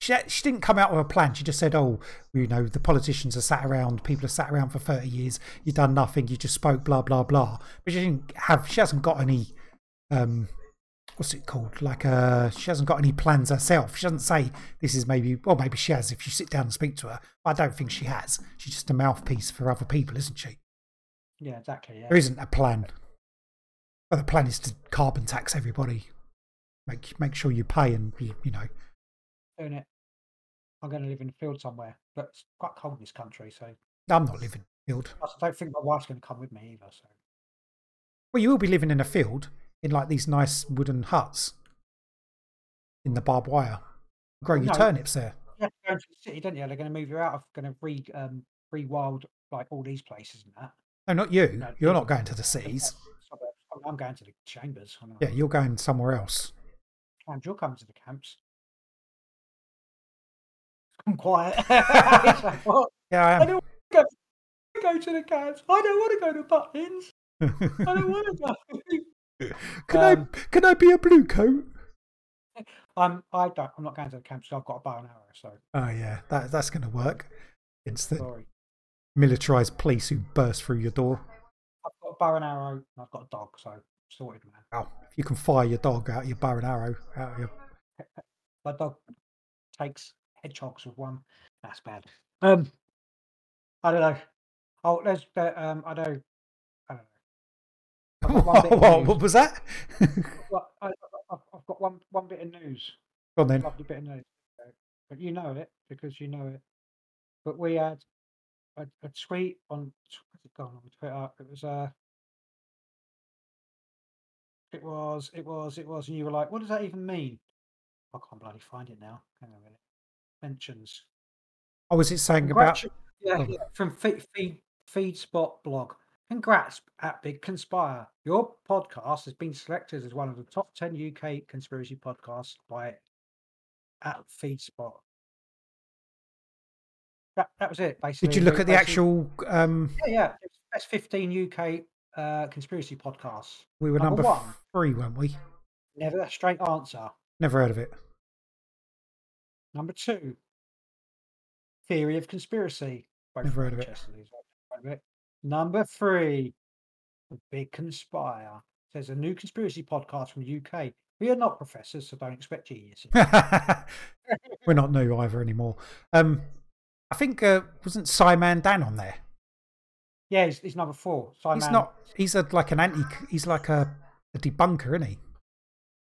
she she didn't come out with a plan. She just said, "Oh, you know, the politicians are sat around, people are sat around for thirty years. You've done nothing. You just spoke, blah blah blah." But she didn't have. She hasn't got any. Um, what's it called? Like, uh, she hasn't got any plans herself. She doesn't say this is maybe. Well, maybe she has if you sit down and speak to her. I don't think she has. She's just a mouthpiece for other people, isn't she? Yeah, exactly. Yeah. There isn't a plan. Well, the plan is to carbon tax everybody. Make make sure you pay and you, you know. Doing it. I'm going to live in the field somewhere, but it's quite cold in this country, so I'm not living in a Field. I don't think my wife's going to come with me either. So Well, you will be living in a field in like these nice wooden huts in the barbed wire. Grow your No. turnips there. you have to go into the city, don't you? They're going to move you out of going to re um rewild like all these places and that. No, not you. No, You're you- not going to the cities. I'm- going to the chambers. Yeah, you're going somewhere else. And you're coming to the camps. I'm quiet. It's like, what? Yeah, I I am. don't want to go to the camps. I don't want to go to Butlins. I don't want to go. [LAUGHS] [LAUGHS] can Um, I can I be a blue coat? I'm. I don't. I'm not going to the camps. 'cause I've got a bow and arrow. So Oh yeah, that that's going to work. The sorry. militarized police who burst through your door. I've got a bow and arrow. And I've got a dog. So sorted, man. Wow, if you can fire your dog out of your bow and arrow, out of your [LAUGHS] My dog takes hedgehogs with one. That's bad. Um, I don't know. Oh, there's the um. I don't know. I don't know. I've got one bit of [LAUGHS] what, what was that? Well, I, I've, I've got one one bit of news. Go on then. lovely bit of news. But you know it because you know it. But we had a, a tweet on gone on Twitter. It was uh it was it was it was and you were like, what does that even mean? I can't bloody find it now. Hang on a minute. Mentions. Oh, was it saying about? Yeah, oh. yeah, from feed, feed Feedspot blog. Congrats at Big Conspire. Your podcast has been selected as one of the top 10 UK conspiracy podcasts by at Feedspot. That, that was it, basically. Did you look at the actual? Um, Yeah, yeah. Best 15 UK uh, conspiracy podcasts. we were Number number, one. three, weren't we? Never a straight answer. Never heard of it. Number two, Theory of Conspiracy. Both Never heard of it. Manchester, these ones, heard of it. Number three, The Big Conspire. There's a new conspiracy podcast from the UK. We are not professors, so don't expect genius. [LAUGHS] we're not new either anymore. Um, I think uh, wasn't Simon Dan on there? yeah, he's, he's number four. Simon. He's not. He's a like an anti. He's like a, a debunker, isn't he?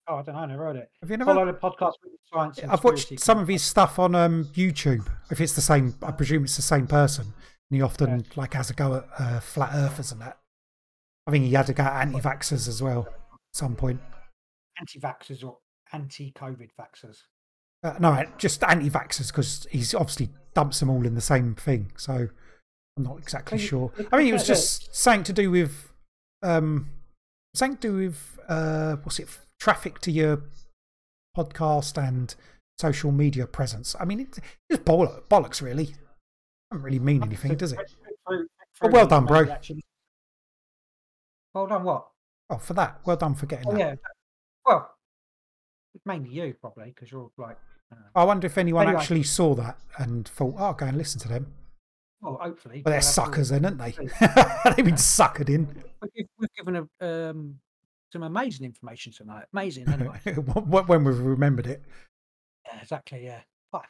Oh, I don't know. I never heard it. Have you never? Follow a podcast with science. I've watched some of his stuff on um, YouTube. If it's the same, I presume it's the same person. And he often like has a go at uh, flat earthers and that. I think he had a go at anti-vaxxers as well at some point. anti-vaxxers or anti-COVID vaxxers. Uh, no, just anti-vaxxers because he's obviously dumps them all in the same thing. So I'm not exactly sure. I mean, it was yeah, just something to do with um, something to do with uh, what's it? Traffic to your podcast and social media presence. I mean, it's just bollocks really. Doesn't really mean anything, does it? Oh, well done, bro. Well done, what? Oh, for that, well done for getting Oh, that. yeah. Well, mainly you, probably, because you're like, uh, I wonder if anyone Anyway. actually saw that and thought, "Oh, I'll go and listen to them." well, hopefully. But they're we'll have to- suckers, then, aren't they? [LAUGHS] They've been suckered in. We've, given a, um, some amazing information tonight. Amazing, anyway. [LAUGHS] when we've remembered it. yeah, exactly, yeah. I've,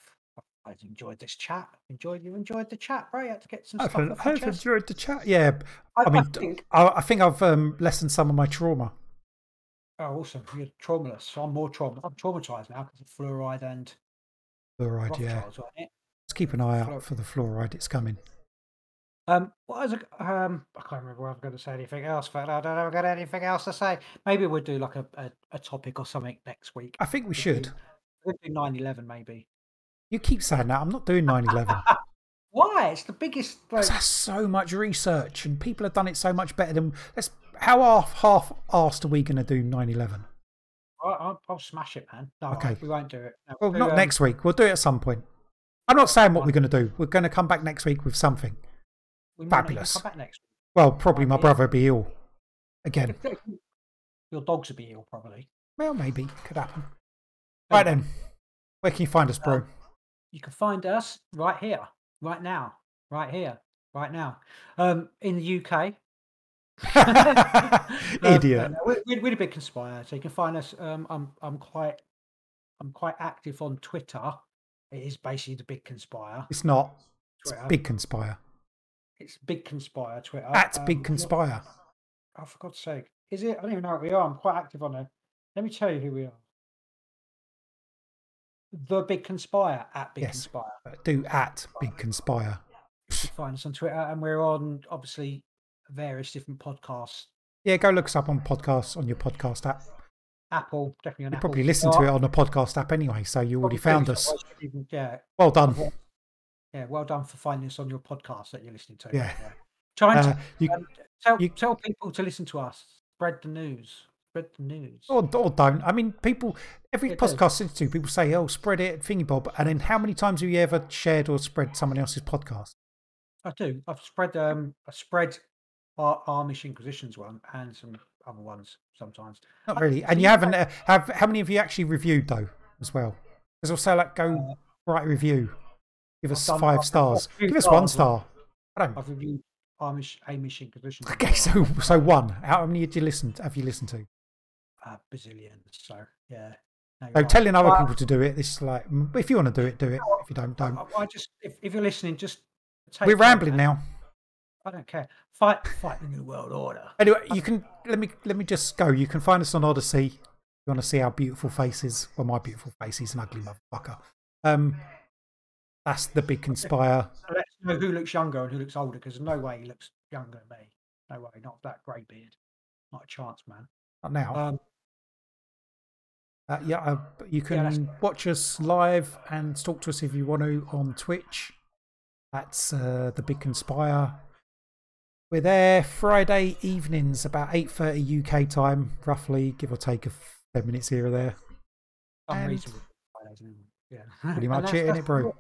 I've enjoyed this chat. Enjoyed you enjoyed the chat, right? You had to get some I've, stuff off I've chest. enjoyed the chat. Yeah, I, I mean, I think, I, I think I've um, lessened some of my trauma. oh, awesome. You're traumaless. So I'm more trauma. I'm traumatized now because of fluoride and Fluoride, yeah. Rothschilds, wasn't it? Let's keep an eye out for the fluoride. It's coming. Um, what was it? Um, I can't remember. Whether I'm going to say anything else, but I don't know. I've got anything else to say. Maybe we'll do like a, a, a topic or something next week. I think we should. We'll do 9/11 maybe. You keep saying that. I'm not doing 9 11. [LAUGHS] Why? It's the biggest. Like, That's so much research, and people have done it so much better than. Let's, how half, half arsed are we going to do 9 11? I- I'll, I'll smash it, man. No, Okay. we won't do it. No, Well, we'll do, not um, next week. We'll do it at some point. I'm not saying what we're going to do. We're going to come back next week with something. we might not even fabulous. Come back next. Well, probably my brother will be ill again. Your dogs will be ill, probably. Well, maybe. Could happen. Right then. Where can you find us, bro? You can find us right here, right now, right here, right now, um, in the UK. [LAUGHS] Um, Idiot. no, we're, we're, a big conspire, so you can find us. Um, I'm I'm quite I'm quite active on Twitter. It is basically the big conspire. It's not. It's. Big Conspire. It's big conspire Twitter. At Um, Big Conspire. Oh, for God's sake, is it? I don't even know what we are. I'm quite active on it. Let me tell you who we are. The Big Conspire at Big Yes. Conspire. Uh, Do at Big Conspire. You find us on Twitter, and we're on obviously various different podcasts. Yeah, go look us up on podcasts on your podcast app. Apple, definitely on You Apple. probably listen to it on the podcast app anyway, so you already found us. Yeah, Well done. yeah. Well done for finding us on your podcast that you're listening to. Yeah. Trying Uh, to you, um, tell you- tell people to listen to us. Spread the news. Spread the news. or, or don't. I mean, people, every do. podcast listen to, people say, oh, spread it, thingy bob. And then how many times have you ever shared or spread someone else's podcast? I do. I've spread um I spread our Amish Inquisitions one and some other ones sometimes. Not Uh, really. And you haven't, uh, have, how many have you actually reviewed though, as well? Because also, like, go write a review. Give us Uh, done- five I've- stars. I've Give us one star. I don't. I've reviewed Amish Amish Inquisitions. Okay, so so one. How many did you listen? To, have you listened to? Uh, bazillions. So yeah. No, right. telling other Well, people to do it. This is like, if you want to do it, do it. If you don't, don't. I, I just if, if you're listening, just take We're rambling and- now. I don't care. Fight fight the new world order. Anyway, you can let me let me just go. You can find us on Odysee. If you want to see our beautiful faces? Well, my beautiful face. He's an ugly motherfucker. Um, that's the big conspire. So let's know who looks younger and who looks older because no way he looks younger than me. No way, not that grey beard. Not a chance, man. Not now. Um, Uh, yeah, uh, you can Yeah, watch us live and talk to us if you want to on Twitch. That's uh, the Big Conspire. We're there Friday evenings about eight thirty UK time, roughly, give or take a f- ten minutes here or there. And- unreasonable. Fridays, isn't it? Yeah, [LAUGHS] Pretty And much that's- it, innit, that's bro?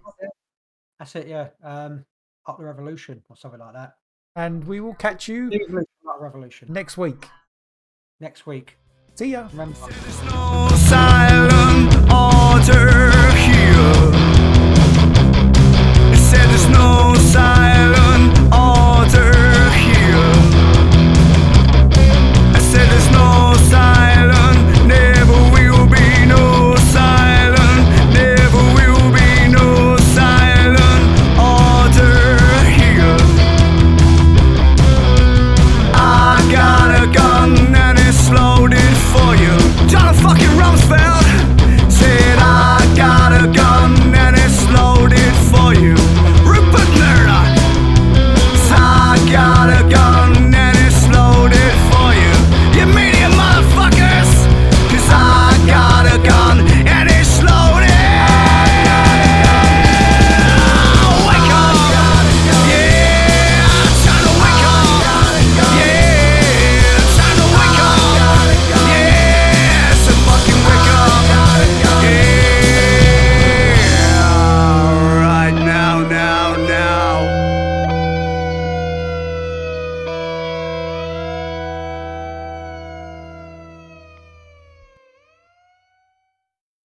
That's it. Yeah. Um, up the revolution or something like that. And we will catch you Revolution, not revolution. next week. Next week. See ya. Remember.